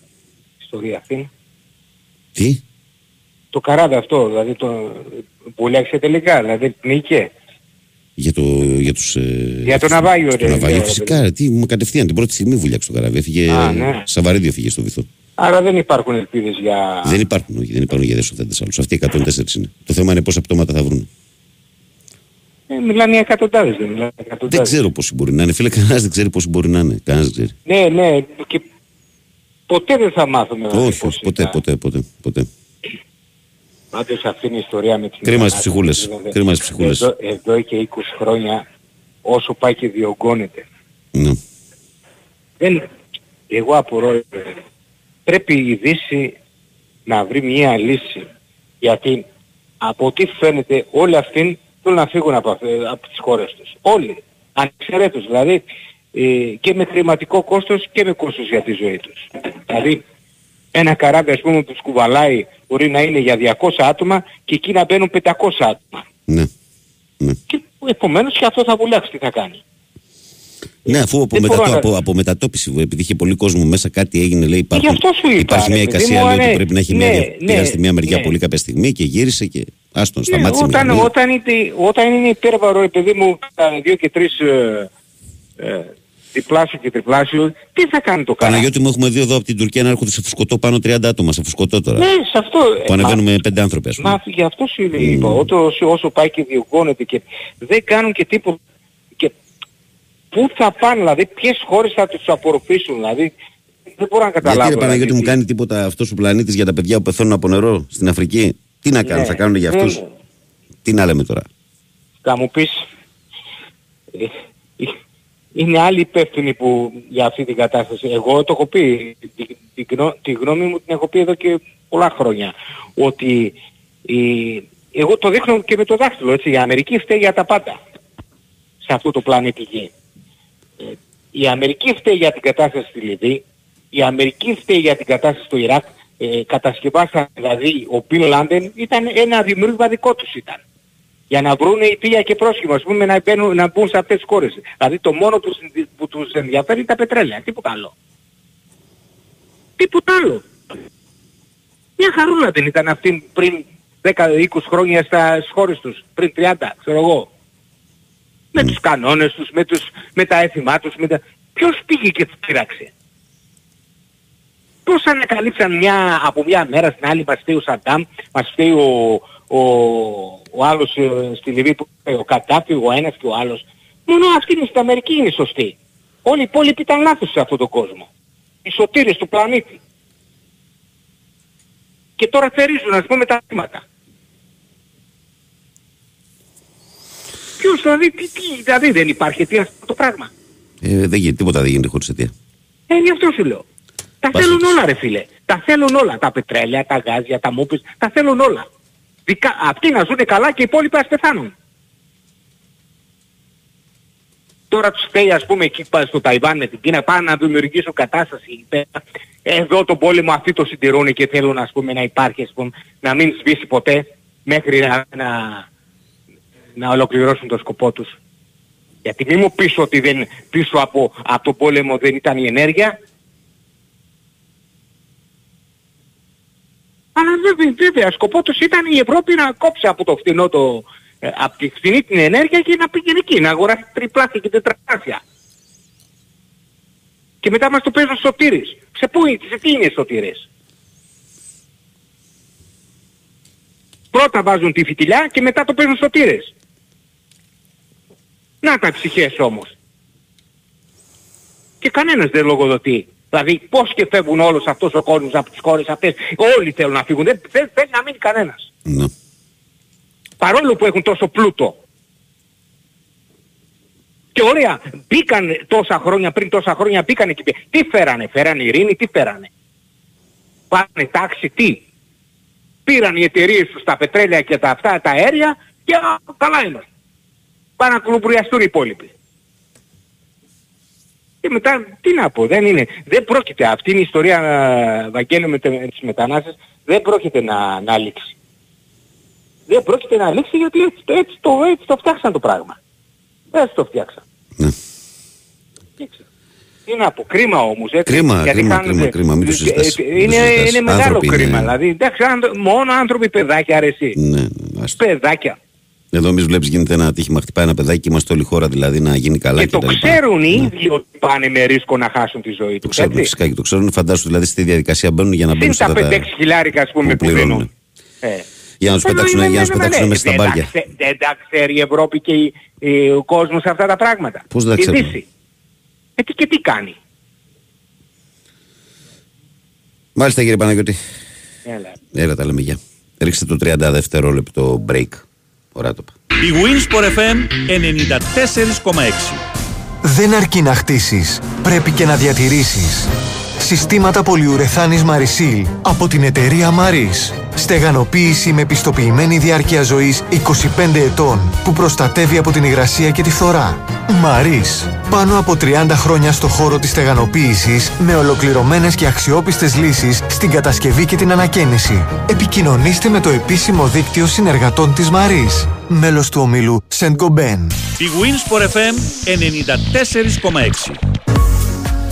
ιστορία αυτή. Τι, Το καράβι αυτό, δηλαδή το βούλιαξε τελικά, δηλαδή πνίγηκε; Για, το, για τους... ε, Για το τους- ναυάγιο, στο ρε, ναυάγιο, ρε, φυσικά, ρε, τι, μου κατευθείαν την πρώτη στιγμή βουλιάξε το καράβι. Έφυγε, Α, ναι. Σαβαρίδιο φύγε στο βυθό. Άρα δεν υπάρχουν ελπίδες για... Δεν υπάρχουν, όχι, δεν υπάρχουν για σωθέντες άλλους. Αυτοί οι 104 είναι. Το θέμα είναι πόσα πτώματα θα βρουν. Ε, μιλάνε για εκατοντάδες, δεν μιλάνε για εκατοντάδες. Δεν ξέρω πόσοι μπορεί να είναι. Φίλε, κανένας δεν ξέρει πόσοι μπορεί να είναι. Κανένας δεν ξέρει. Ναι, ναι, και ποτέ δεν θα μάθουμε. δηλαδή, όχι, πώς όχι, ποτέ, ήταν. ποτέ, ποτέ, ποτέ. Πάντως αυτή είναι η ιστορία με την Κρίμα στις μετανάστευση, ψυχούλες. δηλαδή. Κρίμα στις ψυχούλες. Εδώ, εδώ και 20 χρόνια όσο πάει και διωγγώνεται. Ναι. Δεν, εγώ απορώ, ε, πρέπει η Δύση να βρει μια λύση. Γιατί από ό,τι φαίνεται όλοι αυτοί θέλουν να φύγουν από, αυ- από τις χώρες τους. Όλοι. Ανεξαιρέτως. Δηλαδή ε, και με χρηματικό κόστος και με κόστος για τη ζωή τους. Δηλαδή ένα καράβι ας πούμε που σκουβαλάει μπορεί να είναι για 200 άτομα και εκεί να μπαίνουν 500 άτομα. Ναι. Ναι. Και επομένως και αυτό θα βουλιάξει τι θα κάνει. Ναι, αφού από, Δεν μετατό, μπορώ να- από, από μετατόπιση, επειδή είχε πολύ κόσμο μέσα, κάτι έγινε, λέει υπάρχουν, γι' αυτό σου είπα, υπάρχει ρε μια παιδί εικασία μου, λέει, ότι ναι, πρέπει να έχει ναι, μια, ναι, πήγαν στη μία μεριά ναι. πολύ κάποια στιγμή και γύρισε και άστον, Ναι, σταμάτησε η όταν, μηχανή. όταν, είναι, όταν είναι υπέρβαρο, ρε παιδί μου, τα δύο και τρεις ε, ε, διπλάσιο και τριπλάσιο, τι θα κάνει το καράβι. Παναγιώτη μου έχουμε δει εδώ από την Τουρκία να έρχονται σε φουσκωτό πάνω 30 άτομα, σε φουσκωτό τώρα. Ναι, σε αυτό. ε, που ανεβαίνουμε πέντε άνθρωποι ας πούμε. Μα γι' αυτό σου είπα, όσο, όσο πάει και διωγγώνεται και δεν κάνουν και τίποτα. Και πού θα πάνε, δηλαδή, ποιες χώρες θα τους απορροφήσουν, δηλαδή, δεν μπορώ να καταλάβω. Γιατί ρε Παναγιώτη δηλαδή, μου κάνει τίποτα αυτός ο πλανήτης για τα παιδιά που πεθαίνουν από νερό στην Αφρική; Τι να κάνουν, Ναι, θα κάνουν για ναι, αυτούς; ναι. Τι να λέμε τώρα; Θα μου πεις, ε, ε, είναι άλλοι υπεύθυνοι που για αυτή την κατάσταση. Εγώ το έχω πει, τη, τη, γνώ- τη γνώμη μου την έχω πει εδώ και πολλά χρόνια. Ότι η, εγώ το δείχνω και με το δάχτυλο, έτσι. Η Αμερική φταίει για τα πάντα σε αυτό το πλανήτη Γη. Ε, Η Αμερική φταίει για την κατάσταση στη Λιβύη, η Αμερική φταίει για την κατάσταση στο Ιράκ, ε, κατασκευάσαν δηλαδή ο Μπιν Λάντεν ήταν ένα δημιούργημα δικό τους ήταν. Για να βρουν αιτία και πρόσχημα, ας πούμε, να, μπαίνουν, να μπουν σε αυτές τις χώρες. Δηλαδή το μόνο που, τους- που τους ενδιαφέρει είναι τα πετρέλαια, τίποτα άλλο. Τίποτα άλλο. Μια χαρούλα δεν ήταν αυτή πριν 10-20 χρόνια στα στις χώρες τους, πριν 30, ξέρω εγώ. Με τους κανόνες τους, με, τους, με τα έθιμά τους, με τα... Ποιος πήγε και τους πείραξε; Πώς ανακαλύψαν μια, από μια μέρα στην άλλη μας φταίει ο Σαντάμ, μας φταίει ο, ο, ο άλλος ε, στη Λιβύη που ο Κατάφη, ο ένας και ο άλλος. Μόνο αυτή είναι στην Αμερική είναι σωστή. Όλοι οι υπόλοιποι ήταν λάθος σε αυτόν τον κόσμο. Οι σωτήρες του πλανήτη. Και τώρα θερίζουν ας πούμε τα θύματα. Ποιος δηλαδή, τι, τι, δηλαδή δεν υπάρχει αιτία αυτό το πράγμα. Ε, δεν γίνεται, τίποτα δεν γίνεται χωρίς αιτία. Ε, γι' αυτό σου λέω. Τα Πας θέλουν έτσι. όλα ρε φίλε. Τα θέλουν όλα. Τα πετρέλαια, τα γάζια, τα μούπες, τα θέλουν όλα. Δικα... Αυτοί να ζουν καλά και οι υπόλοιποι ας πεθάνουν. Τώρα τους φταίει ας πούμε εκεί πά- στο Ταϊβάν με την Κίνα πάνε να δημιουργήσουν κατάσταση εκεί πέρα. Εδώ τον πόλεμο αυτοί το συντηρούν και θέλουν ας πούμε να υπάρχει ας πούμε, να μην σβήσει ποτέ μέχρι να, να, να ολοκληρώσουν το σκοπό τους. Γιατί μην μου πεις ότι δεν, πίσω από, από τον πόλεμο δεν ήταν η ενέργεια. Αλλά βέβαια, βέβαια, σκοπό τους ήταν η Ευρώπη να κόψει από το φθηνό το, ε, από τη φθηνή την ενέργεια και να πήγαινε εκεί, να αγοράσει τριπλάσια και τετραπλάσια. Και μετά μας το παίζουν σωτήρες. Σε πού είναι, σε τι είναι οι σωτήρες; Πρώτα βάζουν τη φιτιλιά και μετά το παίζουν σωτήρες. Να τα ψυχές όμως. Και κανένας δεν λογοδοτεί. Δηλαδή πώς και φεύγουν όλος αυτός ο κόσμος από τις χώρες αυτές. Όλοι θέλουν να φύγουν. Δεν δεν θέλει να μείνει κανένας. Ναι. Παρόλο που έχουν τόσο πλούτο. Και ωραία, μπήκαν τόσα χρόνια, πριν τόσα χρόνια μπήκαν εκεί. πέρα. Τι φέρανε, φέρανε ειρήνη, τι φέρανε; Πάνε τάξη, τι; Πήραν οι εταιρείες τους τα πετρέλαια και τα αυτά, τα αέρια και α, καλά είμαστε. Πάνε να κουλουμπριαστούν οι υπόλοιποι. Και μετά, τι να πω, δεν είναι, δεν πρόκειται, αυτή είναι η ιστορία, ε, Βαγγέλη, με, τε- με τις μετανάστες, δεν πρόκειται να, να λήξει. Δεν πρόκειται να λήξει γιατί έτσι, το- έτσι, το, έτσι το φτιάξαν το πράγμα. Έτσι το φτιάξαν. Ναι. Τι ξέρω. Τι να πω, κρίμα όμως έτσι. Κρίμα, γιατί κρίμα, χάνονται- κρίμα, κρίμα, μην το Ε, συζητάς. ε, Μην το Είναι, συζητάς. είναι μεγάλο Άνθρωποι είναι. κρίμα. Δηλαδή, εντάξει, άνθρω- μόνο άνθρωποι παιδάκια αρέσει. Ναι, ναι, άστο. Παιδάκια. Εδώ εμείς βλέπεις γίνεται ένα ατύχημα, χτυπάει ένα παιδάκι και είμαστε όλη η χώρα δηλαδή να γίνει καλά Και και, το τα λοιπά. ξέρουν οι ίδιοι ότι πάνε με ρίσκο να χάσουν τη ζωή Το τους. ξέρουν έτσι. φυσικά και το ξέρουν. Φαντάσου δηλαδή στη διαδικασία μπαίνουν για να μπαίνουν Συν σε τα αυτά 5-6 χιλιάρικα ας πούμε που που πληρώνουν. δίνουν. Ε. Για να τους Ε, πετάξουν, ναι, για να ναι, τους ναι, πετάξουν ναι. μέσα στα Δεν τα μπάρια. ξε- Δεν τα ξέρει η Ευρώπη και η- η- ο κόσμος αυτά τα πράγματα. Πώς δεν τα Η ξέρουν; Δύση. Ε, τι- και τι κάνει. Μάλιστα κύριε Παναγιώτη. Έλα. Έλα τα λέμε γεια. Ρίξτε το 30 δευτερόλεπτο break. Ωραία το είπα. Η Winsport FM 94,6. Δεν αρκεί να χτίσεις, πρέπει και να διατηρήσεις. Συστήματα πολυουρεθάνης Marisol από την εταιρεία Maris. Στεγανοποίηση με πιστοποιημένη διάρκεια ζωής 25 ετών που προστατεύει από την υγρασία και τη φθορά. Maris. Πάνω από 30 χρόνια στο χώρο της στεγανοποίησης με ολοκληρωμένες και αξιόπιστες λύσεις στην κατασκευή και την ανακαίνιση. Επικοινωνήστε με το επίσημο δίκτυο συνεργατών της Maris. Μέλος του ομίλου Saint Gobain. Η Winsport FM 94,6.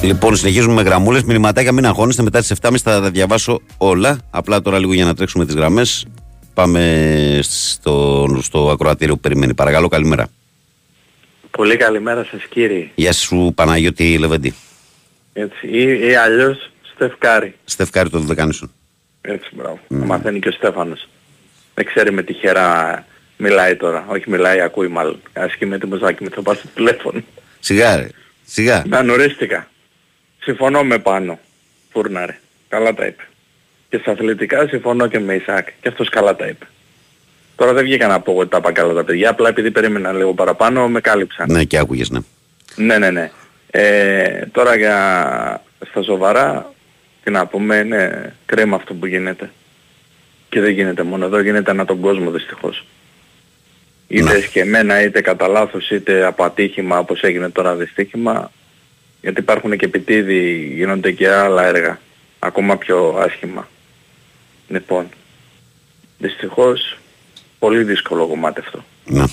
Λοιπόν, συνεχίζουμε με γραμμούλες. Μηνυματάκια, μην αγχώνεστε. Μετά τις 7.30 θα τα διαβάσω όλα. Απλά τώρα λίγο για να τρέξουμε τις γραμμές. Πάμε στο, στο ακροατήριο που περιμένει. Παρακαλώ, καλημέρα. Πολύ καλημέρα σας κύριε. Γεια σου, Παναγιώτη Λεβέντη. Έτσι. Ή, ή αλλιώς Στεφκάρη. Στεφκάρη το Δωδεκάνησον. Έτσι μπράβο. Να μαθαίνει και ο Στέφανος. Δεν ξέρει με τυχερά μιλάει τώρα. Όχι μιλάει, ακούει μάλλον. Ας και με τη μουζάκι με θα πάω στο τηλέφωνο. Σιγά, ρε. Σιγά. Να νορίστηκα. Συμφωνώ με πάνω. Φούρναρε. Καλά τα είπε. Και στα αθλητικά συμφωνώ και με Ισάκ. Και αυτός καλά τα είπε. Τώρα δεν βγήκα να πω ότι τα είπα καλά τα παιδιά. Απλά επειδή περίμενα λίγο παραπάνω με κάλυψαν. Ναι, και άκουγες, ναι. Ναι, ναι, ναι. Ε, τώρα για στα σοβαρά, τι να πούμε, είναι κρίμα αυτό που γίνεται. Και δεν γίνεται μόνο εδώ, γίνεται ανά τον κόσμο δυστυχώς. Είτε Ναι. σκεμμένα, είτε κατά λάθος, είτε από ατύχημα όπως έγινε τώρα δυστύχημα. Γιατί υπάρχουν και επιτίδη, γίνονται και άλλα έργα, ακόμα πιο άσχημα. Λοιπόν, δυστυχώς, πολύ δύσκολο κομμάτι αυτό. ναι.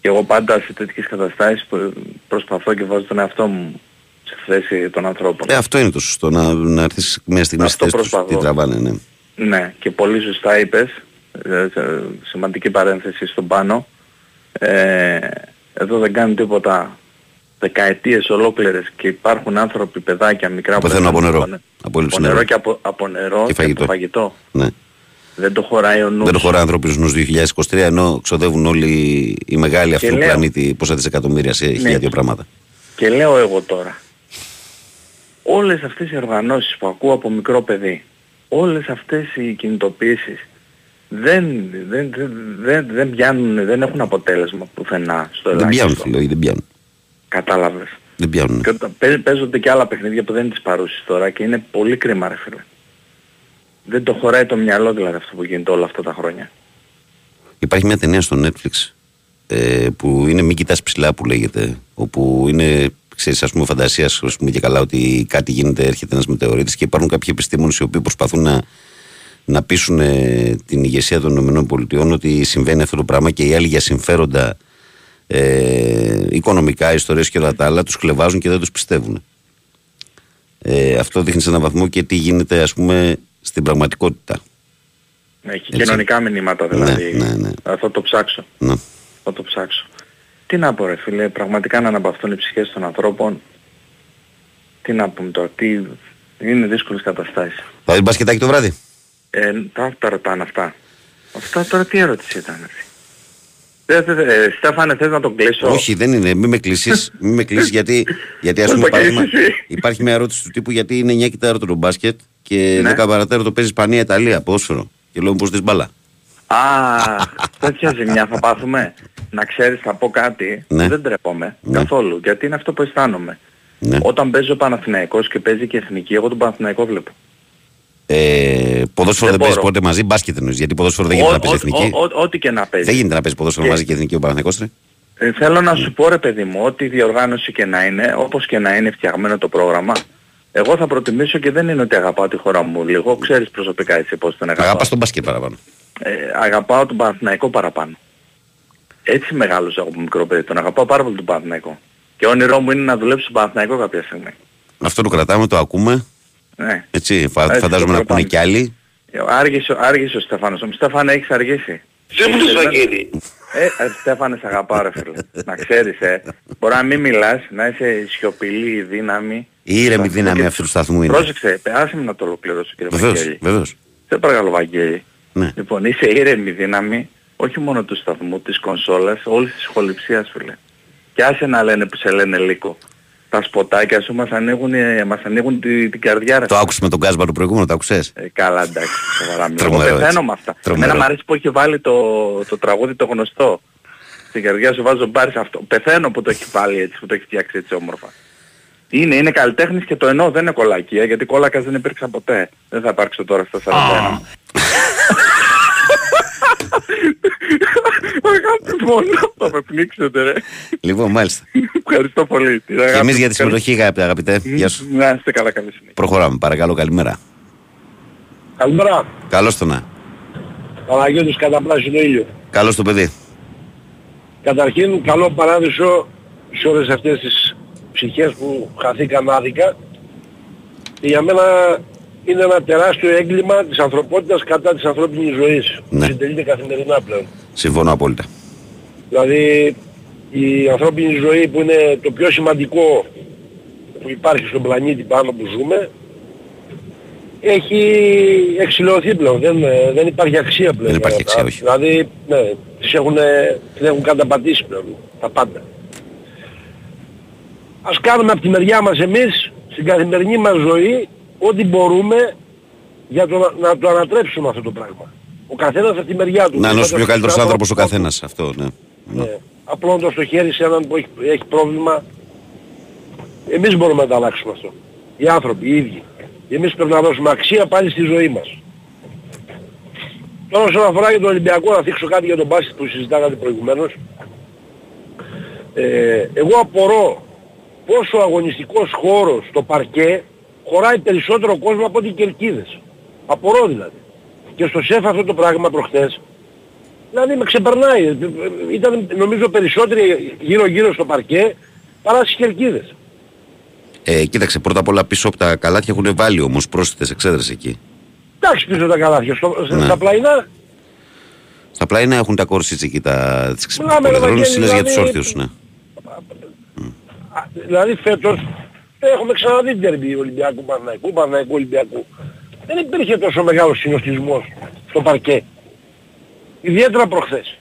Και εγώ πάντα σε τέτοιες καταστάσεις που προσπαθώ και βάζω τον εαυτό μου στη θέση των ανθρώπων. Ε, αυτό είναι το σωστό. Να, να έρθεις μια στιγμή στη Αυτό θέση τους, προσπαθώ. τι τραβάνε, ναι. Ναι, και πολύ σωστά είπες, ε, σε- σημαντική παρένθεση στον πάνω. Ε, εδώ δεν κάνουν τίποτα δεκαετίες ολόκληρες και υπάρχουν άνθρωποι, παιδάκια, μικρά που Πεθαίνουν δεν από νερό. κάνουν- Από έλλειψη από νερό νερού. και από, από νερό Και και, φαγητό. από φαγητό. ναι. Δεν το χωράει ο νους. Δεν το χωράει ανθρώπινο νου 2023, ενώ ξοδεύουν όλοι οι μεγάλοι αυτού του λέω- πλανήτη πόσα δισεκατομμύρια σε χίλια δύο πράγματα. Και λέω εγώ τώρα, όλες αυτές οι οργανώσεις που ακούω από μικρό παιδί, όλες αυτές οι κινητοποιήσεις δεν, δεν, δεν, δεν, δεν πιάνουν, δεν έχουν αποτέλεσμα πουθενά στο Δεν πιάνουν, ελάχιστο. φίλε, δεν πιάνουν. Κατάλαβες. Δεν πιάνουν. Και όταν παί- παίζονται και άλλα παιχνίδια που δεν είναι τις παρούσεις τώρα και είναι πολύ κρίμα ρε φίλε. Δεν το χωράει το μυαλό δηλαδή αυτό που γίνεται όλα αυτά τα χρόνια. Υπάρχει μια ταινία στο Netflix ε, που είναι Μη κοιτάς ψηλά που λέγεται. Όπου είναι, ξέρεις, ας πούμε, φαντασίας, ας πούμε και καλά, ότι κάτι γίνεται, έρχεται ένας μετεωρίτης και υπάρχουν κάποιοι επιστήμονες οι οποίοι προσπαθούν να, να πείσουν ε, την ηγεσία των ΗΠΑ ότι συμβαίνει αυτό το πράγμα και οι άλλοι για συμφέροντα ε, οικονομικά, ιστορίες και όλα τα άλλα τους κλεβάζουν και δεν τους πιστεύουν. Ε, αυτό δείχνει σε έναν βαθμό και τι γίνεται, ας πούμε, στην πραγματικότητα. Έχει Έτσι. κοινωνικά μηνύματα Ναι, δηλαδή. ναι, ναι. Θα το ψάξω. Ναι. Θα το ψάξω. Τι να πω ρε φίλε, πραγματικά να αναπαυτούν οι ψυχές των ανθρώπων. Τι να πούμε τώρα, τι... είναι δύσκολες καταστάσεις. Θα δεις μπασκετάκι το βράδυ. Ε, τα, τα ρωτάνε αυτά. Αυτά τώρα τι ερώτηση ήταν αυτή. Δεν, δεν, δεν, ε, Στέφανε θες να τον κλείσω; Όχι, δεν είναι. Μην με κλείσει. Μην με κλείσεις γιατί, γιατί ας Θα πούμε το υπάρχει, κλείσεις εσύ. υπάρχει μια ερώτηση του τύπου γιατί είναι 9 κοιτάρο το μπάσκετ και Ναι. 10 παρατέρω το παίζει Ισπανία-Ιταλία, ποδόσφαιρο. Και λέω πως δεις μπαλά. Α, τέτοια ζημιά θα πάθουμε. Να ξέρεις θα πω κάτι, Ναι. δεν τρέπομαι Ναι. καθόλου, γιατί είναι αυτό που αισθάνομαι. Ναι. Όταν παίζει ο Παναθηναϊκός και παίζει και εθνική, εγώ τον Παναθηναϊκό βλέπω. Ε, ποδόσφαιρο δεν, Δεν παίζεις μπορώ. ποτέ μαζί, μπάσκετ εννοείς. Γιατί ποδόσφαιρο δεν γίνεται Ό- να παίζεις ό- εθνική. ό- ό- Ό,τι και να παίζεις. Δεν γίνεται να παίζεις ποδόσφαιρο Και- μαζί και εθνική ο Παναθηναϊκός. ρε. Ε, θέλω να σου πω ρε παιδί μου, ό,τι διοργάνωση και να είναι, όπως και να είναι φτιαγμένο το πρόγραμμα, εγώ θα προτιμήσω και δεν είναι ότι αγαπάω τη χώρα μου λίγο, ξέρεις προσωπικά έτσι πώς τον αγαπάω. Αγαπάς τον μπάσκετ παραπάνω. Ε, αγαπάω τον Παναθηναϊκό παραπάνω. Έτσι μεγάλωσα από μικρό παιδί, τον αγαπάω πάρα πολύ τον Παναθηναϊκό. Και όνειρό μου είναι να δουλέψω στον Παναθηναϊκό κάποια στιγμή. Αυτό το κρατάμε, το ακούμε. Ναι. Έτσι, φα- Έτσι, φαντάζομαι το να πούνε κρατάμε. κι άλλοι. Ε, Άργησε, άργησε ο Στέφανος. Ο Στέφανε έχεις αργήσει. Δεν μου το Βαγγέλη. Ε, ε, Στέφανε σ' αγαπάω ρε φίλε. να ξέρεις ε. Μπορεί να μην μιλάς, να είσαι σιωπηλή, δύναμη. Η ήρεμη δύναμη αυτού του σταθμού είναι. Πρόσεξε, ε, άσε με να το ολοκληρώσω κύριε Βεβαίως, Βαγγέλη. βεβαίως. Σε παρακαλώ Βαγγέλη. Ναι. Λοιπόν, είσαι ήρεμη δύναμη, όχι μόνο του σταθμού, της κονσόλας, όλης της χοληψίας φίλε. Και άσε να λένε που σε λένε λύκο. Τα σποτάκια σου μας ανοίγουν, ε, μας ανοίγουν τη- την καρδιά ρε. Το άκουσες με τον Κάσμπα το προηγούμενο, το άκουσες. Ε, καλά εντάξει, σοβαρά μιλάω. Εγώ Τρομερό, πεθαίνω έτσι. με αυτά. Τρομερό. Εμένα μου αρέσει που έχει βάλει το, το τραγούδι το γνωστό. Στην καρδιά σου βάζω μπάρις σε αυτό. Πεθαίνω που το έχει βάλει έτσι, που το έχει φτιάξει έτσι όμορφα. Είναι, είναι καλλιτέχνης και το εννοώ δεν είναι κολακία, γιατί κόλακας δεν υπήρξα ποτέ. Δεν θα υπάρξω τώρα στα 41. Αγάπη μόνο, θα με πνίξετε ρε. Λοιπόν, μάλιστα. Ευχαριστώ πολύ. Την Και αγάπη εμείς μου. για τη συμμετοχή, αγαπητέ. αγαπητέ. Γεια σου. Να είστε καλά καλή συνέχεια. Προχωράμε, παρακαλώ, καλημέρα. Καλημέρα. Καλώς το να. Παναγιώτης κατά πράσινο ήλιο. Καλώς το παιδί. Καταρχήν καλό παράδεισο σε όλες αυτές τις ψυχές που χαθήκαν άδικα. Και για μένα είναι ένα τεράστιο έγκλημα της ανθρωπότητας κατά της ανθρώπινης ζωής. Ναι. Που συντελείται καθημερινά πλέον. Συμφωνώ απόλυτα. Δηλαδή η ανθρώπινη ζωή που είναι το πιο σημαντικό που υπάρχει στον πλανήτη πάνω που ζούμε έχει εξηλωθεί πλέον. Δεν, δεν υπάρχει αξία πλέον. Δεν υπάρχει για αυτά. αξία, όχι. Δηλαδή ναι, τις έχουν, τις έχουν καταπατήσει πλέον τα πάντα. Ας κάνουμε από τη μεριά μας εμείς στην καθημερινή μας ζωή ό,τι μπορούμε για το, να, να το ανατρέψουμε αυτό το πράγμα. Ο καθένας από τη μεριά του. Να είναι όσο πιο Καθένας καλύτερος στον άνθρωπος ο άνθρωπο καθένας. Αυτό, ναι. ναι. Απλώντας το χέρι σε έναν που έχει, έχει πρόβλημα. Εμείς μπορούμε να τα αλλάξουμε αυτό. Οι άνθρωποι, οι ίδιοι. Εμείς πρέπει να δώσουμε αξία πάλι στη ζωή μας. Τώρα όσον αφορά για τον Ολυμπιακό, να θίξω κάτι για τον μπάσκετ που συζητάγατε προηγουμένως. Ε, εγώ απορώ πόσο ο αγωνιστικός χώρος στο παρκέ χωράει περισσότερο κόσμο από ό,τι οι κερκίδες. Απορώ δηλαδή. Και στο ΣΕΦ αυτό το πράγμα προχθές Δηλαδή με ξεπερνάει. Ήταν νομίζω περισσότεροι γύρω-γύρω στο παρκέ παρά στις κερκίδες. Ε, κοίταξε, πρώτα απ' όλα πίσω από τα καλάθια έχουν βάλει όμως πρόσθετες εξέδρες εκεί. Εντάξει πίσω τα καλάθια. Στο, Ναι. Στα πλαϊνά Στα πλάινα έχουν τα κόρσιτς εκεί, τα, τις Μιλάμε, ρε, πολυδρόνες, Βαγγέλη, λες για τους δηλαδή- όρθιους, ναι. α, δηλαδή φέτος έχουμε ξαναδεί τερμπι Ολυμπιακού Παναϊκού, Παναϊκού Ολυμπιακού. Δεν υπήρχε τόσο μεγάλος συνοστισμός στο παρκέ. Ιδιαίτερα προχθές.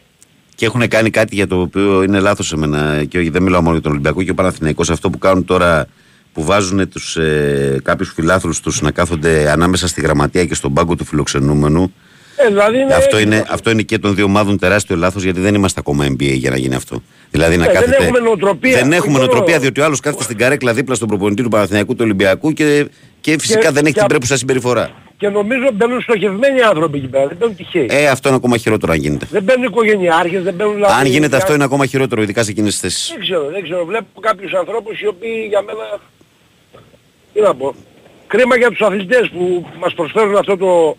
Και έχουν κάνει κάτι για το οποίο είναι λάθος εμένα και δεν μιλάω μόνο για τον Ολυμπιακό και ο Παναθηναϊκός αυτό που κάνουν τώρα που βάζουν τους, ε, κάποιους φιλάθλους τους να κάθονται ανάμεσα στη γραμματεία και στον πάγκο του φιλοξενούμενου Ε, δηλαδή είναι αυτό, είναι, αυτό είναι και των δύο ομάδων τεράστιο λάθος γιατί δεν είμαστε ακόμα NBA για να γίνει αυτό. Δηλαδή να Ε, δεν κάθεται... έχουμε νοοτροπία. Δεν έχουμε Όχι μόνο- νοοτροπία διότι ο άλλος κάθεται στην καρέκλα δίπλα στον προπονητή του Παναθηναϊκού του Ολυμπιακού και, και φυσικά Και- δεν έχει και- την πρέπουσα συμπεριφορά. Και νομίζω μπαίνουν στοχευμένοι άνθρωποι εκεί πέρα. Δεν μπαίνουν τυχαίοι. Ε, αυτό είναι ακόμα χειρότερο αν γίνεται. Δεν μπαίνουν οικογενειάρχες, δεν μπαίνουν δηλαδή... Αν γίνεται αυτό για- είναι ακόμα χειρότερο, ειδικά σε εκείνες τις θέσεις. Δεν ξέρω, δεν ξέρω. Βλέπω κάποιους ανθρώπους οι οποίοι για μένα... Τι να πω. Κρίμα για τους αθλητές που μας προσφέρουν αυτό το,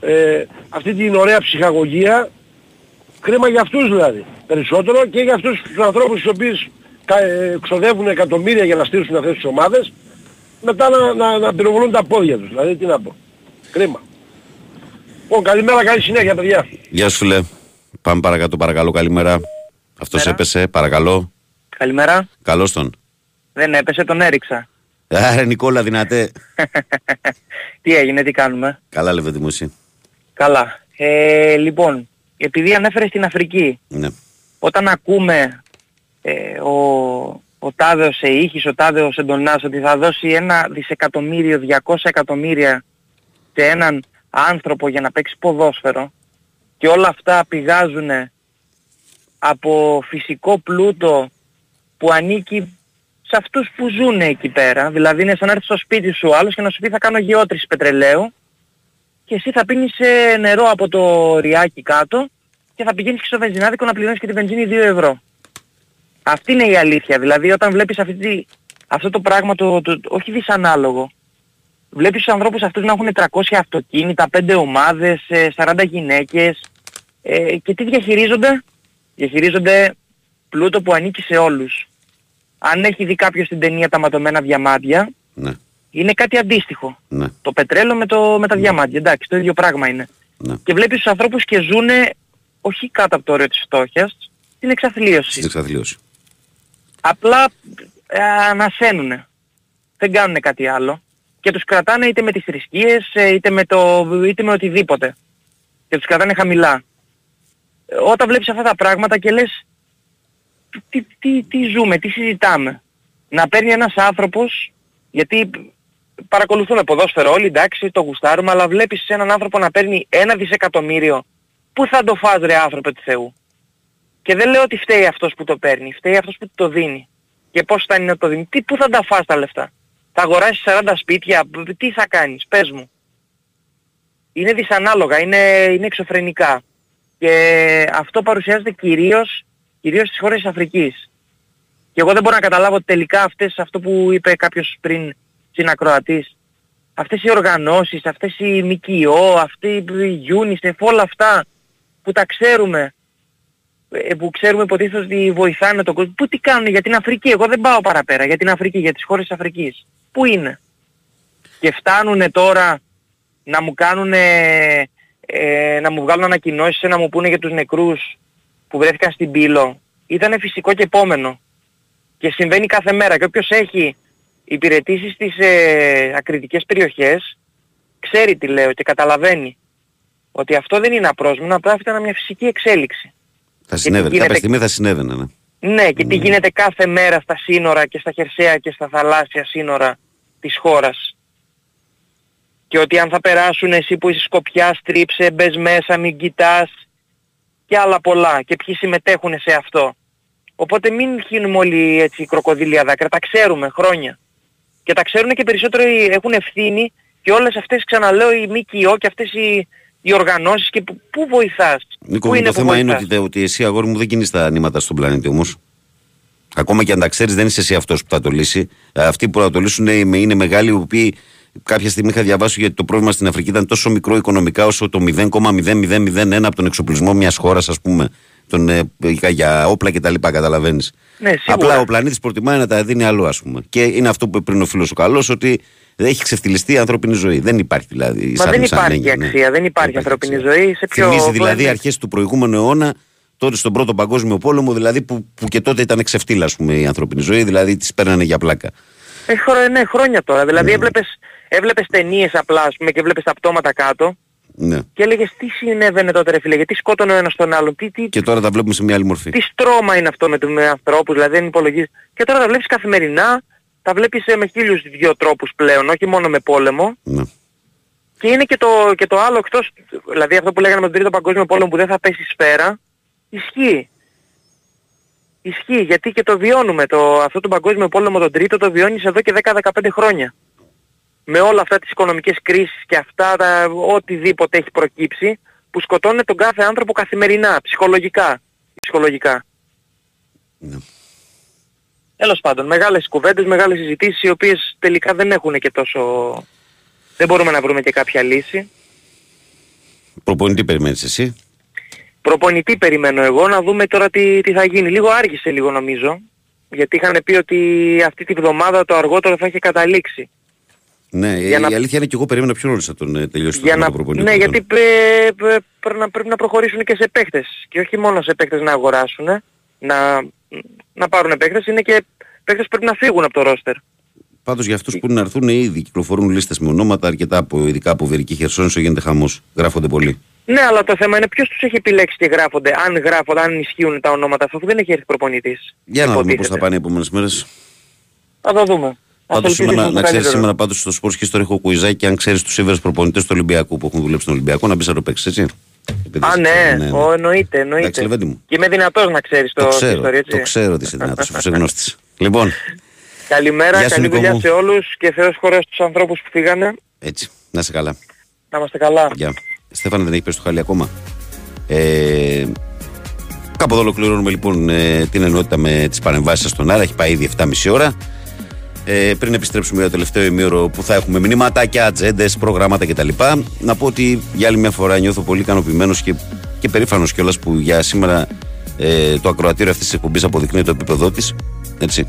ε, αυτή την ωραία ψυχαγωγία. Κρίμα για αυτούς δηλαδή. Περισσότερο και για αυτούς τους ανθρώπους οι οποίοι κα- ε, ξοδεύουν εκατομμύρια για να στήσουν αυτές τις ομάδες. Μετά να, να, να πυροβολούν τα πόδια τους. Δηλαδή τι να πω. Κρίμα. Λοιπόν, καλημέρα, καλή συνέχεια παιδιά. Γεια σου φίλε. Πάμε παρακάτω παρακαλώ, καλημέρα. Αυτός έπεσε, παρακαλώ. Καλημέρα. Καλώς τον. Δεν έπεσε, τον έριξα. Άρα Νικόλα δυνατέ. τι έγινε, τι κάνουμε; Καλά λέμε μου εσύ. Καλά. Ε, λοιπόν, επειδή ανέφερες στην Αφρική, Ναι. όταν ακούμε ε, ο, ο Τάδεος Εήχης, ο Τάδεος Εντονάς ότι θα δώσει ένα δισεκατομμύριο, 200 εκατομμύρια σε έναν άνθρωπο για να παίξει ποδόσφαιρο και όλα αυτά πηγάζουν από φυσικό πλούτο που ανήκει σε αυτούς που ζουν εκεί πέρα. Δηλαδή είναι σαν να έρθεις στο σπίτι σου ο άλλος και να σου πει θα κάνω γεώτρηση πετρελαίου και εσύ θα πίνεις ε, νερό από το ριάκι κάτω και θα πηγαίνεις και στο βενζινάδικο να πληρώνεις και τη βενζίνη 2 ευρώ. Αυτή είναι η αλήθεια. Δηλαδή όταν βλέπεις αυτή τη, αυτό το πράγμα το, το, όχι δυσανάλογο, βλέπεις τους ανθρώπους αυτούς να έχουν 300 αυτοκίνητα, 5 ομάδες, ε, 40 γυναίκες ε, και τι διαχειρίζονται; Διαχειρίζονται πλούτο που ανήκει σε όλους. αν έχει δει κάποιος την ταινία τα ματωμένα διαμάντια, Ναι. είναι κάτι αντίστοιχο. Ναι. Το πετρέλαιο με, το, με τα διαμάντια, εντάξει, το ίδιο πράγμα είναι. Ναι. Και βλέπεις τους ανθρώπους και ζουνε όχι κάτω από το όριο της φτώχειας, στην εξαθλίωση. Στην εξαθλίωση. Απλά ε, ανασένουνε. Δεν κάνουν κάτι άλλο. Και τους κρατάνε είτε με τις θρησκείες, ε, είτε με, το, είτε με οτιδήποτε. Και τους κρατάνε χαμηλά. Ε, Όταν βλέπεις αυτά τα πράγματα και λες τι, τι, τι ζούμε, τι συζητάμε. Να παίρνει ένας άνθρωπος, γιατί παρακολουθούμε ποδόσφαιρο όλοι, εντάξει, το γουστάρουμε, αλλά βλέπεις έναν άνθρωπο να παίρνει ένα δισεκατομμύριο. Πού θα το φας ρε άνθρωπε του Θεού; Και δεν λέω ότι φταίει αυτός που το παίρνει, φταίει αυτός που το δίνει. Και πώς θα είναι να το δίνει. Τι, πού θα τα φας τα λεφτά; Θα αγοράσεις 40 σπίτια, π- τι θα κάνεις, πες μου. Είναι δυσανάλογα, είναι, είναι εξωφρενικά. Και αυτό παρουσιάζεται κυρίως, κυρίως στις χώρες της Αφρικής. Και εγώ δεν μπορώ να καταλάβω ότι τελικά αυτές, αυτό που είπε κάποιος πριν συνακροατής, αυτές οι οργανώσεις, αυτές οι ΜΚΟ, αυτοί οι UNICEF, όλα αυτά που τα ξέρουμε, ε, που ξέρουμε υποτίθεται ότι βοηθάνε τον κόσμο. Πού τι κάνουν για την Αφρική. Εγώ δεν πάω παραπέρα. Για την Αφρική, για τις χώρες της Αφρικής. Πού είναι; Και φτάνουνε τώρα να μου κάνουν ε, να μου βγάλουν ανακοινώσεις, να μου πούνε για τους νεκρούς που βρέθηκαν στην Πύλο. Ήτανε φυσικό και επόμενο. Και συμβαίνει κάθε μέρα. Και όποιος έχει υπηρετήσεις στις ε, ακριτικές περιοχές, ξέρει τι λέω και καταλαβαίνει. Ότι αυτό δεν είναι απρόσμενο, απλά αυτή ήταν μια φυσική εξέλιξη. Θα συνέβαινε. γίνεται- Κάποια στιγμή θα συνέβαινε. Ναι. Ναι, και τι γίνεται κάθε μέρα στα σύνορα και στα χερσαία και στα θαλάσσια σύνορα της χώρας. Και ότι αν θα περάσουν εσύ που είσαι σκοπιά, στρίψε, μπες μέσα, μην κοιτάς και άλλα πολλά. Και ποιοι συμμετέχουν σε αυτό. Οπότε μην χύνουμε όλοι έτσι κροκοδίλια δάκρυα, τα ξέρουμε χρόνια. Και τα ξέρουν και περισσότερο οι- έχουν ευθύνη και όλες αυτές ξαναλέω οι ΜΚΟ και αυτές οι, οι οργανώσεις και που, πού βοηθάς. Νίκο, πού μου, το που θέμα είναι βοηθάς; ότι, ότι εσύ αγόρι μου δεν κινείς τα νήματα στον πλανήτη όμως. Ακόμα και αν τα ξέρεις, δεν είσαι εσύ αυτός που θα το λύσει. Ε, Αυτοί που θα το λύσουν είναι, είναι μεγάλοι, οι οποίοι κάποια στιγμή είχα διαβάσει γιατί το πρόβλημα στην Αφρική ήταν τόσο μικρό οικονομικά όσο το 0,0001 από τον εξοπλισμό μιας χώρας, ας πούμε. Τον, ε, για- για όπλα κτλ. Καταλαβαίνεις. Ναι, σίγουρα. Απλά ο πλανήτης προτιμάει να τα δίνει αλλού, ας πούμε. Και είναι αυτό που είπε πριν ο φίλος ο καλός, ότι δεν έχει ξεφτυλιστεί η ανθρώπινη ζωή. Δεν υπάρχει δηλαδή. Μα σαν- δεν σαν υπάρχει έννοια, ναι. αξία, δεν υπάρχει ανθρώπινη ζωή. Σε ποιο Θυμίζει δηλαδή είναι- αρχές του προηγούμενου αιώνα, τότε στον πρώτο παγκόσμιο πόλεμο, δηλαδή που, που και τότε ήταν ξεφτύλα, ας πούμε, η ανθρώπινη ζωή, δηλαδή τις παίρνανε για πλάκα. Ε, χρο- ναι, χρόνια τώρα. Δηλαδή έβλεπες, έβλεπες ταινίες απλά ας πούμε, και βλέπεις τα πτώματα κάτω Ναι. και έλεγες τι συνέβαινε τότε ρε φίλε, γιατί σκότωνε ο ένας τον άλλον, τι, τι, Και τώρα τα βλέπουμε σε μια άλλη μορφή. τι στρώμα είναι αυτό με, του- με ανθρώπους, δηλαδή δεν υπολογίζεις. Και τώρα τα βλέπεις καθημερινά, τα βλέπεις ε, με χίλιους δυο τρόπους πλέον, όχι μόνο με πόλεμο. Ναι. Και είναι και το, και το άλλο εκτός, δηλαδή αυτό που λέγανε με τον τρίτο παγκόσμιο πόλεμο που δεν θα πέσει σφαίρα, ισχύει. Ισχύει γιατί και το βιώνουμε. Το, αυτό το παγκόσμιο πόλεμο τον τρίτο το βιώνεις εδώ και 10-15 χρόνια. Με όλα αυτά τις οικονομικές κρίσεις και αυτά τα, οτιδήποτε έχει προκύψει που σκοτώνουν τον κάθε άνθρωπο καθημερινά, ψυχολογικά. ψυχολογικά. Ναι. Τέλος πάντων, μεγάλες κουβέντες, μεγάλες συζητήσεις οι οποίες τελικά δεν έχουν και τόσο... Δεν μπορούμε να βρούμε και κάποια λύση. Προπονητή περιμένεις εσύ; Προπονητή περιμένω εγώ να δούμε τώρα τι, τι θα γίνει. Λίγο άργησε λίγο νομίζω. Γιατί είχαν πει ότι αυτή τη βδομάδα το αργότερο θα έχει καταλήξει. Ναι, Για η να- αλήθεια είναι και εγώ περίμενα πιο νωρίς να τον ε, τελειώσει το Για θέμα να... του προπονητή. Ναι, του γιατί πρέ- πρέ- πρέ- να- πρέπει να προχωρήσουν και σε παίχτες. Και όχι μόνο σε παίχτες να αγοράσουν, να, να πάρουν παίχτες, είναι και παίχτες που πρέπει να φύγουν από το ρόστερ. Πάντως για αυτούς που είναι να έρθουν ήδη κυκλοφορούν λίστες με ονόματα αρκετά από ειδικά από Βερική Χερσόνησο γίνεται χαμός. Γράφονται πολύ. Ναι, αλλά το θέμα είναι ποιος τους έχει επιλέξει και γράφονται. Αν γράφονται, αν ισχύουν τα ονόματα αυτά, αφού δεν έχει έρθει προπονητής. Για να δούμε πώς θα Υποτίθεται. πάνε οι επόμενες μέρες. Θα το δούμε. Ας Πάντως ελπίσουμε σήμερα, στο να ξέρεις, καλύτερο. σήμερα πάντως στο Sports History έχω κουιζάκι αν ξέρεις τους σύμβερου προπονητές του Ολυμπιακού που έχουν δουλέψει στον Ολυμπιακό να μπεις να το παίξεις, έτσι. Επειδή Α, είσαι- ναι, Ο, εννοείται, Εντάξει, εννοείται. Λεβέντη μου. Και είμαι δυνατός να ξέρεις το, Το την ξέρω, ιστορία, έτσι. το ξέρω ότι είσαι δυνατός, αφού είσαι γνώστης. Λοιπόν, Καλημέρα, Γεια σου, καλή Νίκο δουλειά μου. σε όλους και Θεός χωρές στους ανθρώπους που φύγανε. έτσι, να είσαι καλά. Να είμαστε καλά. Γεια. Στέφανε δεν έχεις πέσει το χάλι ακόμα; Ε, κάπου εδώ ολοκληρώνουμε λοιπόν ε, την ενότητα με τις παρεμβάσεις στον Άρα. Έχει πάει ήδη 7,5 ώρα. Ε, πριν επιστρέψουμε για το τελευταίο ημίωρο που θα έχουμε μηνύματάκια, ατζέντες, προγράμματα κτλ. Να πω ότι για άλλη μια φορά νιώθω πολύ ικανοποιημένος και, και περήφανος κιόλας που για σήμερα ε, το ακροατήριο αυτής της εκπομπής αποδεικνύει το επίπεδό της. Έτσι.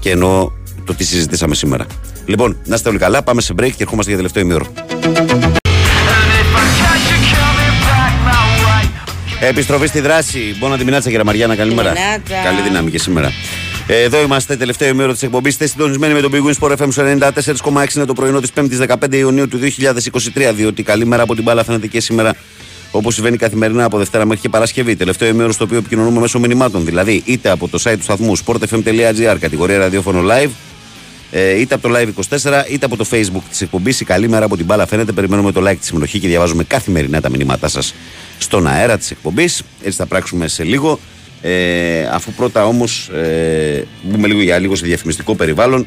Και εννοώ το τι συζητήσαμε σήμερα. Λοιπόν, να είστε όλοι καλά. Πάμε σε break και ερχόμαστε για τελευταίο ημίωρο. Επιστροφή στη δράση. Μπορώ να τη μιλάτε, κύριε Μαριάννα. Καλημέρα. Μινάτσα. Καλή δύναμη και σήμερα. Ε, Εδώ είμαστε, τελευταίο ημέρο της εκπομπής. Είστε συντονισμένοι με τον Big Win Sport FM στο 94,6 είναι το πρωινό της 5η 15 Ιουνίου του 2023. Διότι καλή μέρα από την μπάλα φαίνεται και σήμερα, όπως συμβαίνει καθημερινά από Δευτέρα μέχρι και Παρασκευή. Τελευταίο ημέρο στο οποίο επικοινωνούμε μέσω μηνυμάτων. Δηλαδή, είτε από το site του σταθμού sportfm.gr, κατηγορία ραδιόφωνο live, ε, είτε από το Live 24 είτε από το Facebook της εκπομπής. Η καλή μέρα από την μπάλα φαίνεται. Περιμένουμε το like της συμμετοχή και διαβάζουμε καθημερινά τα μηνύματά σας στον αέρα της εκπομπής. Έτσι θα πράξουμε σε λίγο. Ε, αφού πρώτα όμως ε, μπούμε λίγο για λίγο σε διαφημιστικό περιβάλλον.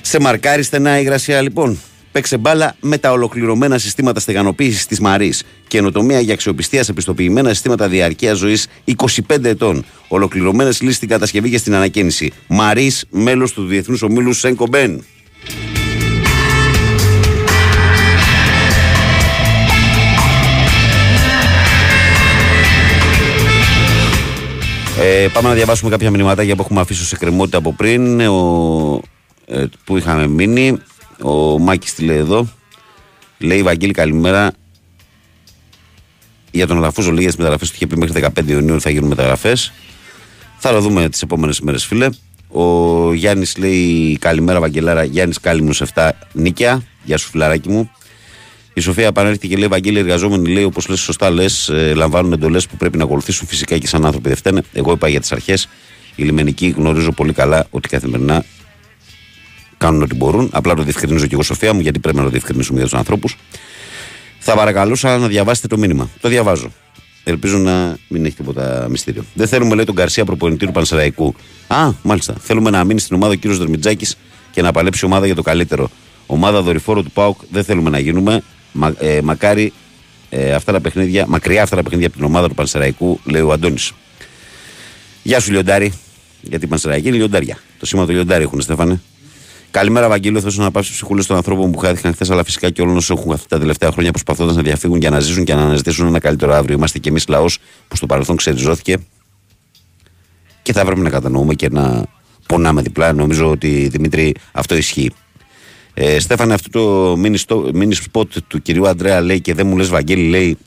Σε μαρκάρει στενά η υγρασία λοιπόν. Παίξε μπάλα με τα ολοκληρωμένα συστήματα στεγανοποίησης της Μαρή. Καινοτομία για αξιοπιστία σε πιστοποιημένα συστήματα διαρκείας ζωής 25 ετών. Ολοκληρωμένες λύσεις στην κατασκευή και στην ανακαίνιση. Μαρή, μέλος του Διεθνούς Ομίλου Σένκο Μπεν. Ε, πάμε να διαβάσουμε κάποια μηνυματάκια που έχουμε αφήσει σε κρεμότητα από πριν. Ο, ε, που είχαμε μείνει. Ο Μάκης τη λέει εδώ. Λέει Βαγγέλη καλημέρα. Για τον Αλαφούζο λέει για τι μεταγραφές του είχε πει μέχρι 15 Ιουνίου θα γίνουν μεταγραφές. Θα το δούμε τις επόμενες ημέρε, φίλε. Ο Γιάννης λέει καλημέρα, Βαγγελάρα. Γιάννης Κάλυμνος 7 νίκια. Γεια σου, φιλαράκι μου. Η Σοφία επανέρχεται και λέει: Βαγγέλη, εργαζόμενοι λέει, όπως λες, σωστά λες, λαμβάνουν εντολές που πρέπει να ακολουθήσουν φυσικά και σαν άνθρωποι δεν φταίνε. Εγώ είπα για τις αρχές. Οι λιμενικοί γνωρίζω πολύ καλά ότι καθημερινά κάνουν ό,τι μπορούν. Απλά το διευκρινίζω και εγώ, Σοφία μου, γιατί πρέπει να το διευκρινίσουμε για τους ανθρώπους. Θα παρακαλούσα να διαβάσετε το μήνυμα. Το διαβάζω. Ελπίζω να μην έχει τίποτα μυστήριο. Δεν θέλουμε, λέει, τον Καρσία προπονητή του Πανσεραϊκού. Α, μάλιστα. Θέλουμε να μείνει στην ομάδα ο κύριος Δερμιτζάκης και να παλέψει ομάδα για το καλύτερο. Ομάδα δορυφόρο του ΠΑΟΚ δεν θέλουμε να γίνουμε. Μα, ε, μακάρι ε, αυτά τα παιχνίδια, μακριά αυτά τα παιχνίδια από την ομάδα του Πανσεραϊκού, λέει ο Αντώνης. Γεια σου, Λιοντάρη. Γιατί η Πανσεραϊκή είναι λιοντάρια. Το σήμα του λιοντάρι έχουν, Στέφανε. Καλημέρα, Βαγγέλιο. Θέλω να πάψει ψυχούλες των ανθρώπων που χάθηκαν χθες, αλλά φυσικά και όλων όσων έχουν αυτά τα τελευταία χρόνια προσπαθώντα να διαφύγουν και να ζήσουν και να αναζητήσουν ένα καλύτερο αύριο. Είμαστε κι εμείς λαός που στο παρελθόν ξεριζώθηκε και θα έπρεπε να κατανοούμε και να πονάμε διπλά. Νομίζω ότι Δημήτρη αυτό ισχύει. Ε, Στέφανε, αυτό το mini, στο, mini spot του κυρίου Αντρέα λέει και δεν μου λες Βαγγέλη, λέει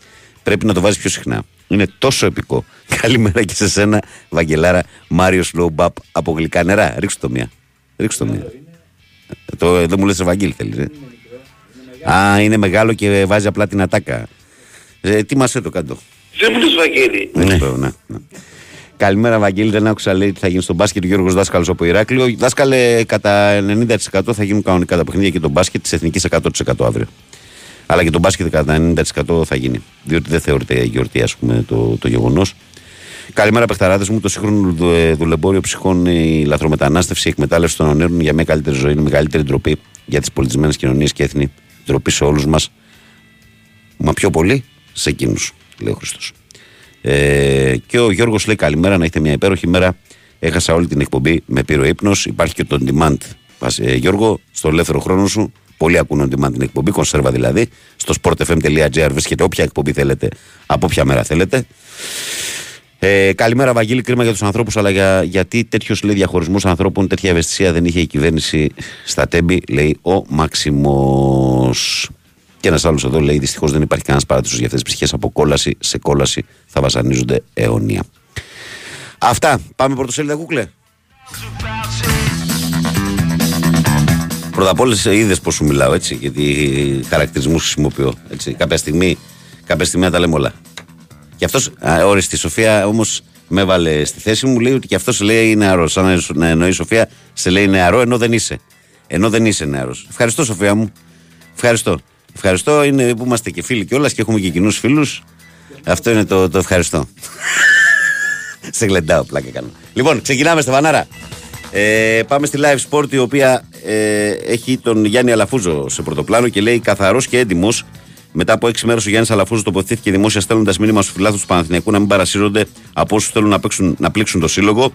πρέπει να το βάζεις πιο συχνά. Είναι τόσο επικό. Καλημέρα και σε σένα, Βαγγελάρα, Μάριος Λόμπαπ από γλυκά νερά. Ρίξτε το μία. Ρίξτε το μία. Ε, Το, δεν μου λες Ευαγγέλη θέλεις. Ε. Α, είναι μεγάλο και βάζει απλά την ατάκα. Ε, τι μας το κάτω; Δεν μου λες Βαγγέλη. Ναι, ναι, ναι. Καλημέρα, Βαγγέλη. Δεν άκουσα λέει τι θα γίνει στο μπάσκετ. Ο Γιώργος Δάσκαλος από Ηράκλειο. Δάσκαλε κατά 90% θα γίνουν κανονικά τα παιχνίδια και το μπάσκετ της εθνικής 100% αύριο. Αλλά και το μπάσκετ κατά 90% θα γίνει. Διότι δεν θεωρείται γιορτή, ας πούμε, το, το γεγονός. Καλημέρα, παιχταράδες μου. Το σύγχρονο δου- ε, δουλεμπόριο ψυχών, η λαθρομετανάστευση, η εκμετάλλευση των ονείρων για μια καλύτερη ζωή είναι η μεγαλύτερη ντροπή για τις πολιτισμένες κοινωνίες και έθνη. Ντροπή σε όλους μας. Μα πιο πολύ σε εκείνους, λέει ο Χριστός. Ε, και ο Γιώργος λέει καλημέρα, να έχετε μια υπέροχη μέρα. Έχασα όλη την εκπομπή, με πήρε ο ύπνος. Υπάρχει και το on demand. Πας, ε, Γιώργο, στο ελεύθερο χρόνο σου, πολλοί ακούν on demand την εκπομπή, κονσέρβα δηλαδή. Στο sportfm.gr βρίσκεται όποια εκπομπή θέλετε, από όποια μέρα θέλετε. Ε, καλημέρα, Βαγγέλη. Κρίμα για τους ανθρώπους, αλλά για, γιατί τέτοιος διαχωρισμό ανθρώπων, τέτοια ευαισθησία δεν είχε η κυβέρνηση στα τέμπη, λέει ο Μαξιμός. Και ένας άλλος εδώ λέει: Δυστυχώς δεν υπάρχει κανένας παράδεισος για αυτές τις ψυχές από κόλαση σε κόλαση. Θα βασανίζονται αιώνια. Αυτά. Πάμε πρωτοσέλιδα, κούκλε. Πρώτα απ' όλες είδες πώς σου μιλάω έτσι, γιατί χαρακτηρισμούς χρησιμοποιώ. Έτσι. Κάποια, στιγμή, κάποια στιγμή να τα λέμε όλα. Και αυτός, όριστη η Σοφία όμως με έβαλε στη θέση μου, λέει ότι και αυτός σε λέει νεαρό. Σαν να εννοεί η Σοφία, σε λέει νεαρό ενώ δεν είσαι. Ενώ δεν είσαι νεαρός. Ευχαριστώ, Σοφία μου. Ευχαριστώ. Ευχαριστώ, είναι που είμαστε και φίλοι κιόλας και έχουμε και κοινούς φίλους. Αυτό είναι το, το ευχαριστώ. σε γλεντάω, πλάκα κάνω. Λοιπόν, ξεκινάμε, Στεφανάρα. Ε, πάμε στη live sport η οποία ε, έχει τον Γιάννη Αλαφούζο σε πρωτοπλάνο και λέει καθαρός και έντιμος. Μετά από έξι μέρες ο Γιάννης Αλαφούζος τοποθετήθηκε δημόσια στέλνοντας μήνυμα στους φιλάθλους του Παναθηναϊκού να μην παρασύρονται από όσους θέλουν να, παίξουν, να πλήξουν το σύλλογο.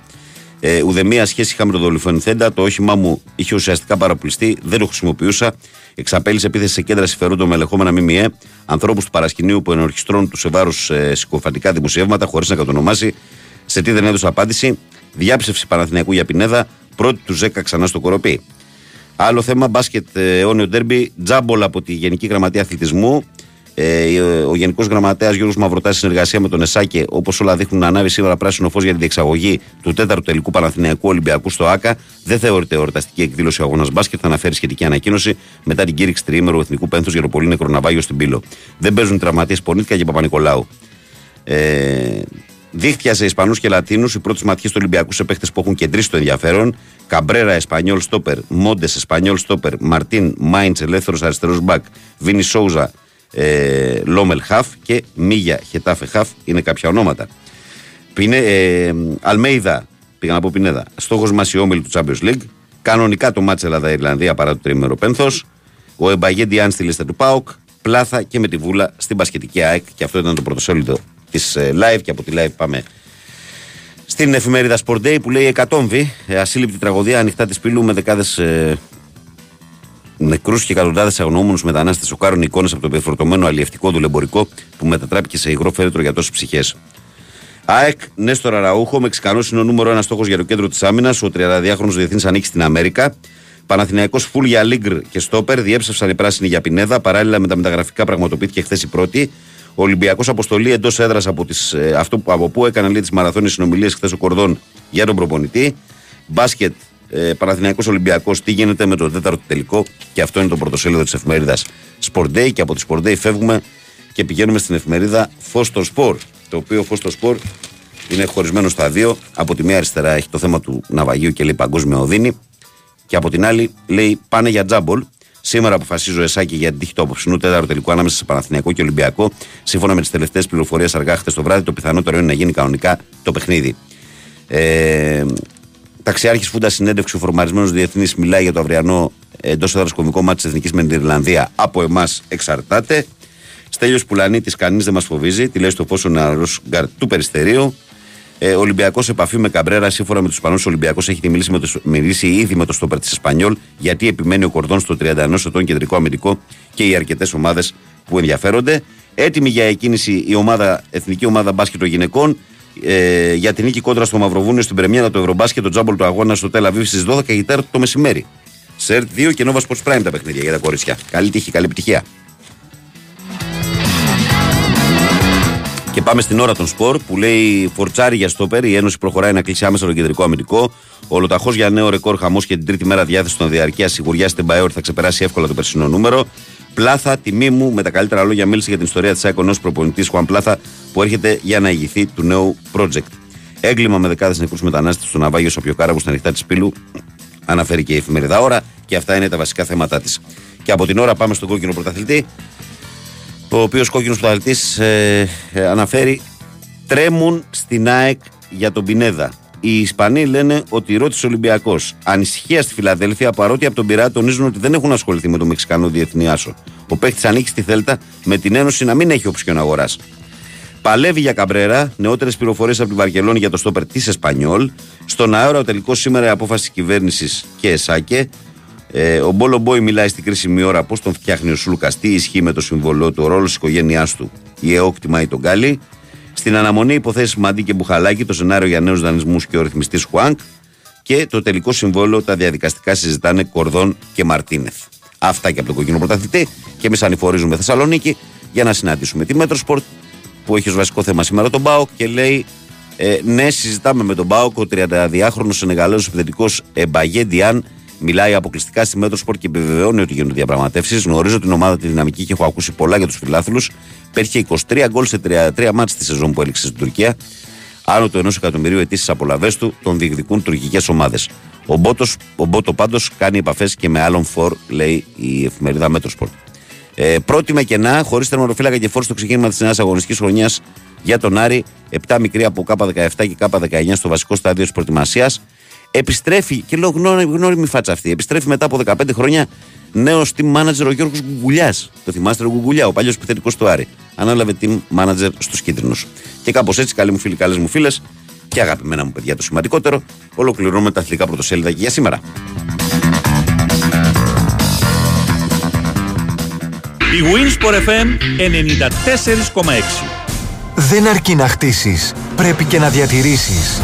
Ε, ουδέμια σχέση είχα με τον Δολυφωνηθέντα. Το όχημά μου είχε ουσιαστικά παραπληστεί, δεν το χρησιμοποιούσα. Εξαπέλυσε επίθεση σε κέντρα συμφερόντων με ελεγχόμενα ΜΜΕ. Ανθρώπους του παρασκηνίου που ενορχιστρώνουν τους σε βάρος ε, συκοφαντικά δημοσιεύματα χωρίς να κατονομάσει. Σε τι δεν έδωσε απάντηση. Διάψευση Παναθηναϊκού για Πινέδα. Πρώτη του 10 ξανά στο κοροπή. Άλλο θέμα, μπάσκετ ε, αιώνιο ντέρμπι, τζάμπολ από τη Γενική Γραμματεία Αθλητισμού. Ε, ο Γενικός Γραμματέας Γιώργος Μαυρωτάς, συνεργασία με τον Εσάκε, όπως όλα δείχνουν να ανάβει σήμερα πράσινο φως για τη διεξαγωγή του τέταρτου τελικού Παναθηναϊκού Ολυμπιακού στο ΑΚΑ. Δεν θεωρείται εορταστική εκδήλωση αγώνας μπάσκετ. Θα αναφέρει σχετική ανακοίνωση μετά την κήρυξη τριήμερου Εθνικού Πένθους για το πολύ νεκροναβάγιο στην Πύλο. Δεν παίζουν τραυματίες Πονίτικα και Παπα-Νικολάου. Ε, Δίχτυα σε Ισπανούς και Λατίνους, οι πρώτε ματιέ του Ολυμπιακού σε παίχτε που έχουν κεντρήσει το ενδιαφέρον. Καμπρέρα, Εσπανιόλ Στόπερ, Μόντες, Εσπανιόλ Στόπερ, Μαρτίν, Μάιντς, Ελεύθερο Αριστερός Μπακ, Βίνι Σόουζα, ε, Λόμελ Χαφ και Μίγια Χετάφε Χαφ είναι κάποια ονόματα. Πινέ, ε, Αλμέιδα, πήγα να πω Πινέδα, στόχος μα η όμιλη του Champions League. Κανονικά το μάτσε Ελλάδα-Ιρλανδία παρά το τρίμερο πένθος. Ο Εμπαγέντι Αν στη λίστα του Πάοκ. Πλάθα και με τη βούλα στην Πασχετική ΑΕΚ. Και αυτό ήταν το πρωτοσέλιδο της ε, live. Και από τη live πάμε στην εφημερίδα Sport Day που λέει Εκατόμβη, ε, ασύλληπτη τραγωδία ανοιχτά τη πύλου με δεκάδες ε, νεκρούς και εκατοντάδες αγνοούμενους μετανάστες σοκάρουν εικόνες από το περιφορτωμένο αλλιευτικό δουλεμπορικό που μετατράπηκε σε υγρό φέρετρο για τόσες ψυχές. ΑΕΚ, Νέστορ Αραούχο, Μεξικανός είναι ο νούμερο ένα στόχος για το κέντρο της άμυνας. Ο 32χρονο διεθνής ανήκει στην Αμέρικα. Παναθηναϊκός Φουλ για Λίγκρ και Στόπερ. Διέψευσαν οι πράσινοι για Πινέδα. Παράλληλα με τα μεταγραφικά πραγματοποιήθηκε χθες η πρώτη. Ο Ολυμπιακός αποστολή εντός έδρας από, τις, ε, αυτό, από που έκανε λέει, τις μαραθώνιες συνομιλίες χθες ο Κορδόν για τον προπονητή. Μπάσκετ ε, Παναθηναϊκός Ολυμπιακός, τι γίνεται με το τέταρτο τελικό; Και αυτό είναι το πρωτοσέλιδο της εφημερίδας Sport Day. Και από τη Sport Day φεύγουμε και πηγαίνουμε στην εφημερίδα Φω στο Σπορ. Το οποίο Φω στο Σπορ είναι χωρισμένο στα δύο. Από τη μία αριστερά έχει το θέμα του ναυαγίου και λέει παγκόσμια οδύνη. Και από την άλλη λέει πάνε για τζάμπολ. Σήμερα αποφασίζει ο Εσάκη για την τύχη του απόψινού τέταρτο τελικού ανάμεσα σε Παναθηναϊκό και Ολυμπιακό. Σύμφωνα με τις τελευταίες πληροφορίες αργά χτε το βράδυ, το πιθανότερο είναι να γίνει κανονικά το παιχνίδι. Ε, Ταξιάρχης Φούντας συνέντευξη, ο φορμαρισμένος διεθνής μιλάει για το αυριανό εντός έδρας κομβικό ματς της Εθνικής με την Ιρλανδία. Από εμάς εξαρτάται. Στέλιος Πουλιανίτης, κανείς δεν μας φοβίζει. Τι λέει στο φως ο νεαρός γκαρντ του Περιστερίου. Ε, Ολυμπιακός σε επαφή με Καμπρέρα, σύμφωνα με τους Ισπανούς Ολυμπιακός, έχει μιλήσει, με το, μιλήσει ήδη με το στόπερ της Ισπανιόλ, γιατί επιμένει ο Κορδόν στο 31 ετών κεντρικό αμυντικό και οι αρκετές ομάδες που ενδιαφέρονται. Έτοιμη για εκκίνηση η ομάδα, εθνική ομάδα μπάσκετ των γυναικών ε, για την νίκη κόντρα στο Μαυροβούνιο στην Πρεμιέρα του Ευρωμπάσκετ, το τζάμπολ του αγώνα στο Τελαβίβ στις 12 και 4 το μεσημέρι. Σε 2 και Nova Sports Prime τα παιχνίδια για τα κορίτσια. Καλή τύχη, καλή επιτυχία. Πάμε στην ώρα των σπορ που λέει Φορτσάρι για στόπερ. Η Ένωση προχωράει να κλείσει άμεσα τον κεντρικό αμυντικό. Ο Λοταχός για νέο ρεκόρ χαμός και την τρίτη μέρα διάθεση των διαρκείας σιγουριά στην Μπαέορ θα ξεπεράσει εύκολα το περσινό νούμερο. Πλάθα, τιμή μου, με τα καλύτερα λόγια μίλησε για την ιστορία της ΑΕΚΟΝ ως προπονητής Χουαν Πλάθα που έρχεται για να ηγηθεί του νέου project. Έγκλημα με δεκάδες νεκρούς μετανάστες στο ναυάγιο Σαπιοκάραβου στα ανοιχτά της Πύλου, αναφέρει και η εφημερίδα ώρα και αυτά είναι τα βασικά θέματα της. Και από την ώρα πάμε στον κόκκινο πρωταθλητή, ο οποίος κόκκινος πρωταθλητής ε, ε, αναφέρει τρέμουν στην ΑΕΚ για τον Πινέδα. Οι Ισπανοί λένε ότι ρώτησε ο Ολυμπιακός. Ανησυχία στη Φιλαδέλφια, παρότι από τον Πειρά τονίζουν ότι δεν έχουν ασχοληθεί με το Μεξικανό Διεθνή Άσο. Ο παίχτης ανήκει στη Θέλτα με την Ένωση να μην έχει οψιόν αγοράς. Παλεύει για Καμπρέρα, νεότερες πληροφορίες από την Βαρκελόνη για το στόπερ της Εσπανιόλ. Στον αέρα ο τελικός σήμερα η απόφαση της κυβέρνησης και ΕΣΑΚΕ. Ε, ο Μπόλο Μπόι μιλάει στην κρίσιμη ώρα πώς τον φτιάχνει ο Σούλκας, τι ισχύει με το συμβόλαιό του, ο ρόλος της οικογένειάς του, η ΕΟΚ τιμάει τον Γκάλη. Στην αναμονή υποθέσεις Μαντί και Μπουχαλάκη, το σενάριο για νέους δανεισμούς και ο ρυθμιστής Χουάνγκ. Και το τελικό συμβόλαιο, τα διαδικαστικά συζητάνε Κορδόν και Μαρτίνεθ. Αυτά και από τον κόκκινο πρωταθλητή. Και εμείς ανηφορίζουμε Θεσσαλονίκη για να συναντήσουμε τη Μέτροσπορτ που έχει ως βασικό θέμα σήμερα τον ΠΑΟΚ και λέει ε, ναι, συζητάμε με τον ΠΑΟΚ. Ο 32χρονος Σενεγαλέζος επιθετικός Εμπαγέ Ντιάν μιλάει αποκλειστικά στη Μέτροσπορτ και επιβεβαιώνει ότι γίνονται διαπραγματεύσεις. Γνωρίζω την ομάδα τη δυναμική και έχω ακούσει πολλά για τους φιλάθλους. Πέτυχε 23 γκολ σε 33 μάτς τη σεζόν που έληξε στην Τουρκία. Άνω του ενός εκατομμυρίου ετήσιες απολαβές του τον διεκδικούν τουρκικές ομάδες. Ο, Μπότο, ο Μπότο πάντως κάνει επαφές και με άλλον φορ, λέει η εφημερίδα Μέτροσπορτ. Ε, πρώτη με κενά, χωρίς τερματοφύλακα και φορ στο ξεκίνημα της νέας αγωνιστικής χρονιάς για τον Άρη. 7 μικροί από K17 και K19 στο βασικό στάδιο της προετοιμασίας. Επιστρέφει, και λέω γνώριμη φάτσα αυτή, επιστρέφει μετά από 15 χρόνια νέος team manager ο Γιώργος Γκουγκουλιάς. Το θυμάστε ο Γκουγκουλιάς, ο παλιός επιθετικός του Άρη. Ανάλαβε team manager στους κίτρινους. Και κάπως έτσι, καλοί μου φίλοι, καλές μου φίλες και αγαπημένα μου παιδιά, το σημαντικότερο, ολοκληρώνουμε τα αθλητικά πρωτοσέλιδα και για σήμερα. Η Winsport FM 94,6 Δεν αρκεί να χτίσεις, πρέπει και να διατηρήσεις.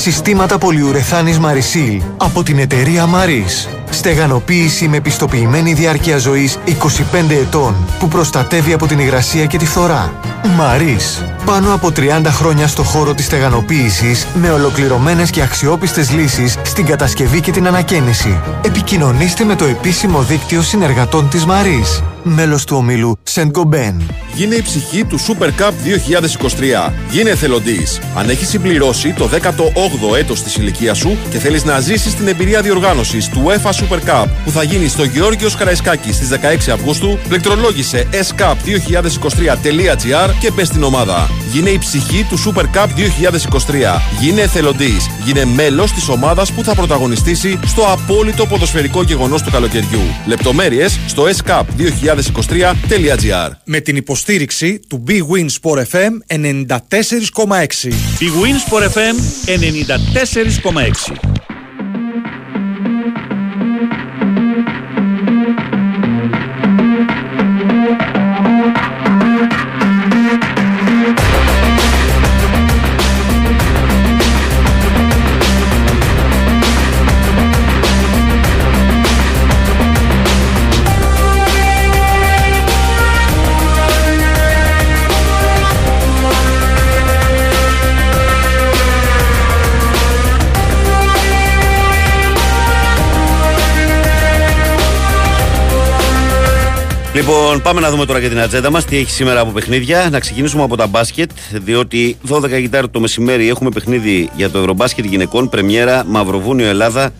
Συστήματα πολυουρεθάνης Μαρισίλ από την εταιρεία Μαρίς. Στεγανοποίηση με πιστοποιημένη διάρκεια ζωής 25 ετών που προστατεύει από την υγρασία και τη φθορά. Μαρίς. Πάνω από 30 χρόνια στο χώρο της στεγανοποίησης με ολοκληρωμένες και αξιόπιστες λύσεις στην κατασκευή και την ανακαίνιση. Επικοινωνήστε με το επίσημο δίκτυο συνεργατών της Μαρίς. Μέλος του ομίλου Σεντ Γκομπέν. Γίνε η ψυχή του Super Cup 2023. Γίνε εθελοντής. Αν έχεις συμπληρώσει το 18ο έτος της ηλικίας σου και θέλεις να ζήσεις την εμπειρία διοργάνωσης του UEFA Super Cup που θα γίνει στο Γεώργιος Καραϊσκάκης στις 16 Αυγούστου, πληκτρολόγησε scup2023.gr και πες την ομάδα. Γίνε η ψυχή του Super Cup 2023. Γίνε εθελοντής. Γίνε μέλος της ομάδας που θα πρωταγωνιστήσει στο απόλυτο ποδοσφαιρικό γεγονός του καλοκαιριού. Λεπτομέρειες στο scup2023.gr Με την υποστήριξη του Big Win Sport FM 94,6. Big Win Sport FM 94,6. Λοιπόν, πάμε να δούμε τώρα και την ατζέντα μας. Τι έχει σήμερα από παιχνίδια. Να ξεκινήσουμε από τα μπάσκετ, διότι 12 γιτάρ το μεσημέρι έχουμε παιχνίδι για το Ευρωμπάσκετ γυναικών. Πρεμιέρα Μαυροβούνιο Ελλάδα.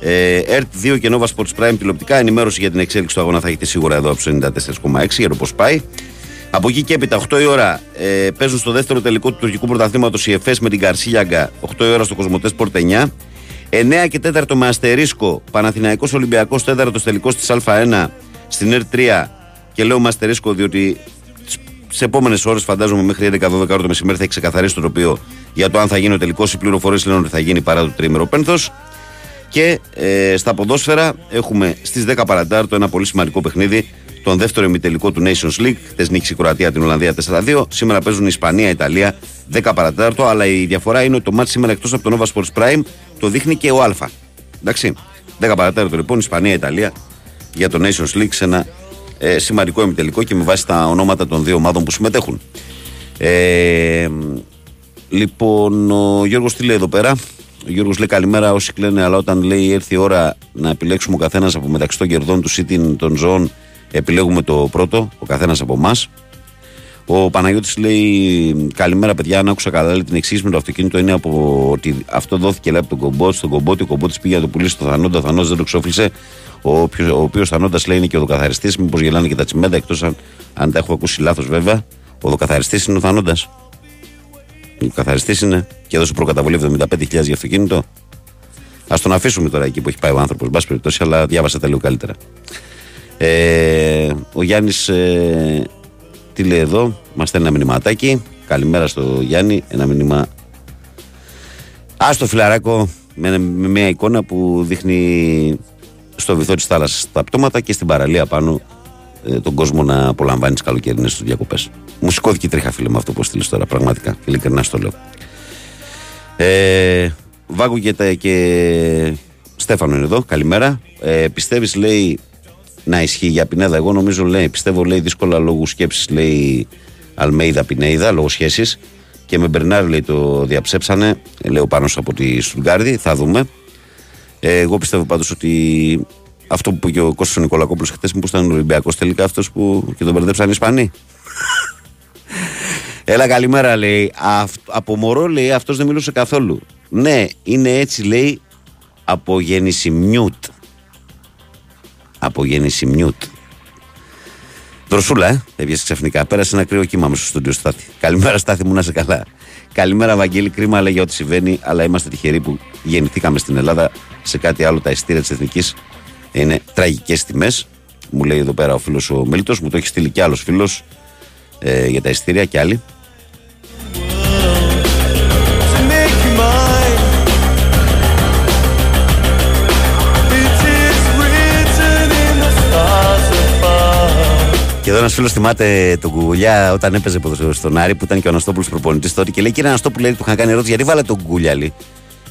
Ε, ΕΡΤ 2 και Nova Sports Prime τηλεοπτικά. Ενημέρωση για την εξέλιξη του αγώνα θα έχετε σίγουρα εδώ από το 94,6 για το πώς πάει. Από εκεί και έπειτα, 8 η ώρα ε, παίζουν στο δεύτερο τελικό του τουρκικού πρωταθλήματος η ΕΦΕΣ με την Καρσίλιαγκα. 8 η ώρα στο Κοσμοτές Sport 9. 9 και 4 με αστερίσκο Παναθηναϊκός Ολυμπιακός 4 τελικός της Α1 στην ΕΡΤ 3 και λέω με αστερίσκο διότι σε επόμενες ώρες, φαντάζομαι μέχρι 11-12 ώρα το μεσημέρι, θα έχει ξεκαθαρίσει το τοπίο για το αν θα γίνει ο τελικό. Οι πληροφορίες λένε ότι θα γίνει παρά το τρίμερο πένθος. Και ε, στα ποδόσφαιρα έχουμε στις 10 παρατάρτο ένα πολύ σημαντικό παιχνίδι. Τον δεύτερο ημιτελικό του Nations League. Χθες νίκησε η Κροατία την Ολλανδία 4-2. Σήμερα παίζουν η Ισπανία, Ιταλία 10 παρατάρτο. Αλλά η διαφορά είναι ότι το μάτι σήμερα εκτός από το Nova Sports Prime το δείχνει και ο Α. Εντάξει. 10 παρατάρτο λοιπόν Ισπανία, Ιταλία για το Nations League σε ένα ε, σημαντικό ημιτελικό και με βάση τα ονόματα των δύο ομάδων που συμμετέχουν. Ε, λοιπόν, ο Γιώργος τι λέει εδώ πέρα; Ο Γιώργος λέει καλημέρα όσοι κλαίνε, αλλά όταν λέει έρθει η ώρα να επιλέξουμε ο καθένας από μεταξύ των κερδών του ή των ζώων, επιλέγουμε το πρώτο, ο καθένας από εμάς. Ο Παναγιώτης λέει καλημέρα παιδιά, αν άκουσα καλά λέει, την εξήγηση με το αυτοκίνητο είναι από ότι αυτό δόθηκε λέει, από τον κομπότη, στον κομπότη, ο κομπότης πήγε να το πουλήσει στο Θανόντα, ο Θανόντα δεν το ξόφλησε, ο, ο οποίος Θανόντα λέει είναι και ο δοκαθαριστή, μήπως γελάνε και τα τσιμέντα, εκτός αν, αν τα έχω ακούσει λάθος βέβαια. Ο δοκαθαριστή είναι ο Θανόντα. Ο καθαριστή είναι και έδωσε προκαταβολή 75.000 για αυτοκίνητο. Α τον αφήσουμε τώρα εκεί που έχει πάει ο άνθρωπος, μπα περιπτώσει, αλλά διάβασα τα λίγο καλύτερα. Ε, ο Γιάννης ε, τι λέει εδώ, μας στέλνει ένα μηνυματάκι. Καλημέρα στο Γιάννη. Ένα μήνυμα. Α το φιλαράκο με, με μια εικόνα που δείχνει στο βυθό της θάλασσας τα πτώματα και στην παραλία πάνω ε, τον κόσμο να απολαμβάνει τις καλοκαιρινές τους διακοπές. Μου σηκώθηκε η τρίχα, φίλε, με αυτό που στείλεις τώρα. Πραγματικά. Ειλικρινά στο λέω. Ε, Βάγκου και, και Στέφανο είναι εδώ. Καλημέρα. Ε, Πιστεύεις, λέει, να ισχύει για Πινέδα. Εγώ νομίζω, λέει, πιστεύω, λέει, δύσκολα λόγω σκέψης, λέει Αλμέιδα Πινέιδα, λόγω σχέσης. Και με Μπερνάρ, λέει, το διαψέψανε. Λέω πάνω από τη Στουτγκάρδη. Θα δούμε. Ε, εγώ πιστεύω πάντως ότι αυτό που είπε ο Κώστας ο Νικολακόπουλος χθες, μήπως ήταν ο Ολυμπιακός τελικά αυτός που και τον μπερδέψαν οι Ισπανοί. Έλα καλημέρα λέει. από μωρό λέει αυτός δεν μιλούσε καθόλου. Ναι, είναι έτσι λέει από γέννηση μιούτ. Από γέννηση μιούτ. Δροσούλα, ε, έβγαινε ξαφνικά. Πέρασε ένα κρύο κύμα μέσα στο στούντιο Στάθη. Καλημέρα, Στάθη μου, να σε καλά. Καλημέρα, Βαγγέλη. Κρίμα λέει για ό,τι συμβαίνει, αλλά είμαστε τυχεροί που γεννηθήκαμε στην Ελλάδα. Σε κάτι άλλο, τα ειστήρια της Εθνικής είναι τραγικές τιμές. Μου λέει εδώ πέρα ο φίλος ο Μίλτος, μου το έχει στείλει κι άλλος φίλος ε, για τα ειστήρια και άλλοι. Και εδώ ένας φίλος θυμάται τον Κουγουλιά όταν έπαιζε στον Άρη που ήταν και ο Αναστόπουλος προπονητής τότε και λέει: Κύριε Αναστόπουλο, του είχαν κάνει ερώτηση γιατί βάλε τον Κουγουλιά. Λέει.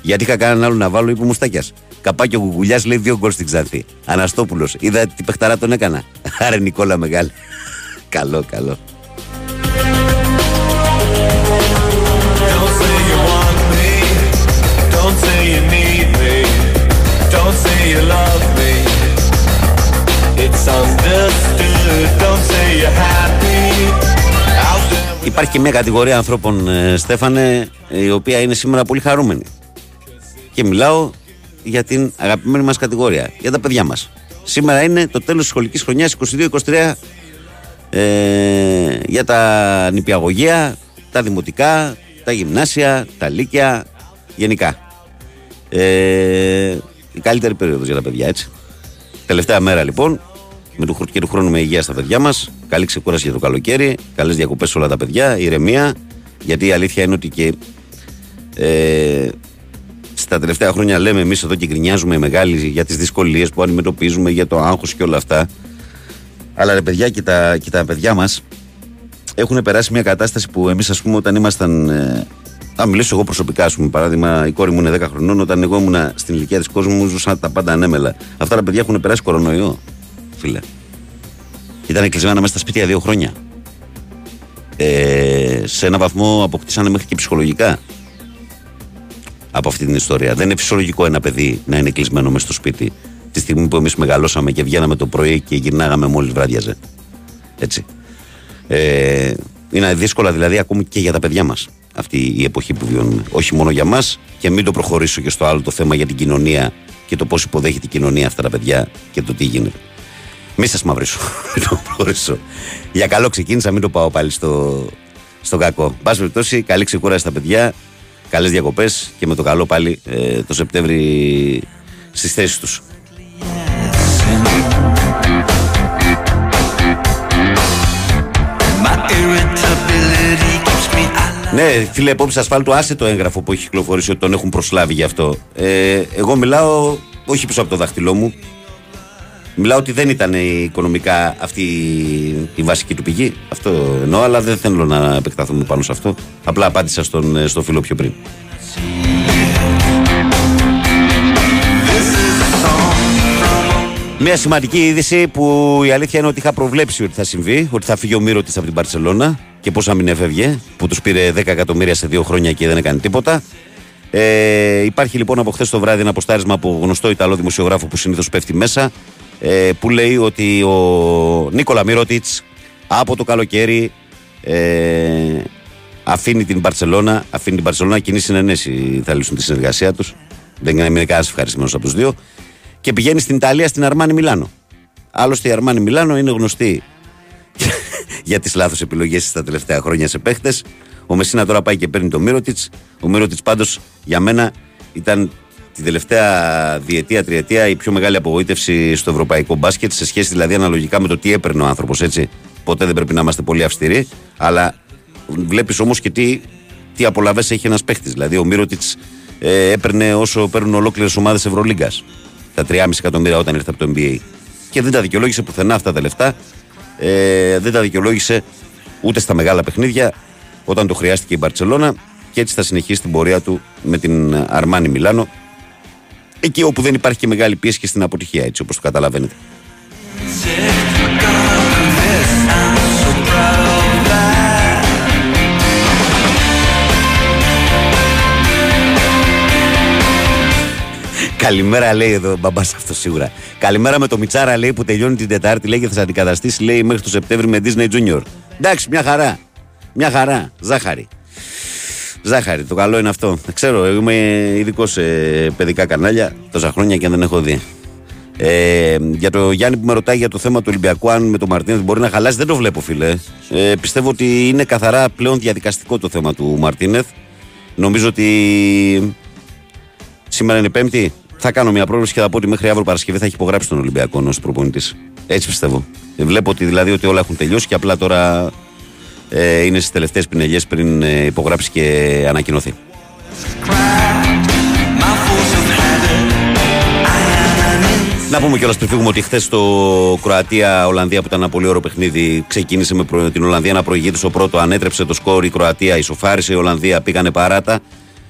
Γιατί είχα κανέναν άλλο να βάλω, είπε ο Μουστάκιας. Καπάκιο Γουγουλιά λέει δύο γκολ στην Ξάνθη. Αναστόπουλος. Είδα τι παιχταρά τον έκανα. Άρα Νικόλα μεγάλη. καλό, καλό. Don't say you want Υπάρχει και μια κατηγορία ανθρώπων, ε, Στέφανε, η οποία είναι σήμερα πολύ χαρούμενη. Και μιλάω για την αγαπημένη μας κατηγορία, για τα παιδιά μας. Σήμερα είναι το τέλος της σχολικής χρονιάς 22-23 ε, για τα νηπιαγωγεία, τα δημοτικά, τα γυμνάσια, τα λύκεια, γενικά. Ε, η καλύτερη περίοδος για τα παιδιά, έτσι. Τελευταία μέρα λοιπόν, με του, χρ- και του χρόνου με υγεία στα παιδιά μας. Καλή ξεκούραση για το καλοκαίρι. Καλές διακοπές σε όλα τα παιδιά. Ηρεμία. Γιατί η αλήθεια είναι ότι και ε, στα τελευταία χρόνια λέμε εμείς εδώ και γκρινιάζουμε οι μεγάλοι για τις δυσκολίες που αντιμετωπίζουμε, για το άγχος και όλα αυτά. Αλλά ρε παιδιά και τα, και τα παιδιά μας έχουν περάσει μια κατάσταση που εμείς, ας πούμε, όταν ήμασταν. Ε, θα μιλήσω εγώ προσωπικά, ας πούμε. Παράδειγμα, η κόρη μου είναι 10 χρονών. Όταν εγώ ήμουν στην ηλικία της κόρη μου, ζούσαν τα πάντα ανέμελα. Αυτά τα παιδιά έχουν περάσει κορονοϊό, φίλε. Ήταν κλεισμένα μέσα στα σπίτια δύο χρόνια. Ε, σε ένα βαθμό αποκτήσανε μέχρι και ψυχολογικά από αυτή την ιστορία. Δεν είναι φυσιολογικό ένα παιδί να είναι κλεισμένο μέσα στο σπίτι τη στιγμή που εμείς μεγαλώσαμε και βγαίναμε το πρωί και γυρνάγαμε μόλις βράδιαζε. Έτσι. Ε, είναι δύσκολα δηλαδή ακόμη και για τα παιδιά μας αυτή η εποχή που βιώνουμε. Όχι μόνο για μας και μην το προχωρήσω και στο άλλο το θέμα για την κοινωνία και το πώς υποδέχεται η κοινωνία αυτά τα παιδιά και το τι γίνεται. Μη σας μαυρίσω. Μην το προχωρήσω. Για καλό ξεκίνησα, μην το πάω πάλι στο, στο κακό. Πάση περιπτώσει, καλή ξεκούραση στα παιδιά, καλές διακοπές και με το καλό πάλι ε, το Σεπτέμβρη στις θέσεις τους. My irritability keeps me alive. Ναι, φίλε, υπόψη ασφάλτου, άσε το έγγραφο που έχει κυκλοφορήσει ότι τον έχουν προσλάβει γι' αυτό. Ε, εγώ μιλάω όχι πίσω από το δάχτυλό μου. Μιλάω ότι δεν ήταν οικονομικά αυτή η βασική του πηγή. Αυτό εννοώ, αλλά δεν θέλω να επεκταθούμε πάνω σε αυτό. Απλά απάντησα στον, ε, στο φίλο πιο πριν. Μια σημαντική είδηση που η αλήθεια είναι ότι είχα προβλέψει ότι θα συμβεί, ότι θα φύγει ο Μύρο από την Παρσελώνα και πώς να μην έφευγε, που τους πήρε 10 εκατομμύρια σε δύο χρόνια και δεν έκανε τίποτα. Ε, υπάρχει λοιπόν από χθες το βράδυ ένα αποστάρισμα από γνωστό Ιταλό δημοσιογράφο που συνήθως πέφτει μέσα, ε, που λέει ότι ο Νίκολα Μύρωτιτ από το καλοκαίρι ε, αφήνει την Παρσελώνα, αφήνει την Παρσελώνα κοινή συνενέση θα λύσουν τη συνεργασία τους. Δεν είναι κανένας ευχαριστημένος από τους δύο και πηγαίνει στην Ιταλία στην Αρμάνι Μιλάνο. Άλλωστε η Αρμάνι Μιλάνο είναι γνωστή για τις λάθος επιλογές στα τελευταία χρόνια σε παίχτες. Ο Μεσίνα τώρα πάει και παίρνει το Μύρωτιτ. Ο Μύρωτιτ πάντως για μένα ήταν την τελευταία διετία, τριετία η πιο μεγάλη απογοήτευση στο ευρωπαϊκό μπάσκετ σε σχέση δηλαδή αναλογικά με το τι έπαιρνε ο άνθρωπος έτσι. Ποτέ δεν πρέπει να είμαστε πολύ αυστηροί, αλλά βλέπεις όμως και τι, τι απολαυέ έχει ένας παίχτης. Δηλαδή ο Μύρωτιτς ε, έπαιρνε όσο παίρνουν ολόκληρες ομάδες Ευρωλίγκας. Τα 3,5 εκατομμύρια όταν ήρθε από το NBA. Και δεν τα δικαιολόγησε πουθενά αυτά τα λεφτά. Ε, δεν τα δικαιολόγησε ούτε στα μεγάλα παιχνίδια όταν το χρειάστηκε η Μπαρσελόνα και έτσι θα συνεχίσει την πορεία του με την Αρμάνι Μιλάνο εκεί όπου δεν υπάρχει και μεγάλη πίεση και στην αποτυχία έτσι όπως το καταλαβαίνετε. Καλημέρα λέει εδώ ο μπαμπάς αυτός σίγουρα. Καλημέρα με το Μιτσάρα λέει που τελειώνει την Τετάρτη λέει και θα σε αντικαταστήσει λέει μέχρι το Σεπτέμβρη με Disney Junior. Εντάξει, μια χαρά. Μια χαρά. Ζάχαρη. Ζάχαρη, το καλό είναι αυτό. Ξέρω, είμαι ειδικός σε παιδικά κανάλια τόσα χρόνια και δεν έχω δει. Ε, για το Γιάννη που με ρωτάει για το θέμα του Ολυμπιακού, αν με τον Μαρτίνεθ μπορεί να χαλάσει, δεν το βλέπω, φίλε. Ε, πιστεύω ότι είναι καθαρά πλέον διαδικαστικό το θέμα του Μαρτίνεθ. Νομίζω ότι σήμερα είναι Πέμπτη. Θα κάνω μια πρόβλεψη και θα πω ότι μέχρι αύριο Παρασκευή θα έχει υπογράψει τον Ολυμπιακό ως προπονητής. Έτσι πιστεύω. Ε, βλέπω ότι δηλαδή ότι όλα έχουν τελειώσει και απλά τώρα ε, είναι στις τελευταίες πινελιές πριν ε, υπογράψει και ανακοινωθεί. Να πούμε κιόλας πριν φύγουμε ότι χθες το Κροατία-Ολλανδία που ήταν ένα πολύ ωραίο παιχνίδι ξεκίνησε με προ- την Ολλανδία να προηγείται στο πρώτο, ανέτρεψε το σκόρ. Η Κροατία ισοφάρισε, η Ολλανδία πήγανε παράτα.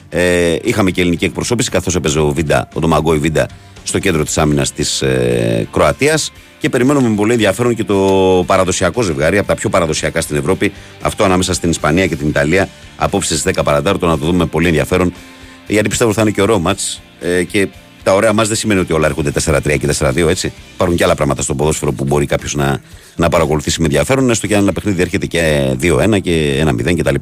Ε, είχαμε και ελληνική εκπροσώπηση καθώς έπαιζε ο Βίντα, ο Ντομαγκόη Βίντα στο κέντρο της άμυνας της ε, Κροατίας. Και περιμένουμε με πολύ ενδιαφέρον και το παραδοσιακό ζευγάρι, από τα πιο παραδοσιακά στην Ευρώπη, αυτό ανάμεσα στην Ισπανία και την Ιταλία, απόψε στις 10 παρατάρτο, να το δούμε με πολύ ενδιαφέρον. Γιατί πιστεύω ότι θα είναι και ωραίο μάτς. Ε, και τα ωραία μα δεν σημαίνει ότι όλα έρχονται 4-3 και 4-2, έτσι. Υπάρχουν και άλλα πράγματα στο ποδόσφαιρο που μπορεί κάποιος να, να παρακολουθήσει με ενδιαφέρον, έστω και αν ένα παιχνίδι έρχεται και 2-1 και 1-0 κτλ.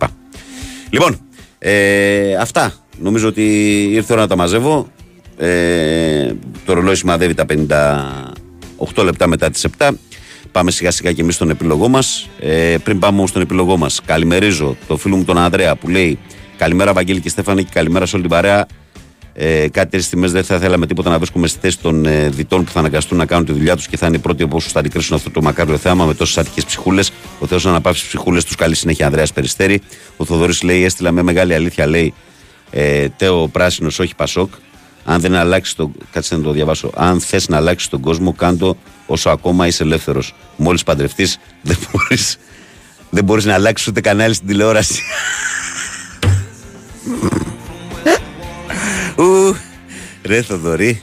Λοιπόν, ε, αυτά. Νομίζω ότι ήρθε η ώρα να τα μαζεύω. Ε, το ρολόι σημαδεύει τα 58 λεπτά μετά τις 7. Πάμε σιγά σιγά και εμείς στον επίλογό μας. Ε, πριν πάμε όμως στον επίλογό μας, καλημερίζω το φίλο μου τον Ανδρέα που λέει Καλημέρα, Βαγγέλη και Στέφανη, και καλημέρα σε όλη την παρέα. Ε, κάτι τέτοιες στιγμές δεν θα θέλαμε τίποτα να βρίσκουμε στη θέση των ε, διτών που θα αναγκαστούν να κάνουν τη δουλειά τους και θα είναι οι πρώτοι όπω θα αντικρίσουν αυτό το μακάριο θέαμα με τόσες άτυχε ψυχούλες. Ο Θεός να αναπαύσει ψυχούλες τους. Καλή συνέχεια, Ανδρέας Περιστέρη. Ο Θοδωρής λέει: Έστειλα με μεγάλη αλήθεια, λέει ε, Τέο Πράσινος, όχι Πασόκ. Αν δεν αλλάξεις το. Κάτσε να το διαβάσω. Αν θες να αλλάξεις τον κόσμο, κάντο όσο ακόμα είσαι ελεύθερος. Μόλις παντρευτείς, δεν μπορεί δεν μπορείς να αλλάξεις ούτε κανάλι στην τηλεόραση. Ου, ρε Θοδωρή,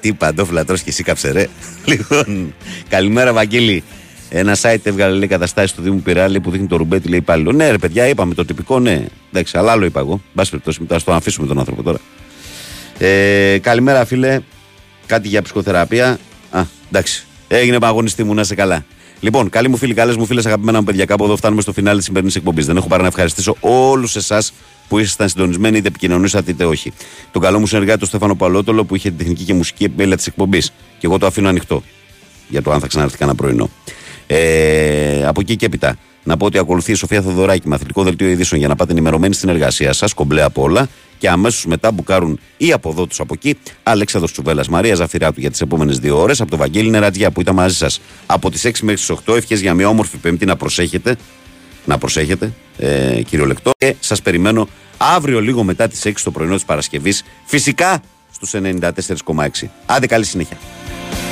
τι παντόφλα τρως και εσύ κάψε ρε. Λοιπόν, καλημέρα Βαγγέλη. Ένα site έβγαλε λέει καταστάσεις του Δήμου Πυράλη που δείχνει το ρουμπέτι λέει πάλι. Ναι, ρε παιδιά, είπαμε το τυπικό, ναι. Εντάξει, αλλά άλλο είπα εγώ. Μπας περιπτώσει, μετά στο αφήσουμε τον άνθρωπο τώρα. Ε, καλημέρα, φίλε. Κάτι για ψυχοθεραπεία. Α, εντάξει. Έγινε παγωνιστή μου, να σε καλά. Λοιπόν, καλοί μου φίλοι, καλές μου φίλες, αγαπημένα μου παιδιά, κάπου εδώ φτάνουμε στο φινάλι της σημερινής εκπομπής. Δεν έχω παρά να ευχαριστήσω όλους εσάς που ήσασταν συντονισμένοι, είτε επικοινωνήσατε είτε όχι. Τον καλό μου συνεργάτη, τον Στέφανο Παλότολο, που είχε την τεχνική και μουσική επιμέλεια της εκπομπής. Και εγώ το αφήνω ανοιχτό για το αν θα ξαναρθεί κανένα πρωινό. Ε, από εκεί και έπειτα, να πω ότι ακολουθεί η Σοφία Θοδωράκη με αθλητικό δελτίο ειδήσεων για να πάτε ενημερωμένοι στην εργασία σας, κομπλέ από όλα. Και αμέσως μετά μπουκάρουν ή από εδώ του από εκεί, Αλέξανδρος Τσουβέλλα, Μαρία Ζαφυράτου για τις επόμενες δύο ώρες, από το Βαγγέλη Νερατζιά που ήταν μαζί σας από τις 6 μέχρι τις 8. Ευχές για μια όμορφη Πέμπτη να προσέχετε. Να προσέχετε, ε, κυριολεκτό. Και σας περιμένω αύριο λίγο μετά τις 6 το πρωινό της Παρασκευής, φυσικά στους 94,6. Άντε καλή συνέχεια.